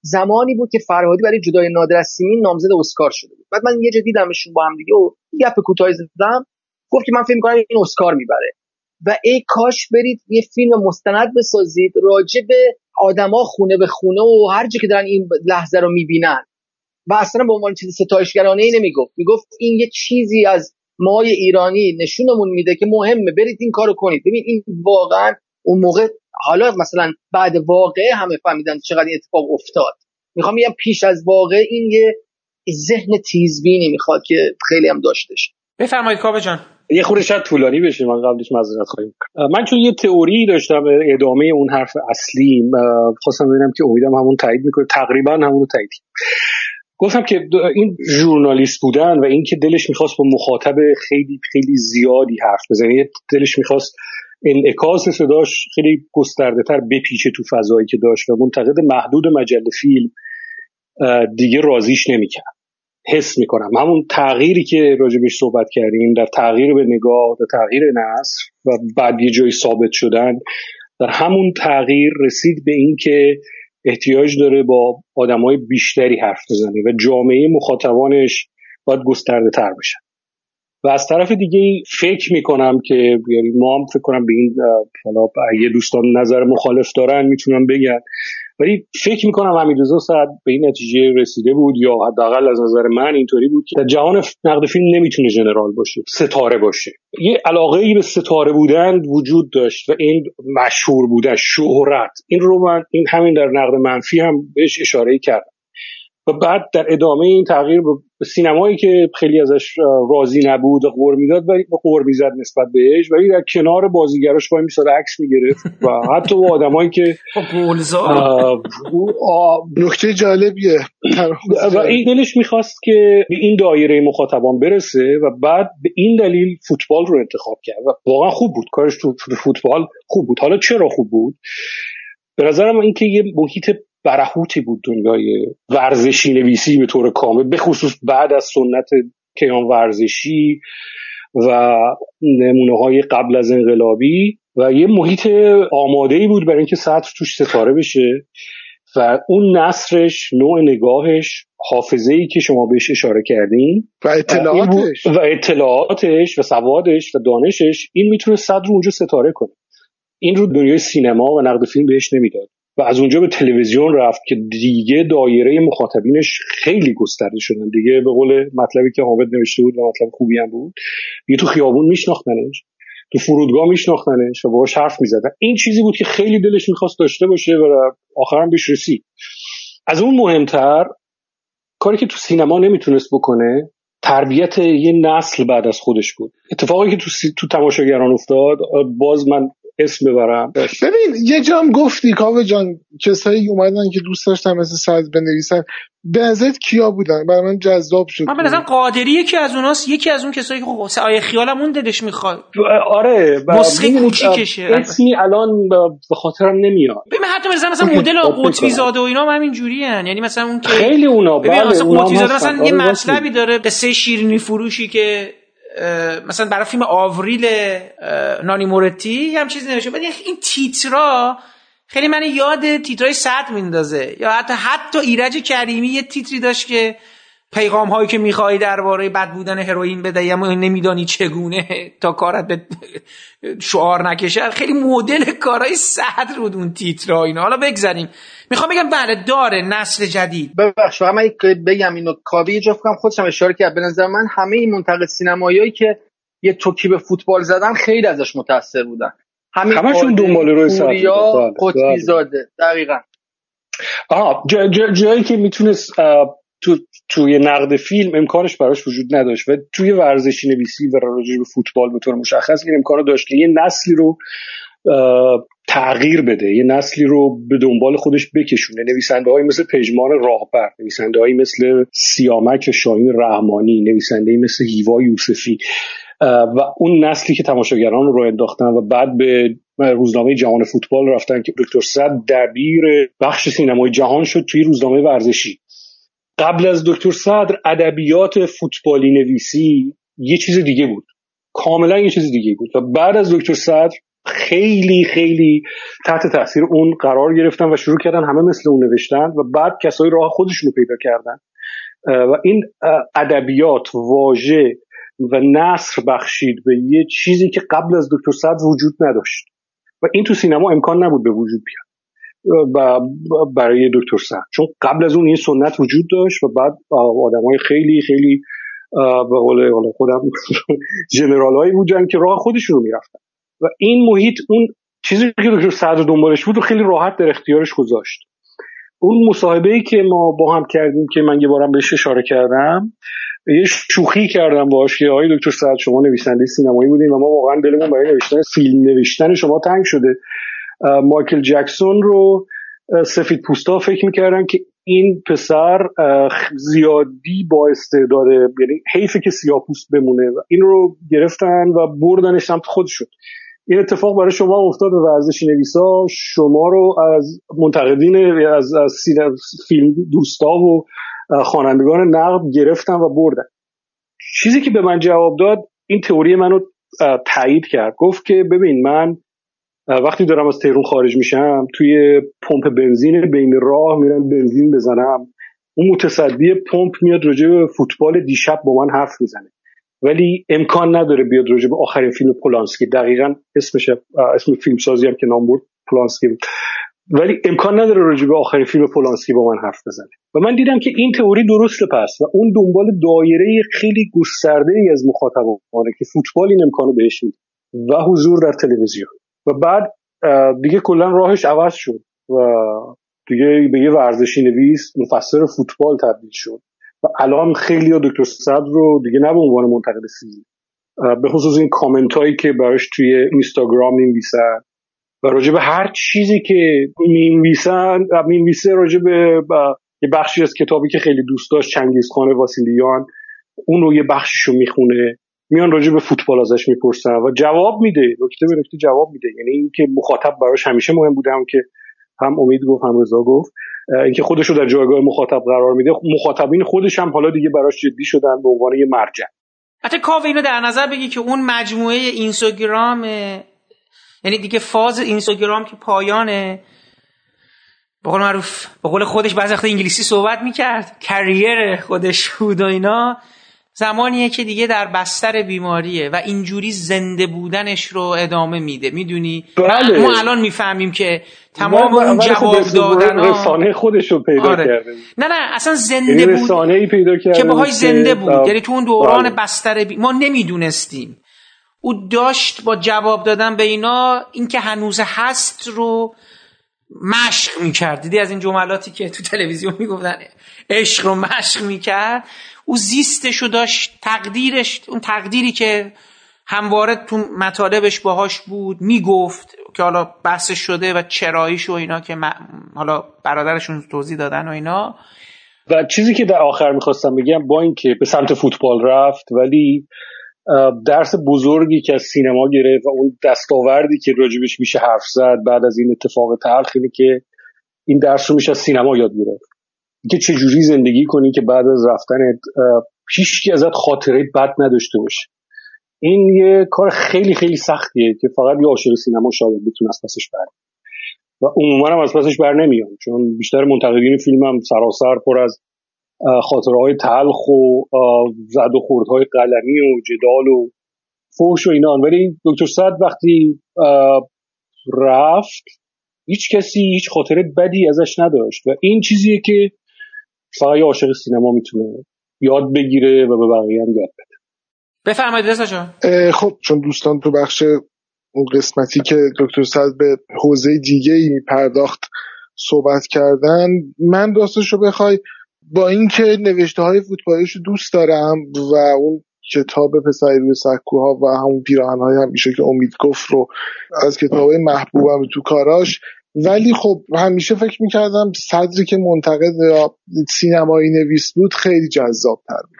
زمانی بود که فرهادی برای جدای نادر از سیمین نامزد اسکار شده بود. بعد من یه جا دیدمشون با هم دیگه و گپ کوتاهی زدم. گفت که من فکر می‌کنم این اسکار می‌بره. و ای کاش برید یه فیلم مستند بسازید راجع به آدما خونه به خونه و هر که دارن این لحظه رو می‌بینن. و اصلا به عنوان چیز ستایشگرانه ای نمی‌گفت. می‌گفت این یه چیزی از مای ایرانی نشونمون میده که مهمه برید این کارو کنید. ببین این واقعا اون موقع حالا مثلا بعد واقعه همه فهمیدن چقدر این اتفاق افتاد. می‌خوام بگم پیش از واقع این یه ذهن تیزبینی می‌خواد که خیلی هم داشتش. بفرمایید کاوه جان. یه خورده شاید طولانی بشه من قبلش معذرت خواهیم من چون یه تئوری داشتم ادامه اون حرف اصلی خواستم ببینم که امیدم همون تایید می‌کنه. تقریبا همون تایید گفتم که این ژورنالیست بودن و اینکه دلش می‌خواست با مخاطب خیلی خیلی زیادی حرف بزنه دلش می‌خواست انعکاس صداش خیلی گسترده تر بپیچه تو فضایی که داشت و منتقد محدود مجله فیلم دیگه رازیش نمی‌کرد. حس می‌کنم. همون تغییری که راجبش صحبت کردیم در تغییر به نگاه در تغییر نصر و بعد یه جایی ثابت شدن در همون تغییر رسید به اینکه احتیاج داره با آدمای بیشتری حرف بزنه و جامعه مخاطبانش باید گسترده تر بشن و از طرف دیگه فکر می‌کنم که یعنی ما هم فکر کنم به این حالا یه دوستان نظر مخالف دارن می‌تونم بگن. ولی فکر می‌کنم حمیدرضا سعد به این نتیجه رسیده بود یا حداقل از نظر من اینطوری بود که در جهان نقد فیلم نمی‌تونه جنرال باشه ستاره باشه. یه علاقه ای به ستاره بودن وجود داشت و این مشهور بودن شهرت. این رو من این همین در نقد منفی هم بهش اشاره کردم. و بعد در ادامه این تغییر به سینمایی که خیلی ازش راضی نبود و قور می‌داد ولی قور می‌زد نسبت بهش. ولی در کنار بازیگراش وای میساد عکس می‌گرفت و حتی او آدمایی که نکته جالبیه. و این دلش می‌خواست که به این دایره مخاطبان برسه و بعد به این دلیل فوتبال رو انتخاب کرد و واقعا خوب بود. کارش تو فوتبال خوب بود. حالا چرا خوب بود؟ به نظرم اینکه یه محیط برهوتی بود دنیای ورزشی نویسی به طور کامل به خصوص بعد از سنت کیان ورزشی و نمونه های قبل از انقلابی و یه محیط آماده ای بود برای اینکه سطر توش ستاره بشه و اون نصرش نوع نگاهش حافظه ای که شما بهش اشاره کردین و اطلاعاتش. و اطلاعاتش و سوادش و دانشش این می‌تونه صدر رو اونجا ستاره کنه. این رو دنیای سینما و نقد فیلم بهش نمی‌داد. و از اونجا به تلویزیون رفت که دیگه دایره مخاطبینش خیلی گسترده شدن. دیگه به قول مطلبی که حامد نوشته بود و مطلب خوبی هم بود دیگه تو خیابون میشناختنش تو فرودگاه میشناختنش و باهاش حرف می‌زدن این چیزی بود که خیلی دلش می‌خواست داشته باشه و آخرم بهش رسید. از اون مهمتر کاری که تو سینما نمی‌تونست بکنه تربیت یه نسل بعد از خودش بود. اتفاقی که تو. تو تماشاگران افتاد باز من اسم ببرم. ببین یه جام گفتی کاوه جان کسایی اومدن که دوست داشتن مثل سعد بنویسن به نظرت کیا بودن؟ برای من جذاب شد. من به نظرم قادری یکی از اوناست یکی از اون کسایی که خب سایه خیالم اون دلش می‌خواد. آره مسخه کوچیکشه اسمی الان به خاطرم نمیاد. ببین حتی مثلا مثلا مدل قطبی زاده و اینا هم همین جوری هن. یعنی مثلا اون که خیلی اونا ببین بله مثلا قطبی زاده. مثلا یه آره، مطلبی داره قصه شیرینی فروشی که مثلا برای فیلم آوریل نانی مورتی هم چیزی نوشته. بعد این تیترا خیلی من یاد تیترای صد میندازه. یا حتی حتی ایرج کریمی یه تیتری داشت که پیغام هایی که می‌خوای درباره بد بودن هروئین بدهی اما نمیدانی چگونه تا کارت به شعار نکشه. خیلی مدل کارهای صدر بود اون تیترا اینا. حالا بگذاریم می‌خوام بگم بله داره نسل جدید. ببخش فقط من یک بگم اینو کاوی یه جا فکرم خودشم اشاره کرد. به نظر من همه این منتقد سینماییایی که یه توکی به فوتبال زدن خیلی ازش متاثر بودن. همین همشون دنبال روی بودن. بله، قطبی بله. زاده. دقیقا. آها جا جا جایی که می‌تونست تو توی نقد فیلم امکانش براش وجود نداشت و توی ورزشی نویسی و راجع به فوتبال به طور مشخص این امکان داشت که یه نسلی رو تغییر بده یه نسلی رو به دنبال خودش بکشونه. نویسنده های مثل پژمان راهبر نویسنده های مثل سیامک شاهین رحمانی نویسنده مثل هیوا یوسفی و اون نسلی که تماشاگران رو انداختن و بعد به روزنامه جهان فوتبال رفتن که دکتر صد دبیر بخش سینمای جهان شد توی روزنامه ورزشی. قبل از دکتر صدر ادبیات فوتبالی نویسی یه چیز دیگه بود. کاملا یه چیز دیگه بود. و بعد از دکتر صدر خیلی خیلی تحت تاثیر اون قرار گرفتن و شروع کردن همه مثل اون نوشتن و بعد کسایی راه خودشون رو پیدا کردن. و این ادبیات واژه و نصر بخشید به یه چیزی که قبل از دکتر صدر وجود نداشت. و این تو سینما امکان نبود به وجود بیاد. و برای دکتر صدر چون قبل از اون این سنت وجود داشت و بعد آدم های خیلی خیلی به قول خودم جنرال هایی بودن که راه خودشون رو می‌رفتن. و این محیط اون چیزی که دکتر صدر دنبالش بود رو خیلی راحت در اختیارش گذاشت. اون مصاحبه ای که ما با هم کردیم که من یه بارم بهش اشاره کردم یه شوخی کردم باش که آقای دکتر سعد شما نویسنده سینمایی بودین و ما واقعا دلمون برای نوشتن فیلم نوشتن شما تنگ شده. مایکل جکسون رو سفید پوستا فکر می‌کردن که این پسر زیادی با استعداده یعنی حیفه که سیاه پوست بمونه و این رو گرفتن و بردنش سمت خودشون. این اتفاق برای شما افتاد به ورزشی نویسا شما رو از منتقدین از, از فیلم دوستا و خوانندگان نقد گرفتن و بردن. چیزی که به من جواب داد این تئوری منو تایید کرد. گفت که ببین من وقتی دارم از تهرون خارج میشم توی پمپ بنزین بین راه میرم بنزین بزنم. اون متصدی پمپ میاد راجع به فوتبال دیشب با من حرف می‌زنه. ولی امکان نداره بیاد راجع به آخرین فیلم پولانسکی. دقیقا اسمش اسم فیلم سازی هم که نام برد پولانسکی بود. ولی امکان نداره راجع به آخرین فیلم پولانسکی با من حرف بزنه. و من دیدم که این تئوری درسته پس و اون دنبال دایره خیلی گسترده ای از مخاطبانه که فوتبال این امکانو بهش میده و حضور در تلویزیون. و بعد دیگه کلا راهش عوض شد و دیگه به یه ورزشی نویس مفسر فوتبال تبدیل شد. و الان خیلی دکتر صدر رو دیگه نه به عنوان منتقد فیلم به خصوص این کامنت هایی که براش توی اینستاگرام می‌نویسن و راجع به هر چیزی که می‌نویسن می‌نویسه راجع به یه بخشی از کتابی که خیلی دوست داشت چنگیزخان واسیلیان اون رو یه بخشیشو می‌خونه. میان راجع به فوتبال ازش می‌پرسن و جواب میده. نکته به نکته جواب میده. یعنی اینکه مخاطب براش همیشه مهم بوده هم که هم امید گفت هم رضا گفت. اینکه خودش رو در جایگاه مخاطب قرار میده. مخاطبین خودش هم حالا دیگه براش جدی شدن به عنوان یه مرجع. حتی کاوه اینو در نظر بگی که اون مجموعه اینستاگرام یعنی دیگه فاز اینستاگرام که پایانه به قول معروف به قول خودش بعضی وقت انگلیسی صحبت می‌کرد. کریر خودش بود و اینا. زمانیه که دیگه در بستر بیماریه و اینجوری زنده بودنش رو ادامه میده. می‌دونی؟ بله. ما الان می‌فهمیم که تمام اون خب جواب دادن رسانه خودش رو پیدا آره. کرده نه نه اصلا زنده یعنی بود ای پیدا کرده که باهای زنده بود. یعنی تو اون دوران بله. بستر بی... ما نمی‌دونستیم. او داشت با جواب دادن به اینا اینکه هنوز هست رو مشق می‌کرد. دیدی از این جملاتی که تو تلویزیون می‌گفتن؟ عشق رو مشق می‌کرد. او زیستش رو داشت تقدیرش اون تقدیری که همواره تو مطالبش باهاش بود می‌گفت که حالا بحثش شده و چراییش و اینا که حالا برادرشون توضیح دادن و اینا. و چیزی که در آخر می‌خواستم بگم با اینکه به سمت فوتبال رفت ولی درس بزرگی که از سینما گرفت و اون دستاوردی که راجبش میشه حرف زد بعد از این اتفاق تلخ اینه که این درس رو میشه از سینما یاد گرفت. که چجوری زندگی کنی که بعد از رفتن هیچکی ازت خاطره بد نداشته باشه. این یه کار خیلی خیلی سختیه که فقط یه عاشق سینما شاید بتونه از پسش بر و عموما هم از پسش بر نمیان چون بیشتر منتقدین فیلم هم سراسر پر از خاطرهای تلخ و زد و خوردهای قلمی و جدال و فوش و اینا. ولی دکتر صد وقتی رفت هیچ کسی هیچ خاطره بدی ازش نداشت. و این چیزیه که فقط یه عاشق سینما می‌تونه یاد بگیره و به بقیه هم یاد بده. بفرمایید رضا خب چون دوستان تو بخش اون قسمتی که دکتر صد به حوزه دیگه ای پرداخت صحبت کردن من راستش رو بخوای با اینکه نوشته های فوتبالیش رو دوست دارم و اون کتاب پسری روی سکوها و همون پیراهن های همیشه که امید گفت رو از کتاب محبوبم تو کاراش ولی خب همیشه فکر می‌کردم صدری که منتقد یا سینمایی نویس بود خیلی جذاب تر بود.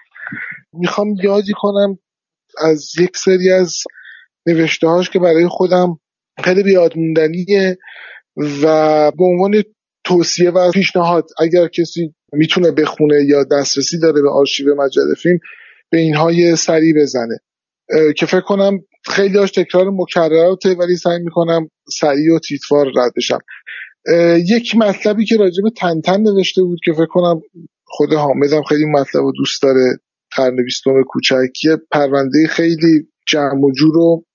می‌خوام یادی کنم از یک سری از نوشته هاش که برای خودم خیلی بیادموندنیه و به عنوان توصیه و پیشنهاد اگر کسی می‌تونه بخونه یا دسترسی داره به آرشیو مجله فیلم به اینها یه سری بزنه. که فکر کنم خیلی هاش تکرار مکرراته ولی سعی می‌کنم سریع و تیتوار رد بشم. یک مطلبی که راجع به تنتن نوشته بود که فکر کنم خود حامدم خیلی مطلب و دوست داره قرن بیستم کوچکی پرونده خیلی جمع و جور و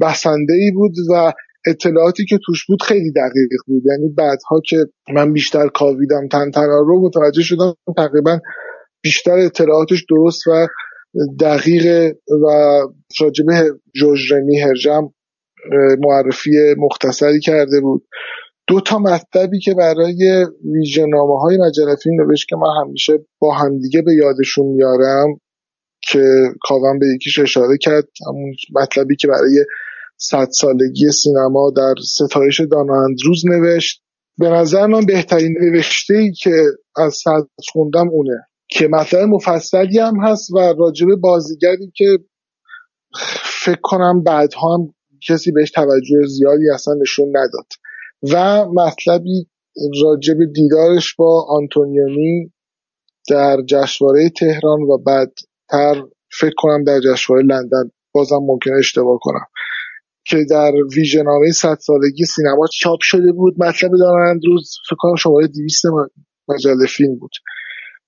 بسنده ای بود و اطلاعاتی که توش بود خیلی دقیق بود. یعنی بعدها که من بیشتر کاویدم تنتنا رو متوجه شدم تقریبا بیشتر اطلاعاتش درست و دقیق و راجبه جورج رمی هرجم معرفی مختصری کرده بود. دو تا مطلبی که برای ویژنامه های مجله فیلم نوشت که من همیشه با همدیگه به یادشون میارم که کاوم به یکیش اشاره کرد همون مطلبی که برای صد سالگی سینما در ستایش دانا اندروز نوشت. به نظر من بهترین نوشته ای که از صد خوندم اونه. که مطلب مفصلی هم هست و راجب بازیگری که فکر کنم بعدها هم کسی بهش توجه زیادی اصلا نشون نداد. و مطلبی راجب دیدارش با آنتونیونی در جشنواره تهران و بعدتر فکر کنم در جشنواره لندن بازم ممکنه اشتباه کنم. که در ویژنامه صد سالگی سینما چاپ شده بود. مطلب دارند روز فکر کنم شماره 200 مجله فیلم بود.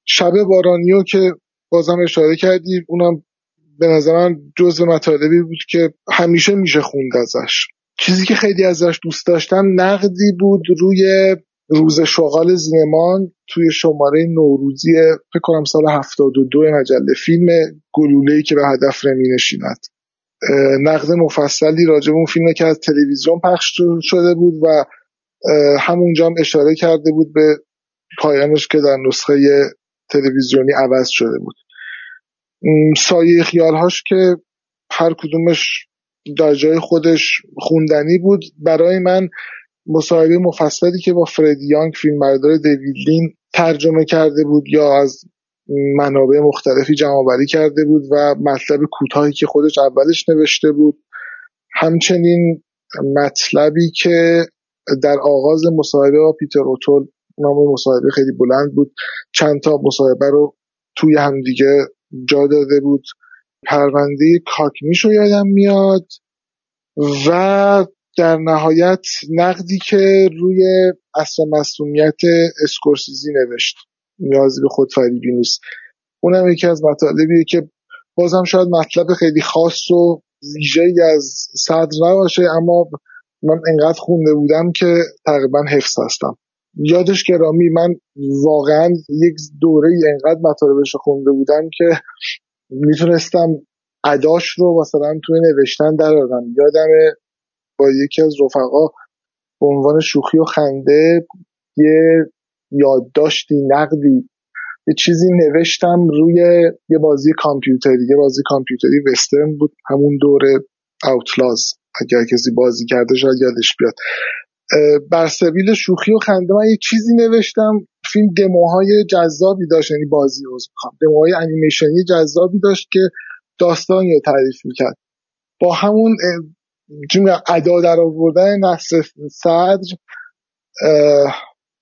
شب بارانیو که بازم اشاره کردی اونم به نظر من جزء مطالبی بود که همیشه میشه خوند ازش. چیزی که خیلی ازش دوست داشتم نقدی بود روی روز شغال زیمان توی شماره نوروزی فکر کنم سال 72 مجله فیلم گلوله‌ای که به هدف نمی نشیند. نقد مفصلی راجع به اون فیلمه که از تلویزیون پخش شده بود و همونجا هم اشاره کرده بود به پایانش که در نسخه تلویزیونی عوض شده بود. سایه خیالهاش که هر کدومش در جای خودش خوندنی بود. برای من مصاحبه مفصلی که با فردی یانگ فیلم بردار دیوید ترجمه کرده بود یا از منابع مختلفی جمع کرده بود و مطلب کوتاهی که خودش اولش نوشته بود. همچنین مطلبی که در آغاز مصاحبه با پیتر اوتول نام مصاحبه خیلی بلند بود. چند تا مصاحبه رو توی همدیگه جا داده بود. پرونده کاکمیش رو یادم میاد و در نهایت نقدی که روی اصل مسئولیت اسکورسیزی نوشت. نیازی به خودفریبی نیست. اونم یکی از مطالبیه که بازم شاید مطلب خیلی خاص و ویژه‌ای از صدر نباشه اما من انقدر خونده بودم که تقریبا حفظ هستم. یادش گرامی من واقعا یک دوره انقدر مطالبش خونده بودم که می‌تونستم اداش رو مثلا توی نوشتن درارم یادم با یکی از رفقا به عنوان شوخی و خنده یه یادداشتی نقدی یه چیزی نوشتم روی یه بازی کامپیوتری. یه بازی کامپیوتری وسترن بود همون دوره اوتلاز اگر کسی بازی کرده شاید یادش بیاد. بر سبیل شوخی و خنده من یه چیزی نوشتم. فیلم دموهای جذابی داشت یعنی بازی رو می‌خوام. دموهای انیمیشنی جذابی داشت که داستانی رو تعریف می‌کرد. با همون ادا در آوردن نصر صدر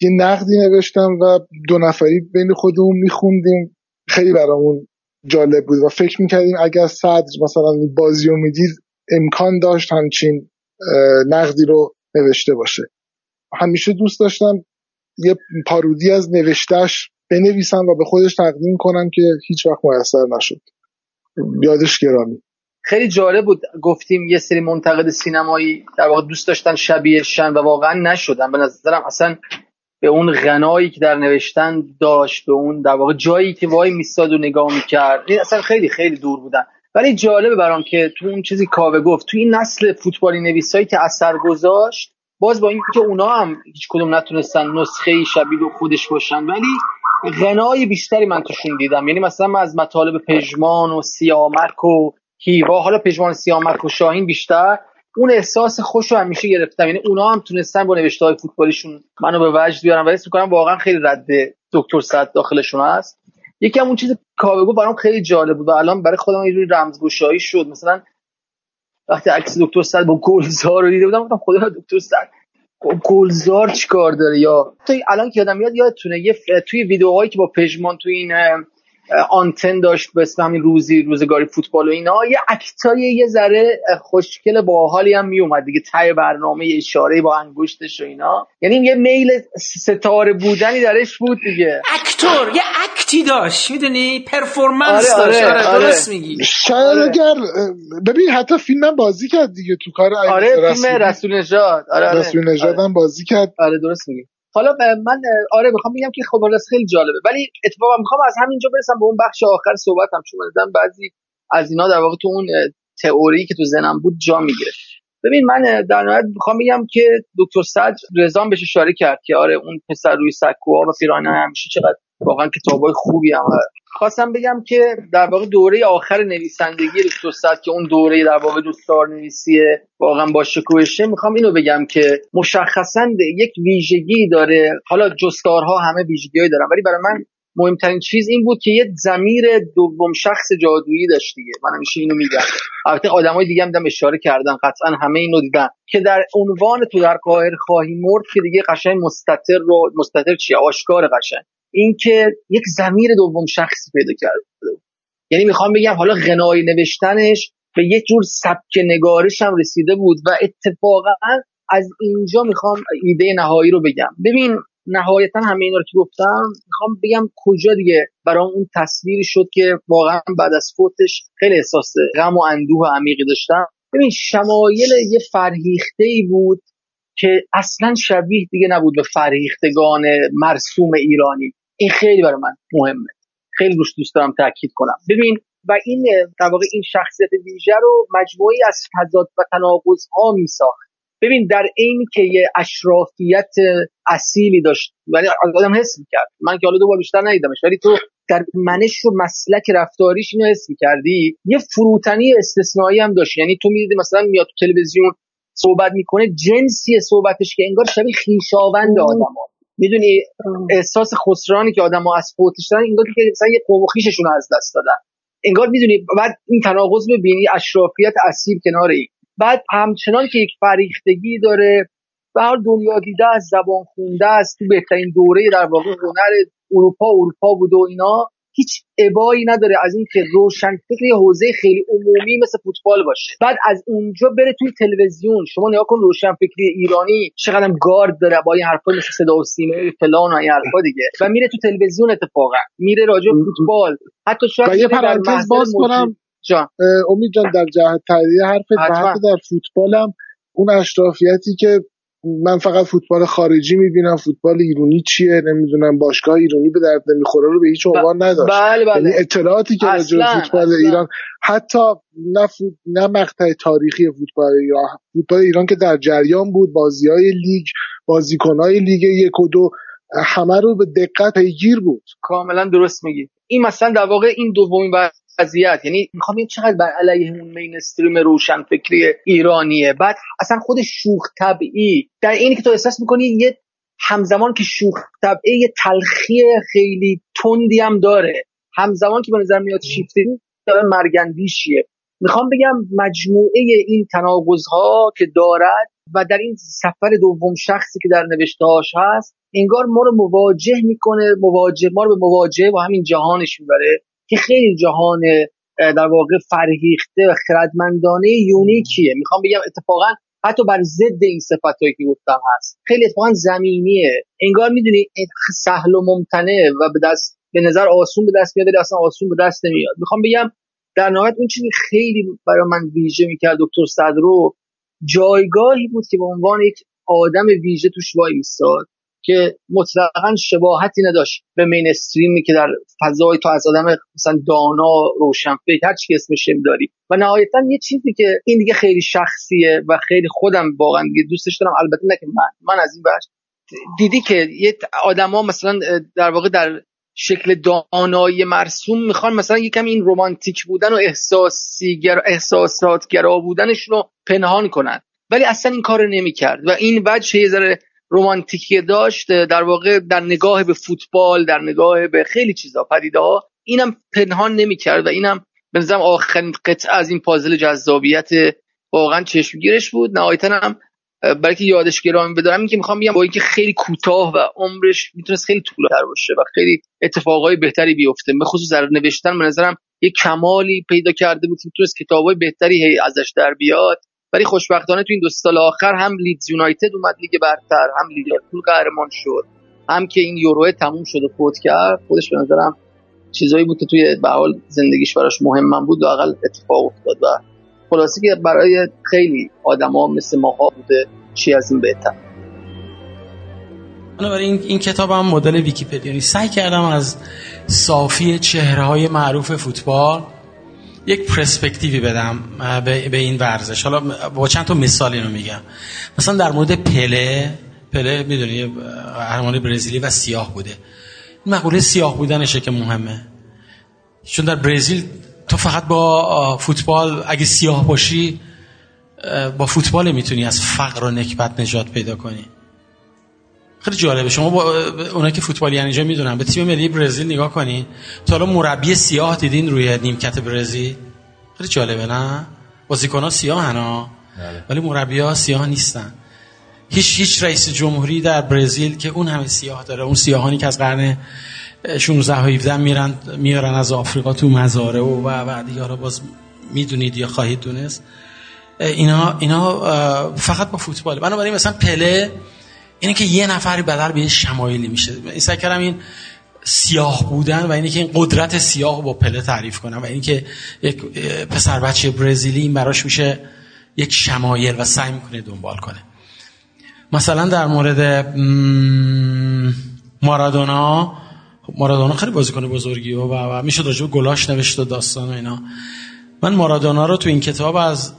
یه نقدی نوشتم و دو نفری بین خودمون میخوندیم. خیلی برامون جالب بود و فکر می‌کردیم اگر صدر مثلا بازی رو می‌دید امکان داشت همچین نقدی رو نوشته باشه. همیشه دوست داشتم یه پارودی از نوشتش بنویسم و به خودش تقدیم کنم که هیچ وقت میسر نشد. یادش گرامی. خیلی جالب بود. گفتیم یه سری منتقد سینمایی در واقع دوست داشتن شبیه شن و واقعا نشدن. به نظرم اصلا به اون غنایی که در نوشتن داشت به اون در واقع جایی که وای میستاد و نگاه می‌کرد. این اصلا خیلی خیلی دور بودن. ولی جالبه برام که تو اون چیزی کاوه گفت تو این نسل فوتبالی نویسایی که اثر گذاشت باز با اینکه اونا هم هیچ کدوم نتونستن نسخه شبیه خودش باشن ولی غنای بیشتری من توشون دیدم. یعنی مثلا من از مطالب پژمان و سیامک و هیوا حالا پژمان سیامک و شاهین بیشتر اون احساس خوش رو همیشه گرفتم. یعنی اونا هم تونستن با نوشته های فوتبالیشون منو به وجد بیارن و اسم می‌کنم واقعا خیلی رد دکتر صد داخلشون هست. یکی هم اون چیز کاوگو برام خیلی جالب بود و الان برای خودم یه جوری رمزگشایی شد. مثلا وقتی عکس دکتر صد با گلزار رو دیده بودم گفتم خدا دکتر صد گلزار چیکار داره؟ یا تو الان که یادم میاد یادتونه یه توی ویدیوهایی که با پژمان توی این آنتن داشت به اسم همین روزی روزگاری فوتبال و اینا یه اکتای یه ذره خوشکل باحالی هم میومد دیگه تای برنامه اشاره با انگشتش و اینا. یعنی یه میل ستاره بودنی درش بود دیگه. اکتور یه اکتی داشت می‌دونی؟ پرفورمنس آره داشت. آره, آره, آره. درست میگی. شاید آره. اگر ببین حتی فیلم بازی کرد دیگه تو کار آره فیلم رسول نژاد. آره آره. رسول نژاد هم بازی کرد. آره درست میگی. حالا من آره می‌خوام بگم که خب خیلی جالبه. ولی اتفاقا می‌خوام از همینجا برسم به اون بخش آخر صحبتم چون من بعضی از اینا در واقع تو اون تئوری که تو ذهنم بود جا می‌گیره. ببین من در نهایت می‌خوام بگم که دکتر صدر رضام بهش اشاره کرد که آره اون پسر روی سکوها و پیرانه همیشه چقدر واقعا کتابای خوبی هم خواستم بگم که در واقع دوره آخر نویسندگی صد که اون دوره در واقع دوستدار نویسی واقعا با شکوهشه می‌خوام اینو بگم که مشخصا یک ویژگی داره. حالا جستارها همه ویژگیهایی دارن ولی برای من مهمترین چیز این بود که یه زمیر دوم شخص جادویی داشت دیگه. من همیشه اینو میگم. البته آدمای دیگه هم اشاره کردن قطعا همه اینو دیدن. که در عنوان تو در قاهر خواهی مرد که دیگه قشنگ مستتر رو مستتر چیه؟ آشکار قشنگ. اینکه یک زمیر دوم شخصی پیدا کرده. یعنی می‌خوام بگم حالا غنای نوشتنش به یک جور سبک نگارش هم رسیده بود و اتفاقا از اینجا می‌خوام ایده نهایی رو بگم. ببین نهایتا همه اینا رو که گفتم می‌خوام بگم کجا دیگه برای اون تصویری شد که واقعا بعد از فوتش خیلی احساس غم و اندوه عمیقی داشتم. ببین شمایل یه فرهیخته ای بود که اصلا شبیه دیگه نبود به فرهیختگان مرسوم ایرانی. این خیلی برای من مهمه. خیلی روش دوست دارم تاکید کنم. ببین و این در واقع این شخصیت ویژه رو مجموعی از تضاد و تناقض ها می ساخت ببین در عینی که یه اشرافیت اصیلی داشت ولی آدم حس می‌کرد. من که حالا دو بار بیشتر ندیدمش ولی تو در منش و مسلک رفتاریش اینو حس می‌کردی. یه فروتنی استثنایی هم داشت. یعنی تو می‌دیدی مثلا میاد تو تلویزیون صحبت می‌کنه جنسی صحبتش که انگار شبیه خیشاوند آدم ها. می‌دونی احساس خسرانی که آدم ها از فوتش دارن انگار که مثلا یه قوم خیششون از دست دادن. انگار می‌دونی بعد این تناقض ببینی اشرافیت اصیل کنار این. بعد همچنان که یک فریختگی داره و هر دنیا دیده از زبان خونده است تو بهترین دوره در واقع هنر اروپا اروپا بود و اینا. هیچ ابایی نداره از اینکه روشن فکر یه حوزه خیلی عمومی مثل فوتبال باشه. بعد از اونجا بره توی تلویزیون. شما نگاه کن روشن فکری ایرانی چقدر گارد داره با این حرفا مثل صدا و سیمه فلان و این حرفا دیگه. و میره تو تلویزیون اتفاقا. میره راجع فوتبال. حتی شاید یه پرانتز باز کنم. جان. امید جان در جهت تایید حتی در فوتبالم. اون اشرافیتی که من فقط فوتبال خارجی می‌بینم فوتبال ایرانی چیه نمی‌دونم باشگاه ایرانی به درد نمی‌خوره رو به هیچ عنوان نداشت بله بله. یعنی اطلاعاتی که راجع فوتبال اصلا. ایران حتی نه, فوت... نه مقطع تاریخی فوتبال ایران فوتبال ایران که در جریان بود بازی های لیگ های لیگ یک و دو همه رو به دقت پیگیر بود کاملا درست میگی این مثلا در واقع این دومین قضیت یعنی می‌خوام این چقدر بر علیه اون مینستریم روشن فکری ایرانیه. بعد اصلا خود شوخ طبعی در اینی که تو احساس می‌کنی یه همزمان که شوخ طبعی یه تلخی خیلی تندی هم داره. همزمان که به نظر میاد شیفته داره مرگندیشیه می‌خوام بگم مجموعه این تناقض که دارد و در این سفر دوم شخصی که در نوشتهاش هست انگار ما رو مواجه می‌کنه مواجه ما رو به مواجهه با همین جهانش می‌بره. که خیلی جهان در واقع فرهیخته و خردمندانه یونیکیه. می‌خوام بگم اتفاقا حتی بر ضد این صفتهایی که گفتم هست. خیلی اتفاقا زمینیه. انگار می‌دونی سهل و ممتنه و به دست به نظر آسون به دست میاد اصلا آسون به دست نمیاد. می‌خوام بگم در نهایت اون چیزی خیلی برای من ویژه می‌کرد دکتر صدرو. جایگاهی بود که به عنوان یک آدم ویژه توش وای ایستاد که مطلقا شباهتی نداشت به مینستریمی که در فضای تو از آدم مثلا دانا روشن فکر هر چی اسمش داری. و نهایتا یه چیزی که این دیگه خیلی شخصیه و خیلی خودم واقعا دیگه دوستش دارم. البته نه که من من از این بخش دیدی که یه آدما مثلا در واقع در شکل دانایی مرسوم می‌خوان مثلا یکم این رومانتیک بودن و احساسی گر... احساسات گرا بودنش رو پنهان کنن. ولی اصلا این کار نمی‌کرد. و این وجه یه ذره رومانتیکی داشت در واقع در نگاه به فوتبال در نگاه به خیلی چیزا پدیده ها اینم پنهان نمی‌کرد و اینم به نظرم آخرین قطعه از این پازل جذابیت واقعا چشمگیرش بود. نهایتا هم برای که یادش گرامی بدارم این که می‌خوام بگم با اینکه خیلی کوتاه و عمرش می‌تونست خیلی طولانی باشه و خیلی اتفاقای بهتری بیفته به خصوص در نوشتن به نظرم یه کمالی پیدا کرده بود که می‌تونست کتابای بهتری ازش در بیاد. ولی خوشبختانه تو این دو سال آخر هم لیدز یونایتد اومد لیگ برتر هم لیورپول قهرمان شد هم که این یورو تموم شد و فوت کرد. خودش به نظرم چیزایی بود که توی به حال زندگیش براش مهم بود و اقل اتفاق افتاد و خلاصی که برای خیلی آدما مثل ماها بوده چی از این بهتر. برای این, این کتاب مدل ویکیپدیا سعی کردم از صافی چهره های معروف فوتبال یک پرسپکتیوی بدم به این ورزش. حالا با چند تا مثال اینو میگم. مثلا در مورد پله پله می‌دونی قهرمان برزیلی و سیاه بوده. این مقوله سیاه بودنشه که مهمه. چون در برزیل تو فقط با فوتبال اگه سیاه باشی با فوتبال می‌تونی از فقر و نکبت نجات پیدا کنی. خیلی جالبه. شما با اونایی که فوتبالی اینجا می‌دونن به تیم ملی برزیل نگاه کنین تا حالا مربی سیاه دیدین روی نیمکت برزیل؟ خیلی جالبه نه؟ بازیکن‌ها سیاه هنا بله. ولی مربی ها سیاه نیستن. هیچ هیچ رئیس جمهوری در برزیل که اون همه سیاه داره اون سیاهانی که از قرن 16 و 17 میرن میارن از آفریقا تو مزاره و و دیگه باز می‌دونید یا خواهید دونست. اینا اینا فقط با فوتبال بنابراین مثلا پله اینه که یه نفری بدل به شمایلی میشه. این کردم این سیاه بودن و اینه که این قدرت سیاه با پله تعریف کنم و اینه که یک پسر بچه برزیلی این براش میشه یک شمایل و سعی می‌کنه دنبال کنه. مثلا در مورد مارادونا مارادونا خیلی بازیکن بزرگی و, و میشه راجع گلاش نوشت و داستان و اینا. من مارادونا رو تو این کتاب از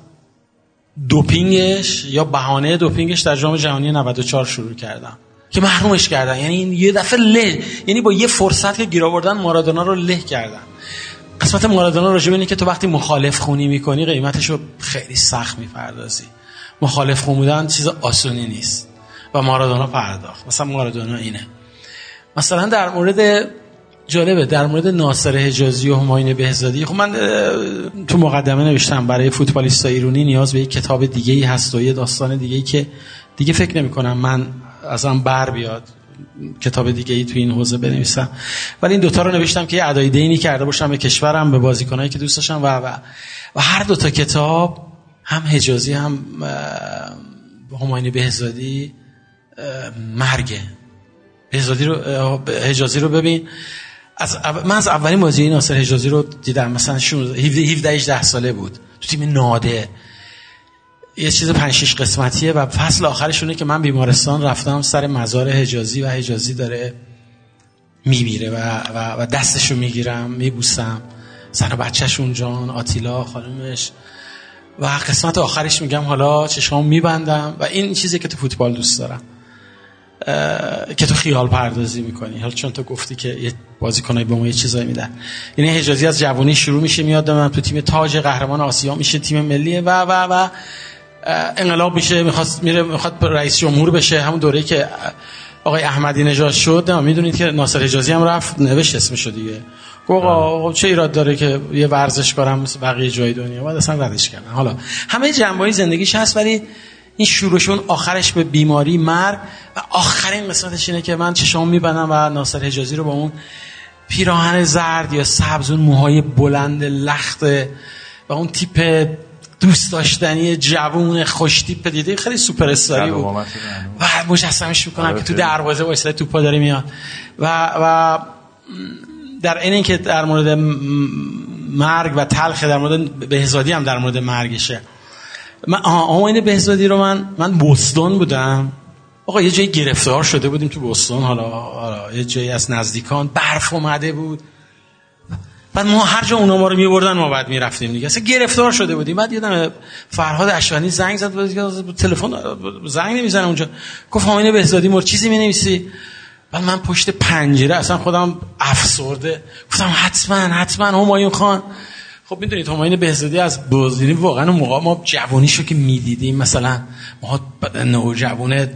دوپینگش یا بهانه دوپینگش در جام جهانی 94 شروع کردم. که محرومش کردن. یعنی یه دفعه له. یعنی با یه فرصت که گیر آوردن مارادونا رو له کردن. قسمت مارادونا راجع اینه که تو وقتی مخالف خونی می‌کنی قیمتش رو خیلی سخت می‌پردازی. مخالف خون بودن چیز آسونی نیست. و مارادونا پرداخت. مثلا مارادونا اینه. مثلا در مورد جالبه در مورد ناصر حجازی و هماین بهزادی. خب من تو مقدمه نوشتم برای فوتبالیست ایرانی نیاز به یک کتاب دیگه ای هست و یه داستان دیگه ای که دیگه فکر نمی کنم من ازم بر بیاد. کتاب دیگه ای تو این حوزه بنویسم. ولی این دوتا رو نوشتم که یه ادای دینی کرده باشم به کشورم به بازیکنایی که دوست داشتم و, و, و هر دوتا کتاب هم حجازی هم هماینی بهزادی مرگه. بهزادی رو حجازی رو ببین. از من از اولین بازی ناصر حجازی رو دیدم. مثلا 17 18 ساله بود. تو تیم ناده یه چیز پنج قسمتیه و فصل آخرشونه که من بیمارستان رفتم سر مزار حجازی و حجازی داره میمیره و, و, و دستشو می‌گیرم میبوسم. سر بچهشون جان آتیلا خانمش. و قسمت آخرش میگم حالا چشمام میبندم و این چیزی که تو فوتبال دوست دارم. که تو خیال پردازی می‌کنی. حالا چون تو گفتی که یه بازیکنای به ما یه چیزایی میدن. یعنی حجازی از جوانی شروع میشه میاد من تو تیم تاج قهرمان آسیا میشه تیم ملی و و و انقلاب میشه می‌خواد میره می‌خواد رئیس جمهور بشه. همون دوره که آقای احمدی نژاد شد می‌دونید که ناصر حجازی هم رفت نوشت اسمشو دیگه. گفت چه ایراد داره که یه ورزشکارم مثل بقیه جای دنیا. بعد اصلا ردش کردن. حالا همه جنبه‌های زندگیش هست ولی این شروعشون آخرش به بیماری مرگ و آخرین قسمتش اینه که من چشام میبندم و ناصر حجازی رو با اون پیراهن زرد یا سبز اون موهای بلند لخت و اون تیپ دوست داشتنی جوون خوش تیپ دیده خیلی سوپر استاری بود. و مجسمش می‌کنم آره، که تو دروازه وایساده توپا داره میاد. و و در این که در مورد مرگ و تلخ در مورد بهزادی هم در مورد مرگشه. من آمین بهزادی رو من من بوستون بودم. آقا یه جایی گرفتار شده بودیم تو بوستون حالا, یه جایی از نزدیکان برف اومده بود. بعد ما هر جا اونا ما رو میبردن ما بعد می‌رفتیم دیگه. اصلا گرفتار شده بودیم. بعد یادم فرهاد اشوانی زنگ زد تلفن زنگ نمی‌زنه اونجا. گفت همین بهزادی مر چیزی می‌نویسی. بعد من پشت پنجره اصلا خودم افسرده. گفتم حتما حتما همایون خان. خب می‌دونید همایون بهزادی از بزرگی واقعا اون موقع ما جوانیشو که می‌دیدیم مثلا ما نو جوان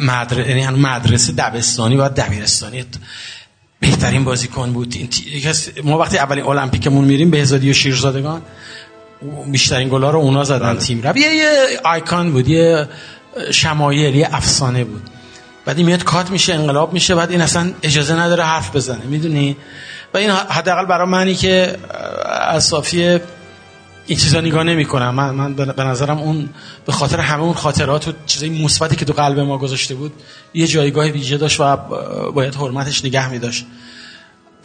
مدرسه یعنی مدرسه دبستانی و دبیرستانی بهترین بازیکن بود. ما وقتی اولین المپیکمون میریم بهزادی و شیرزادگان بیشترین گلا رو اونا زدن بله. تیم رو یه آیکان بود یه شمایل یه افسانه بود. بعد این میاد کات میشه انقلاب میشه بعد این اصلا اجازه نداره حرف بزنه. می‌دونی؟ و این حداقل برای منی که از صافی این چیزا نگاه نمی‌کنم. من من به نظرم اون به خاطر همه اون خاطرات و چیزای مثبتی که تو قلب ما گذاشته بود یه جایگاه ویژه داشت و باید حرمتش نگه می داشت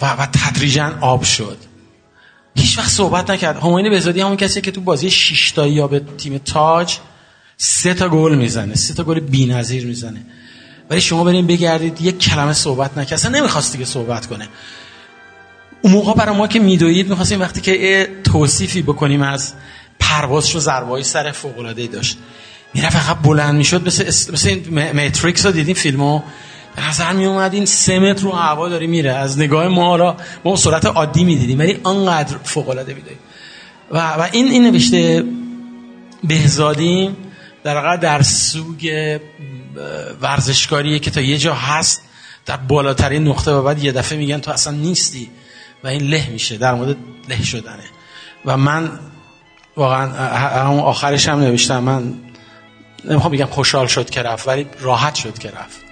و و تدریجا آب شد. هیچ وقت صحبت نکرد. هماین بهزادی همون کسی که تو بازی 6 تا یا به تیم تاج سه تا گل می‌زنه. سه تا گل بی‌نظیر می‌زنه. ولی شما بریم بگردید یک کلمه صحبت نکرد. اصلا نمی‌خواست دیگه صحبت کنه. اون موقع برای ما که میدوید می‌خواستیم وقتی که توصیفی بکنیم از پرواز و ضربای سر فوق العاده داشت. میره فقط بلند می‌شد مثل مثل این ماتریکس رو دیدیم فیلمو؟ به نظر می اومد این سه متر رو هوا داره میره. از نگاه ما را ما صورت عادی می‌دیدیم ولی انقدر فوق العاده می‌دید و, و این این نوشته بهزادی در در سوگ ورزشکاریه که تا یه جا هست در بالاترین نقطه و بعد یه دفعه میگن تو اصلا نیستی. و این له میشه در مورد له شدنه. و من واقعا همون آخرش هم نوشتم من نمی‌خوام بگم خوشحال شد که رفت ولی راحت شد که رفت.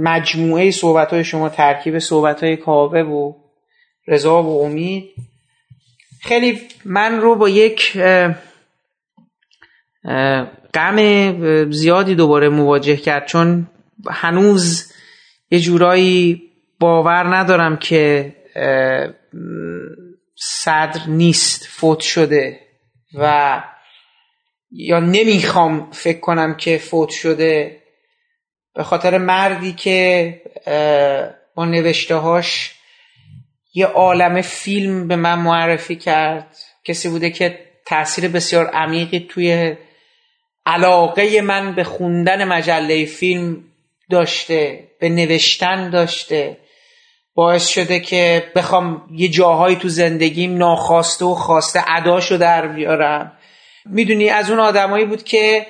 مجموعه صحبت های شما ترکیب صحبت های کاوه و رضا و امید. خیلی من رو با یک غم زیادی دوباره مواجه کرد چون هنوز یه جورایی باور ندارم که صدر نیست فوت شده و یا نمی‌خوام فکر کنم که فوت شده. به خاطر مردی که با نوشته هاش یه عالم فیلم به من معرفی کرد. کسی بوده که تاثیر بسیار عمیقی توی علاقه من به خوندن مجله فیلم داشته به نوشتن داشته. باعث شده که بخوام یه جاهایی تو زندگیم ناخواسته و خواسته عداشو در بیارم. می‌دونی از اون آدمایی بود که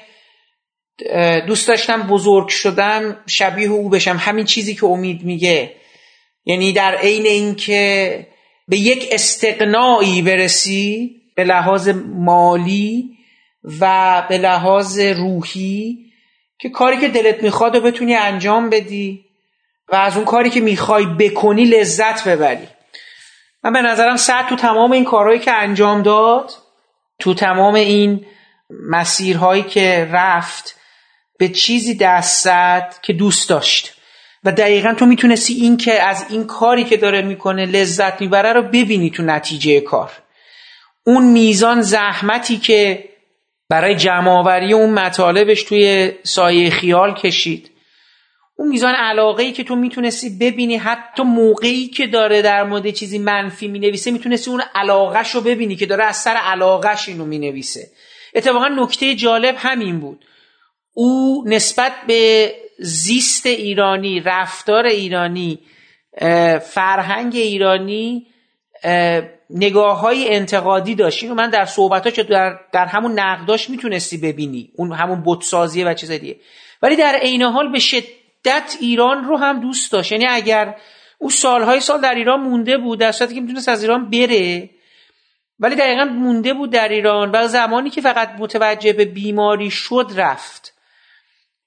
دوست داشتم بزرگ شدم شبیه او بشم. همین چیزی که امید میگه. یعنی در عین اینکه به یک استقناعی برسی به لحاظ مالی و به لحاظ روحی که کاری که دلت می‌خواد و بتونی انجام بدی و از اون کاری که می‌خوای بکنی لذت ببری. من به نظرم سعد تو تمام این کارهایی که انجام داد تو تمام این مسیرهایی که رفت به چیزی دست زد که دوست داشت. و دقیقا تو می‌تونستی این که از این کاری که داره می‌کنه لذت می‌بره رو ببینی تو نتیجه کار. اون میزان زحمتی که برای جمعآوری اون مطالبش توی سایه خیال کشید اون میزان علاقه که تو می‌تونستی ببینی حتی موقعی که داره در مورد چیزی منفی می‌نویسه می‌تونستی اون علاقهش رو ببینی که داره از سر علاقهش اینو می‌نویسه. اتفاقا نکته جالب همین بود. او نسبت به زیست ایرانی رفتار ایرانی فرهنگ ایرانی نگاه های انتقادی داشت. اینو من در صحبت ها در, در همون نقداش می‌تونستی ببینی. اون همون بتسازیه و چیز دیگه. ولی در عین حال به شدت ایران رو هم دوست داشت. یعنی اگر او سالهای سال در ایران مونده بود در صورتی که می‌تونست از ایران بره ولی دقیقا مونده بود در ایران و زمانی که فقط متوجه به بیماری شد رفت.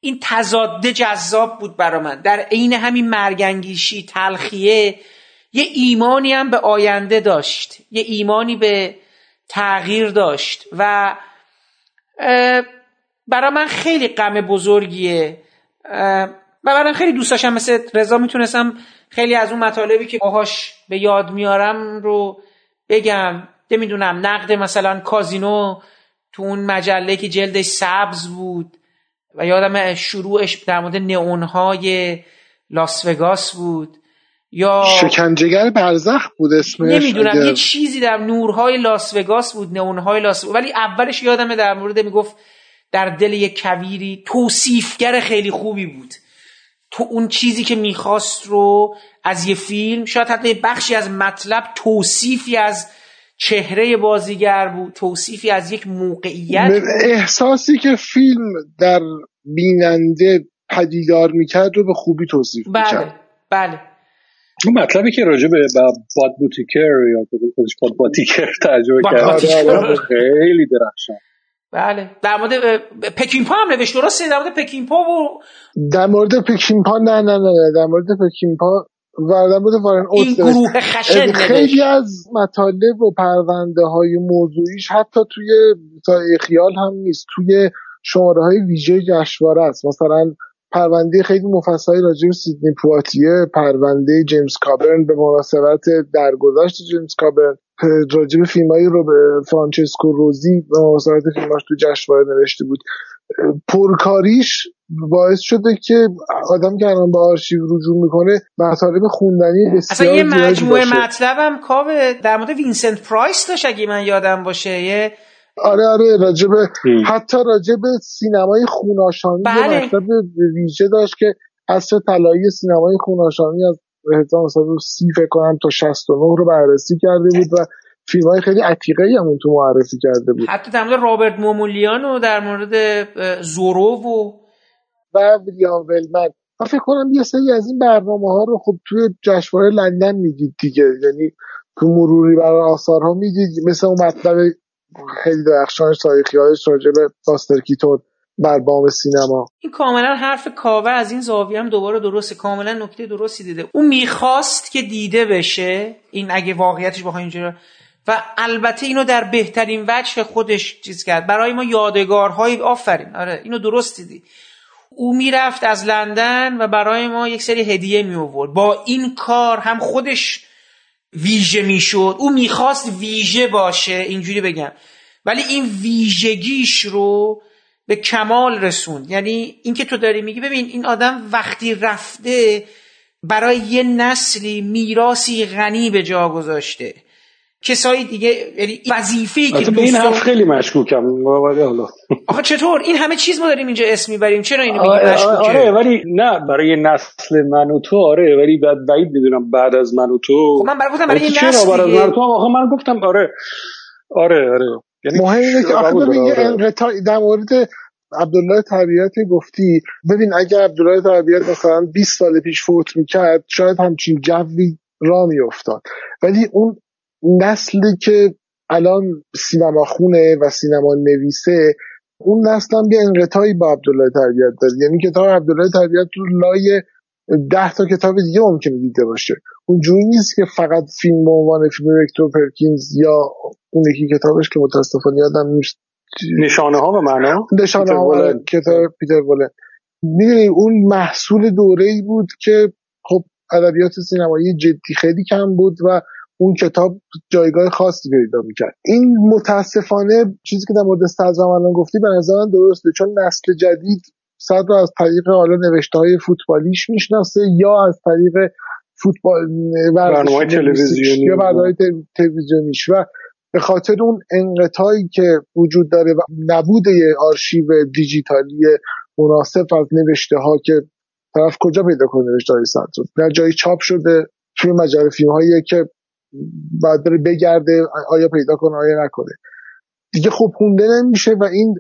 این تضاده جذاب بود برا من. در عین همین مرگنگیشی تلخیه یه ایمانی هم به آینده داشت. یه ایمانی به تغییر داشت. و برا من خیلی غم بزرگیه. و برای خیلی دوست داشتم مثل رضا می‌تونستم خیلی از اون مطالبی که باهاش به یاد میارم رو بگم. نمی‌دونم نقد مثلا کازینو تو اون مجله که جلدش سبز بود. و یادم شروعش در مورد نئونهای لاس وگاس بود. یا شکنجهگر برزخ بود اسمش نمی‌دونم یه چیزی در نورهای لاس وگاس بود نئونهای لاس ولی اولش یادمه در مورد می‌گفت در دل یک کویری توصیفگر خیلی خوبی بود. تو اون چیزی که می‌خواست رو از یه فیلم شاید حتی بخشی از مطلب توصیفی از چهره بازیگر بود توصیفی از یک موقعیت احساسی که فیلم در بیننده پدیدار می‌کرد رو به خوبی توصیف بله می‌کرد. بله. اون مطلبی که راجع به باد بوتیکر یا خودش باد باتیکر ترجمه کرد. باتیکر. آره، خیلی درخشان. بله. در مورد پکینپا هم نوشت درسته؟ در مورد پکینپا و در مورد پکینپا نه نه نه نه. در مورد پکینپا مورد وارن این گروه خشن نوشت. خیلی از مطالب و پرونده های موضوعیش حتی توی سایه خیال هم نیست. توی شماره های ویژه جشنواره است. مثلا پرونده خیلی مفصلی راجع به سیدنی پواتیه پرونده جیمز کابرن به مناسبت درگذشت جیمز کابرن راجع به فیلمایی رو به فرانچسکو روزی به مناسبت فیلماش تو جشنواره نوشته بود. پرکاریش باعث شده که آدم که الان به آرشیو رجوع می‌کنه مطالب خوندنی اصلا بسیار یه زیادی مجموعه. مطلبم کاوه در مورد وینسنت پرایس داشت اگه من یادم باشه یه آره آره راجب. حتی راجب سینمای خون‌آشامی بله. یه مطلب ویژه داشت که عصر طلایی سینمای خون‌آشامی از 1930 فکر کنم تا 69 رو بررسی کرده بود و فیلم های خیلی عتیقه هم اون تو معرفی کرده بود. حتی در مورد رابرت مومولیان و در مورد زورو و و ویلیام ولمن من فکر کنم یه سری از این برنامه ها رو خب توی جشنواره لندن می‌دید دیگه. یعنی تو مروری برای آثارها می‌دید مثل اون مطلب خیلی درخشانش تاریخی هایش راجع به باستر کیتون بر بام سینما. این کاملا حرف کاوه. از این زاویه هم دوباره درسته. کاملا نکته درستی دیده. اون می‌خواست که دیده بشه. این اگه واقعیتش بخوایم اینجوری و البته اینو در بهترین وجه خودش چیز کرد. برای ما یادگارهای آفرین. آره اینو درست دیدی. او می‌رفت از لندن و برای ما یک سری هدیه می آورد با این کار هم خودش ویژه می‌شد. او می‌خواست ویژه باشه اینجوری بگم. ولی این ویژگیش رو به کمال رسوند. یعنی اینکه تو داری میگی ببین این آدم وقتی رفته برای یه نسلی میراسی غنی به جا گذاشته. کسایی دیگه یعنی وظیفه‌ای که به این حرف خیلی مشکوکم. حالا. آخه چطور؟ این همه چیز ما داریم اینجا اسم می‌بریم. چرا اینو میگی مشکوکه؟ آره ولی نه برای نسل من و تو آره ولی بعد بعید می‌دونم بعد از من و تو. خب من برای گفتم برای این نسل چرا برای من تو؟ آخه من گفتم آره آره آره. یعنی مهم اینه که آخه ببین در مورد عبدالله طبیعت گفتی. ببین اگر عبدالله طبیعت مثلا 20 سال پیش فوت می‌کرد شاید همچین جوی را میافتاد. ولی اون نسلی که الان سینما خونه و سینما نویسه اون نسل هم یه انقطاعی با عبدالله تربیت داره. یعنی کتاب عبدالله تربیت رو لای ده تا کتاب دیگه ممکنه دیده باشه. اون جوری نیست که فقط فیلم به عنوان فیلم ویکتور پرکینز یا اون یکی کتابش که متاسفانه یادم نیست. نشانه ها به معنا؟ نشانه ها کتاب پیتر ولن می‌دونی اون محصول دوره ای بود که خب ادبیات سینمایی جدی خیلی کم بود و اون کتاب جایگاه خاصی پیدا می‌کرد. این متاسفانه چیزی که در مورد صدر الان گفتی به نظر من درسته چون نسل جدید صدر رو از طریق حالا نوشته های فوتبالیش می‌شناسه یا از طریق فوتبال برنامه تلویزیونی یا برنامه تلویزیونیش. و به خاطر اون انقطاعی که وجود داره و نبود آرشیو دیجیتالی مناسب از نوشته ها که طرف کجا پیدا کنه نوشته های در جایی چاپ شده توی مجله فیلم هایی که بعد بره بگرده آیا پیدا کنه آیا نکنه. دیگه خوب خونده نمیشه و این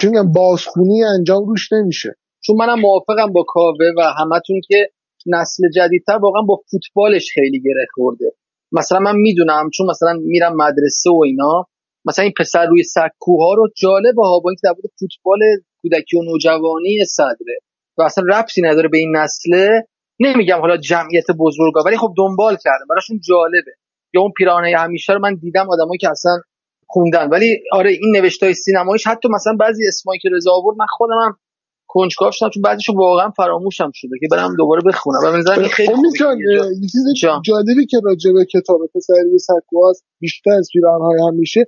چون میگم بازخونی انجام روش نمیشه. چون منم موافقم با کاوه و همتون که نسل جدیدتر واقعا با فوتبالش خیلی گره خورده. مثلا من می‌دونم چون مثلا میرم مدرسه و اینا مثلا این پسر روی سکوها رو جالبه ها با اینکه در فوتبال کودکی و نوجوانی صدره. و اصلا ربطی نداره به این نسله. نمیگم حالا جمعیت بزرگا ولی خب دنبال کردم. براشون جالبه. یا اون پیرانه همیشه رو من دیدم آدمایی که اصلا خوندن. ولی آره این نوشتای سینماییش حتی مثلا بعضی اسمایی که رضا آورد من خودم هم کنجکاو شدم چون بعضیشو واقعا فراموشم شده که برم دوباره بخونم. و بنظرم این خیلی یه چیز جالبی که راجع به کتاب پسری سکواست بیشتر از پیرانهای هم میشه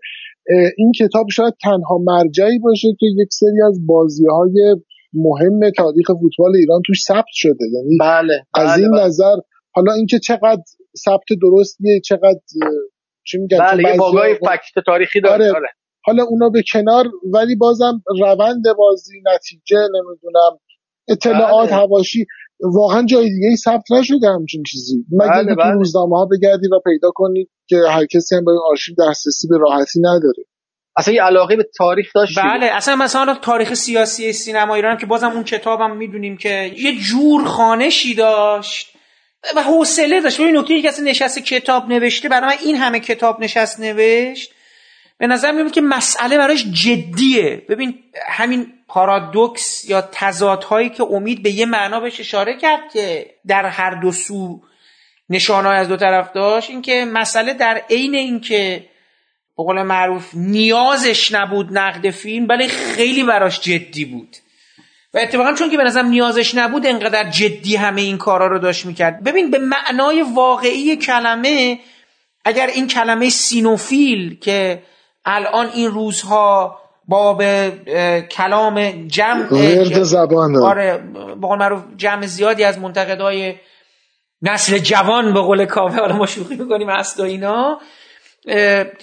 این کتاب شاید تنها مرجعی باشه که یک سری از بازی های مهم تاریخ فوتبال ایران توش ثبت شده یعنی بله, از بله، این بله. نظر حالا اینکه چقدر ثبت درستیه چقدر چی میگن بله یه باگای فکت تاریخی داره آره. آره. حالا اونا به کنار ولی بازم روند بازی نتیجه نمی‌دونم اطلاعات بله. هواشی واقعا جای دیگه ای ثبت نشده همچین چیزی مگه بله تو بله. روزنامه ها بگردی و پیدا کنید که هر کسی هم به این آرشیو دسترسی به راحتی نداره اصلا یه علاقه به تاریخ داشت بله اصلا مثلا تاریخ سیاسی سینما ایران که بازم اون کتابم می‌دونیم که یه جور خانشی داشت و حوصله داشت. این نکته اصلا نشست کتاب نوشته برای من این همه کتاب نشست نوشت. به نظر میاد که مسئله براش جدیه. ببین همین پارادوکس یا تضادهایی که امید به یه معنا بهش اشاره کرد که در هر دو سو نشانهای از دو طرف داشت اینکه مسئله در عین اینکه به قول معروف نیازش نبود نقد فیلم ولی خیلی براش جدی بود. و اتفاقا چون که به نظرم نیازش نبود انقدر جدی همه این کارا رو داشت می‌کرد. ببین به معنای واقعی کلمه اگر این کلمه سینوفیل که الان این روزها با به کلام جمع زبان آره به قول معروف جمع زیادی از منتقدای نسل جوان به قول کاوه حالا ما شوخی می‌کنیم اصلا اینا.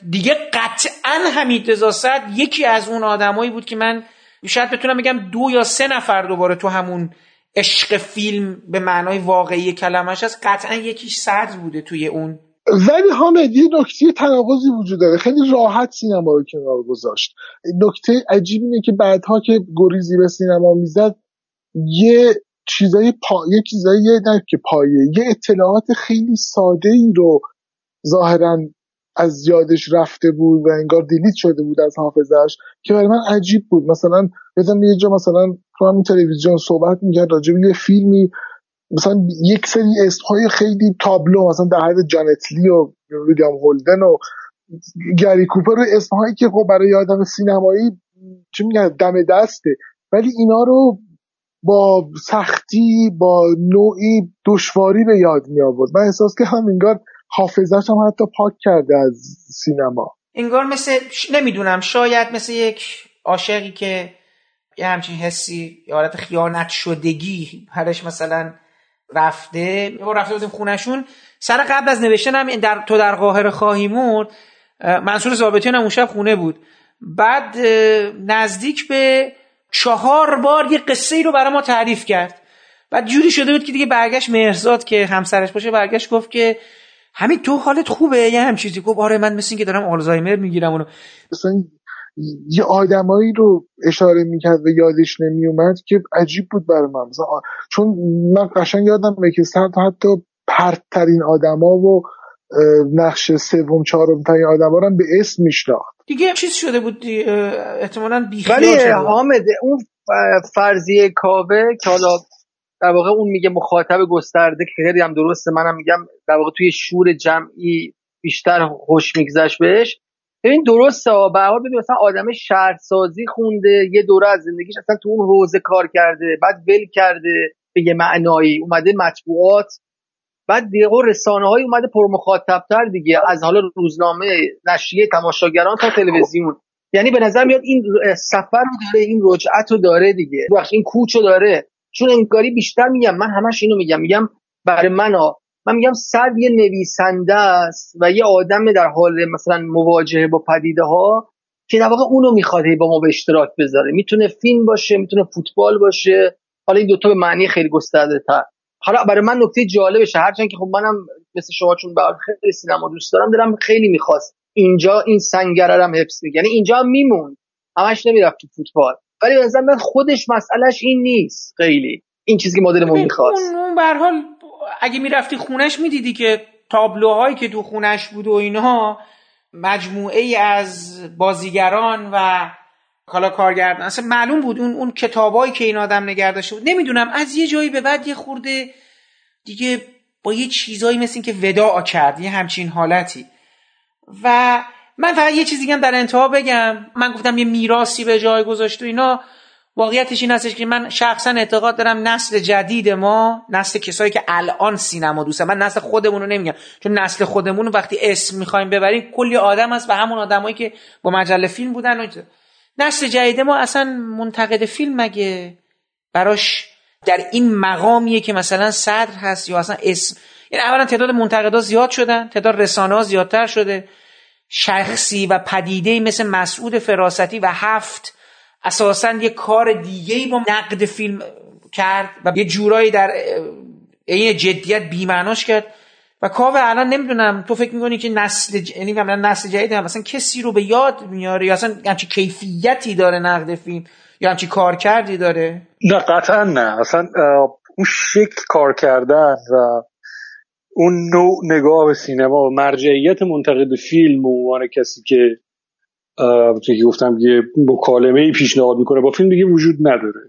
دیگه قطعا حمید رضا یکی از اون آدمایی بود که من شاید بتونم بگم دو یا سه نفر دوباره تو همون عشق فیلم به معنای واقعی کلمش هست. قطعا یکیش صدر بوده توی اون. ولی حامد یه نکته تناقضی وجود داره. خیلی راحت سینما رو کنار گذاشت. نکته عجیب اینه که بعدها که گریزی به سینما می‌زد یه چیزای پا... یه چیزایی نه که پایه یه اطلاعات خیلی ساده ای رو ظاهرا از یادش رفته بود و انگار دیلیت شده بود از حافظش که برای من عجیب بود. مثلا یادم یه جا مثلا تو همین تلویزیون صحبت می‌کرد راجع یه فیلمی مثلا یک سری اسمهای خیلی تابلو مثلا در حد جانتلی و ویلیام هولدن و گری کوپر و اسمهایی که خب برای آدم سینمایی چی میگن دم دسته. ولی اینا رو با سختی با نوعی دشواری به یاد می آورد من احساس که هم انگار حافظش هم حتی پاک کرده از سینما. انگار مثل نمی‌دونم شاید مثل یک عاشقی که یه همچین حسی یا حالت خیانت شدگی هرش مثلا رفته. یه رفته بودیم خونشون سر قبل از نوشتن هم در تو در قاهره خواهی مرد منصور زابطیان هم اون شب خونه بود. بعد نزدیک به چهار بار یه قصه ای رو برای ما تعریف کرد. بعد جوری شده بود که دیگه برگشت مهرزاد که همسرش باشه برگشت گفت که همین تو حالت خوبه؟ یه هم چیزی گفت آره من مثل که دارم آلزایمر می‌گیرم اونو. مثلا یه آدمایی رو اشاره می‌کرد و یادش نمیومد که عجیب بود برای من. مثلا چون من قشنگ یادم که سر حتی پرترین آدما و نقش سوم چهارم ترین آدما رو به اسم میشناخت. دیگه چیز شده بود احتمالاً بیخیال ولی حامد اون فرضیه کاوه که حالا در واقع اون میگه مخاطب گسترده که خیلی هم درسته منم میگم در واقع توی شور جمعی بیشتر خوش میگذشت بهش. ببین درسته به حال ببین مثلا آدم شهرسازی خونده یه دوره از زندگیش اصلا تو اون حوزه کار کرده بعد ول کرده به یه معنایی اومده مطبوعات بعد دیگه رسانه های اومده پر تر دیگه از حالا روزنامه نشریه تماشاگران تا تلویزیون. یعنی به نظر میاد این سفر رو داره این رجعت رو داره دیگه. بخش این کوچ رو داره. چون انگاری بیشتر میگم من همش اینو میگم میگم برای من ها من میگم صد یه نویسنده است و یه آدم در حال مثلا مواجهه با پدیده ها که در واقع اونو می‌خواد با ما به اشتراک بذاره. می‌تونه فیلم باشه می‌تونه فوتبال باشه. حالا این دوتا به معنی خیلی گسترده تر. حالا برای من نکته جالبشه هرچند که خب منم مثل شما چون خیلی سینما دوست دارم دارم خیلی می‌خواست اینجا این سنگره هم حفظ یعنی اینجا میمون همش نمی‌رفت تو فوتبال. ولی به من خودش مسئلهش این نیست. خیلی. این چیزی که مدلمون می‌خواست. اون به حال اگه می‌رفتی خونش می‌دیدی که تابلوهایی که تو خونش بود و اینها مجموعه ای از بازیگران و حالا کارگردان اصلا معلوم بود اون اون کتابایی که این آدم نگرداشته بود. نمی‌دونم از یه جایی به بعد یه خورده دیگه با یه چیزایی مثل این که وداع کرد یه همچین حالتی. و من فقط یه چیزی هم در انتها بگم. من گفتم یه میراسی به جای گذاشت و اینا. واقعیتش این هستش که من شخصا اعتقاد دارم نسل جدید ما نسل کسایی که الان سینما دوسته من نسل خودمون رو نمیگم. چون نسل خودمون وقتی اسم می‌خوایم ببریم کلی آدم هست و همون آدمایی که با مجله فیلم بودن نسل جدید ما اصلا منتقد فیلم مگه براش در این مقامیه که مثلا صدر هست یا اصلا اسم. یعنی اولا تعداد منتقدا زیاد شدن تعداد رسانه ها زیادتر شده. شخصی و پدیده مثل مسعود فراستی و هفت اساسا یه کار دیگه با نقد فیلم کرد و یه جورایی در این جدیت بیمعناش کرد. و کاوه الان نمی‌دونم تو فکر می‌کنی که نسل ج... یعنی نسل جدید هم مثلا کسی رو به یاد میاره یا اصلا همچی کیفیتی داره نقد فیلم یا همچی کار کردی داره؟ نه قطعا نه. اصلا اون شکل کار کردن و اون نوع نگاه به سینما و مرجعیت منتقد فیلم و عنوان کسی که که گفتم یه مکالمه ای پیشنهاد می‌کنه با فیلم دیگه وجود نداره.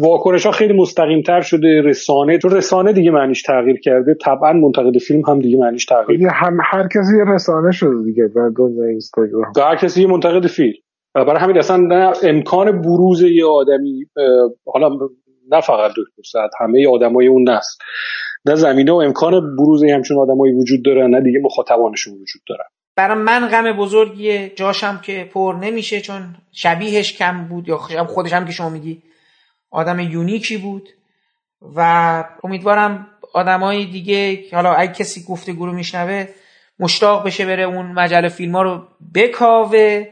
واکنش ها خیلی مستقیم تر شده رسانه تو رسانه دیگه معنیش تغییر کرده طبعا منتقد فیلم هم دیگه معنیش تغییر هم هر کسی یه رسانه شده دیگه در دنیا اینستاگرام. هر کسی یه منتقد فیلم. برای همین اصلا امکان بروز یه آدمی حالا نه فقط دکتر سعد همه آدمای اون نست نه زمینه و امکان بروز همچون آدمایی وجود داره نه دیگه مخاطبانشون وجود دارن برای من غم بزرگیه جاشم که پر نمیشه چون شبیهش کم بود یا خودش هم که شما میگی. آدم یونیکی بود و امیدوارم آدمای دیگه حالا اگه کسی گفته گروه میشنوه مشتاق بشه بره اون مجله فیلم ها رو بکاوه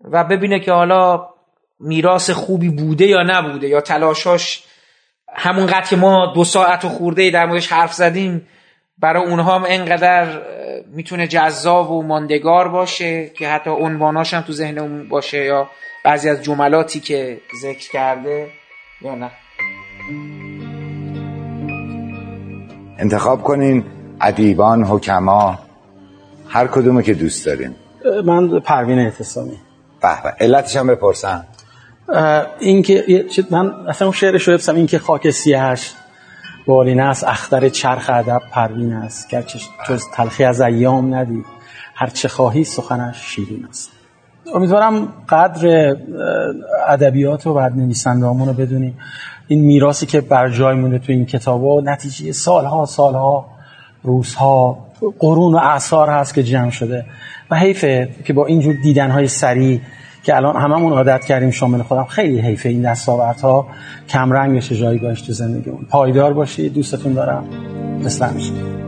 و ببینه که حالا میراث خوبی بوده یا نبوده یا تلاشاش همونقدر که ما دو ساعت و خورده در موردش حرف زدیم برای اونها هم انقدر می‌تونه جذاب و ماندگار باشه که حتی عنواناش هم تو ذهن باشه یا بعضی از جملاتی که ذکر کرده یا نه. انتخاب کنین ادیبان حکما هر کدومه که دوست دارین. من پروین اعتصامی به به علتش هم بپرسم این که من اصلا اون شعر شو این که خاک سیهش بالینه است اختر چرخ ادب پروین است. گرچه جز تلخی از ایام ندید هر چه خواهی سخنش شیرین است. امیدوارم قدر ادبیات و بعد نویسندهامون رو بدونیم. این میراثی که بر جای مونده تو این کتابا نتیجه سالها سالها روزها قرون و اعثار هست که جمع شده. و حیفه که با اینجور دیدنهای سریع که الان هممون عادت کردیم شامل خودم. خیلی حیفه این دستاوردها. کم رنگ بشه جایگاهش تو زندگیمون. پایدار باشید. دوستتون دارم. تسلیم میشه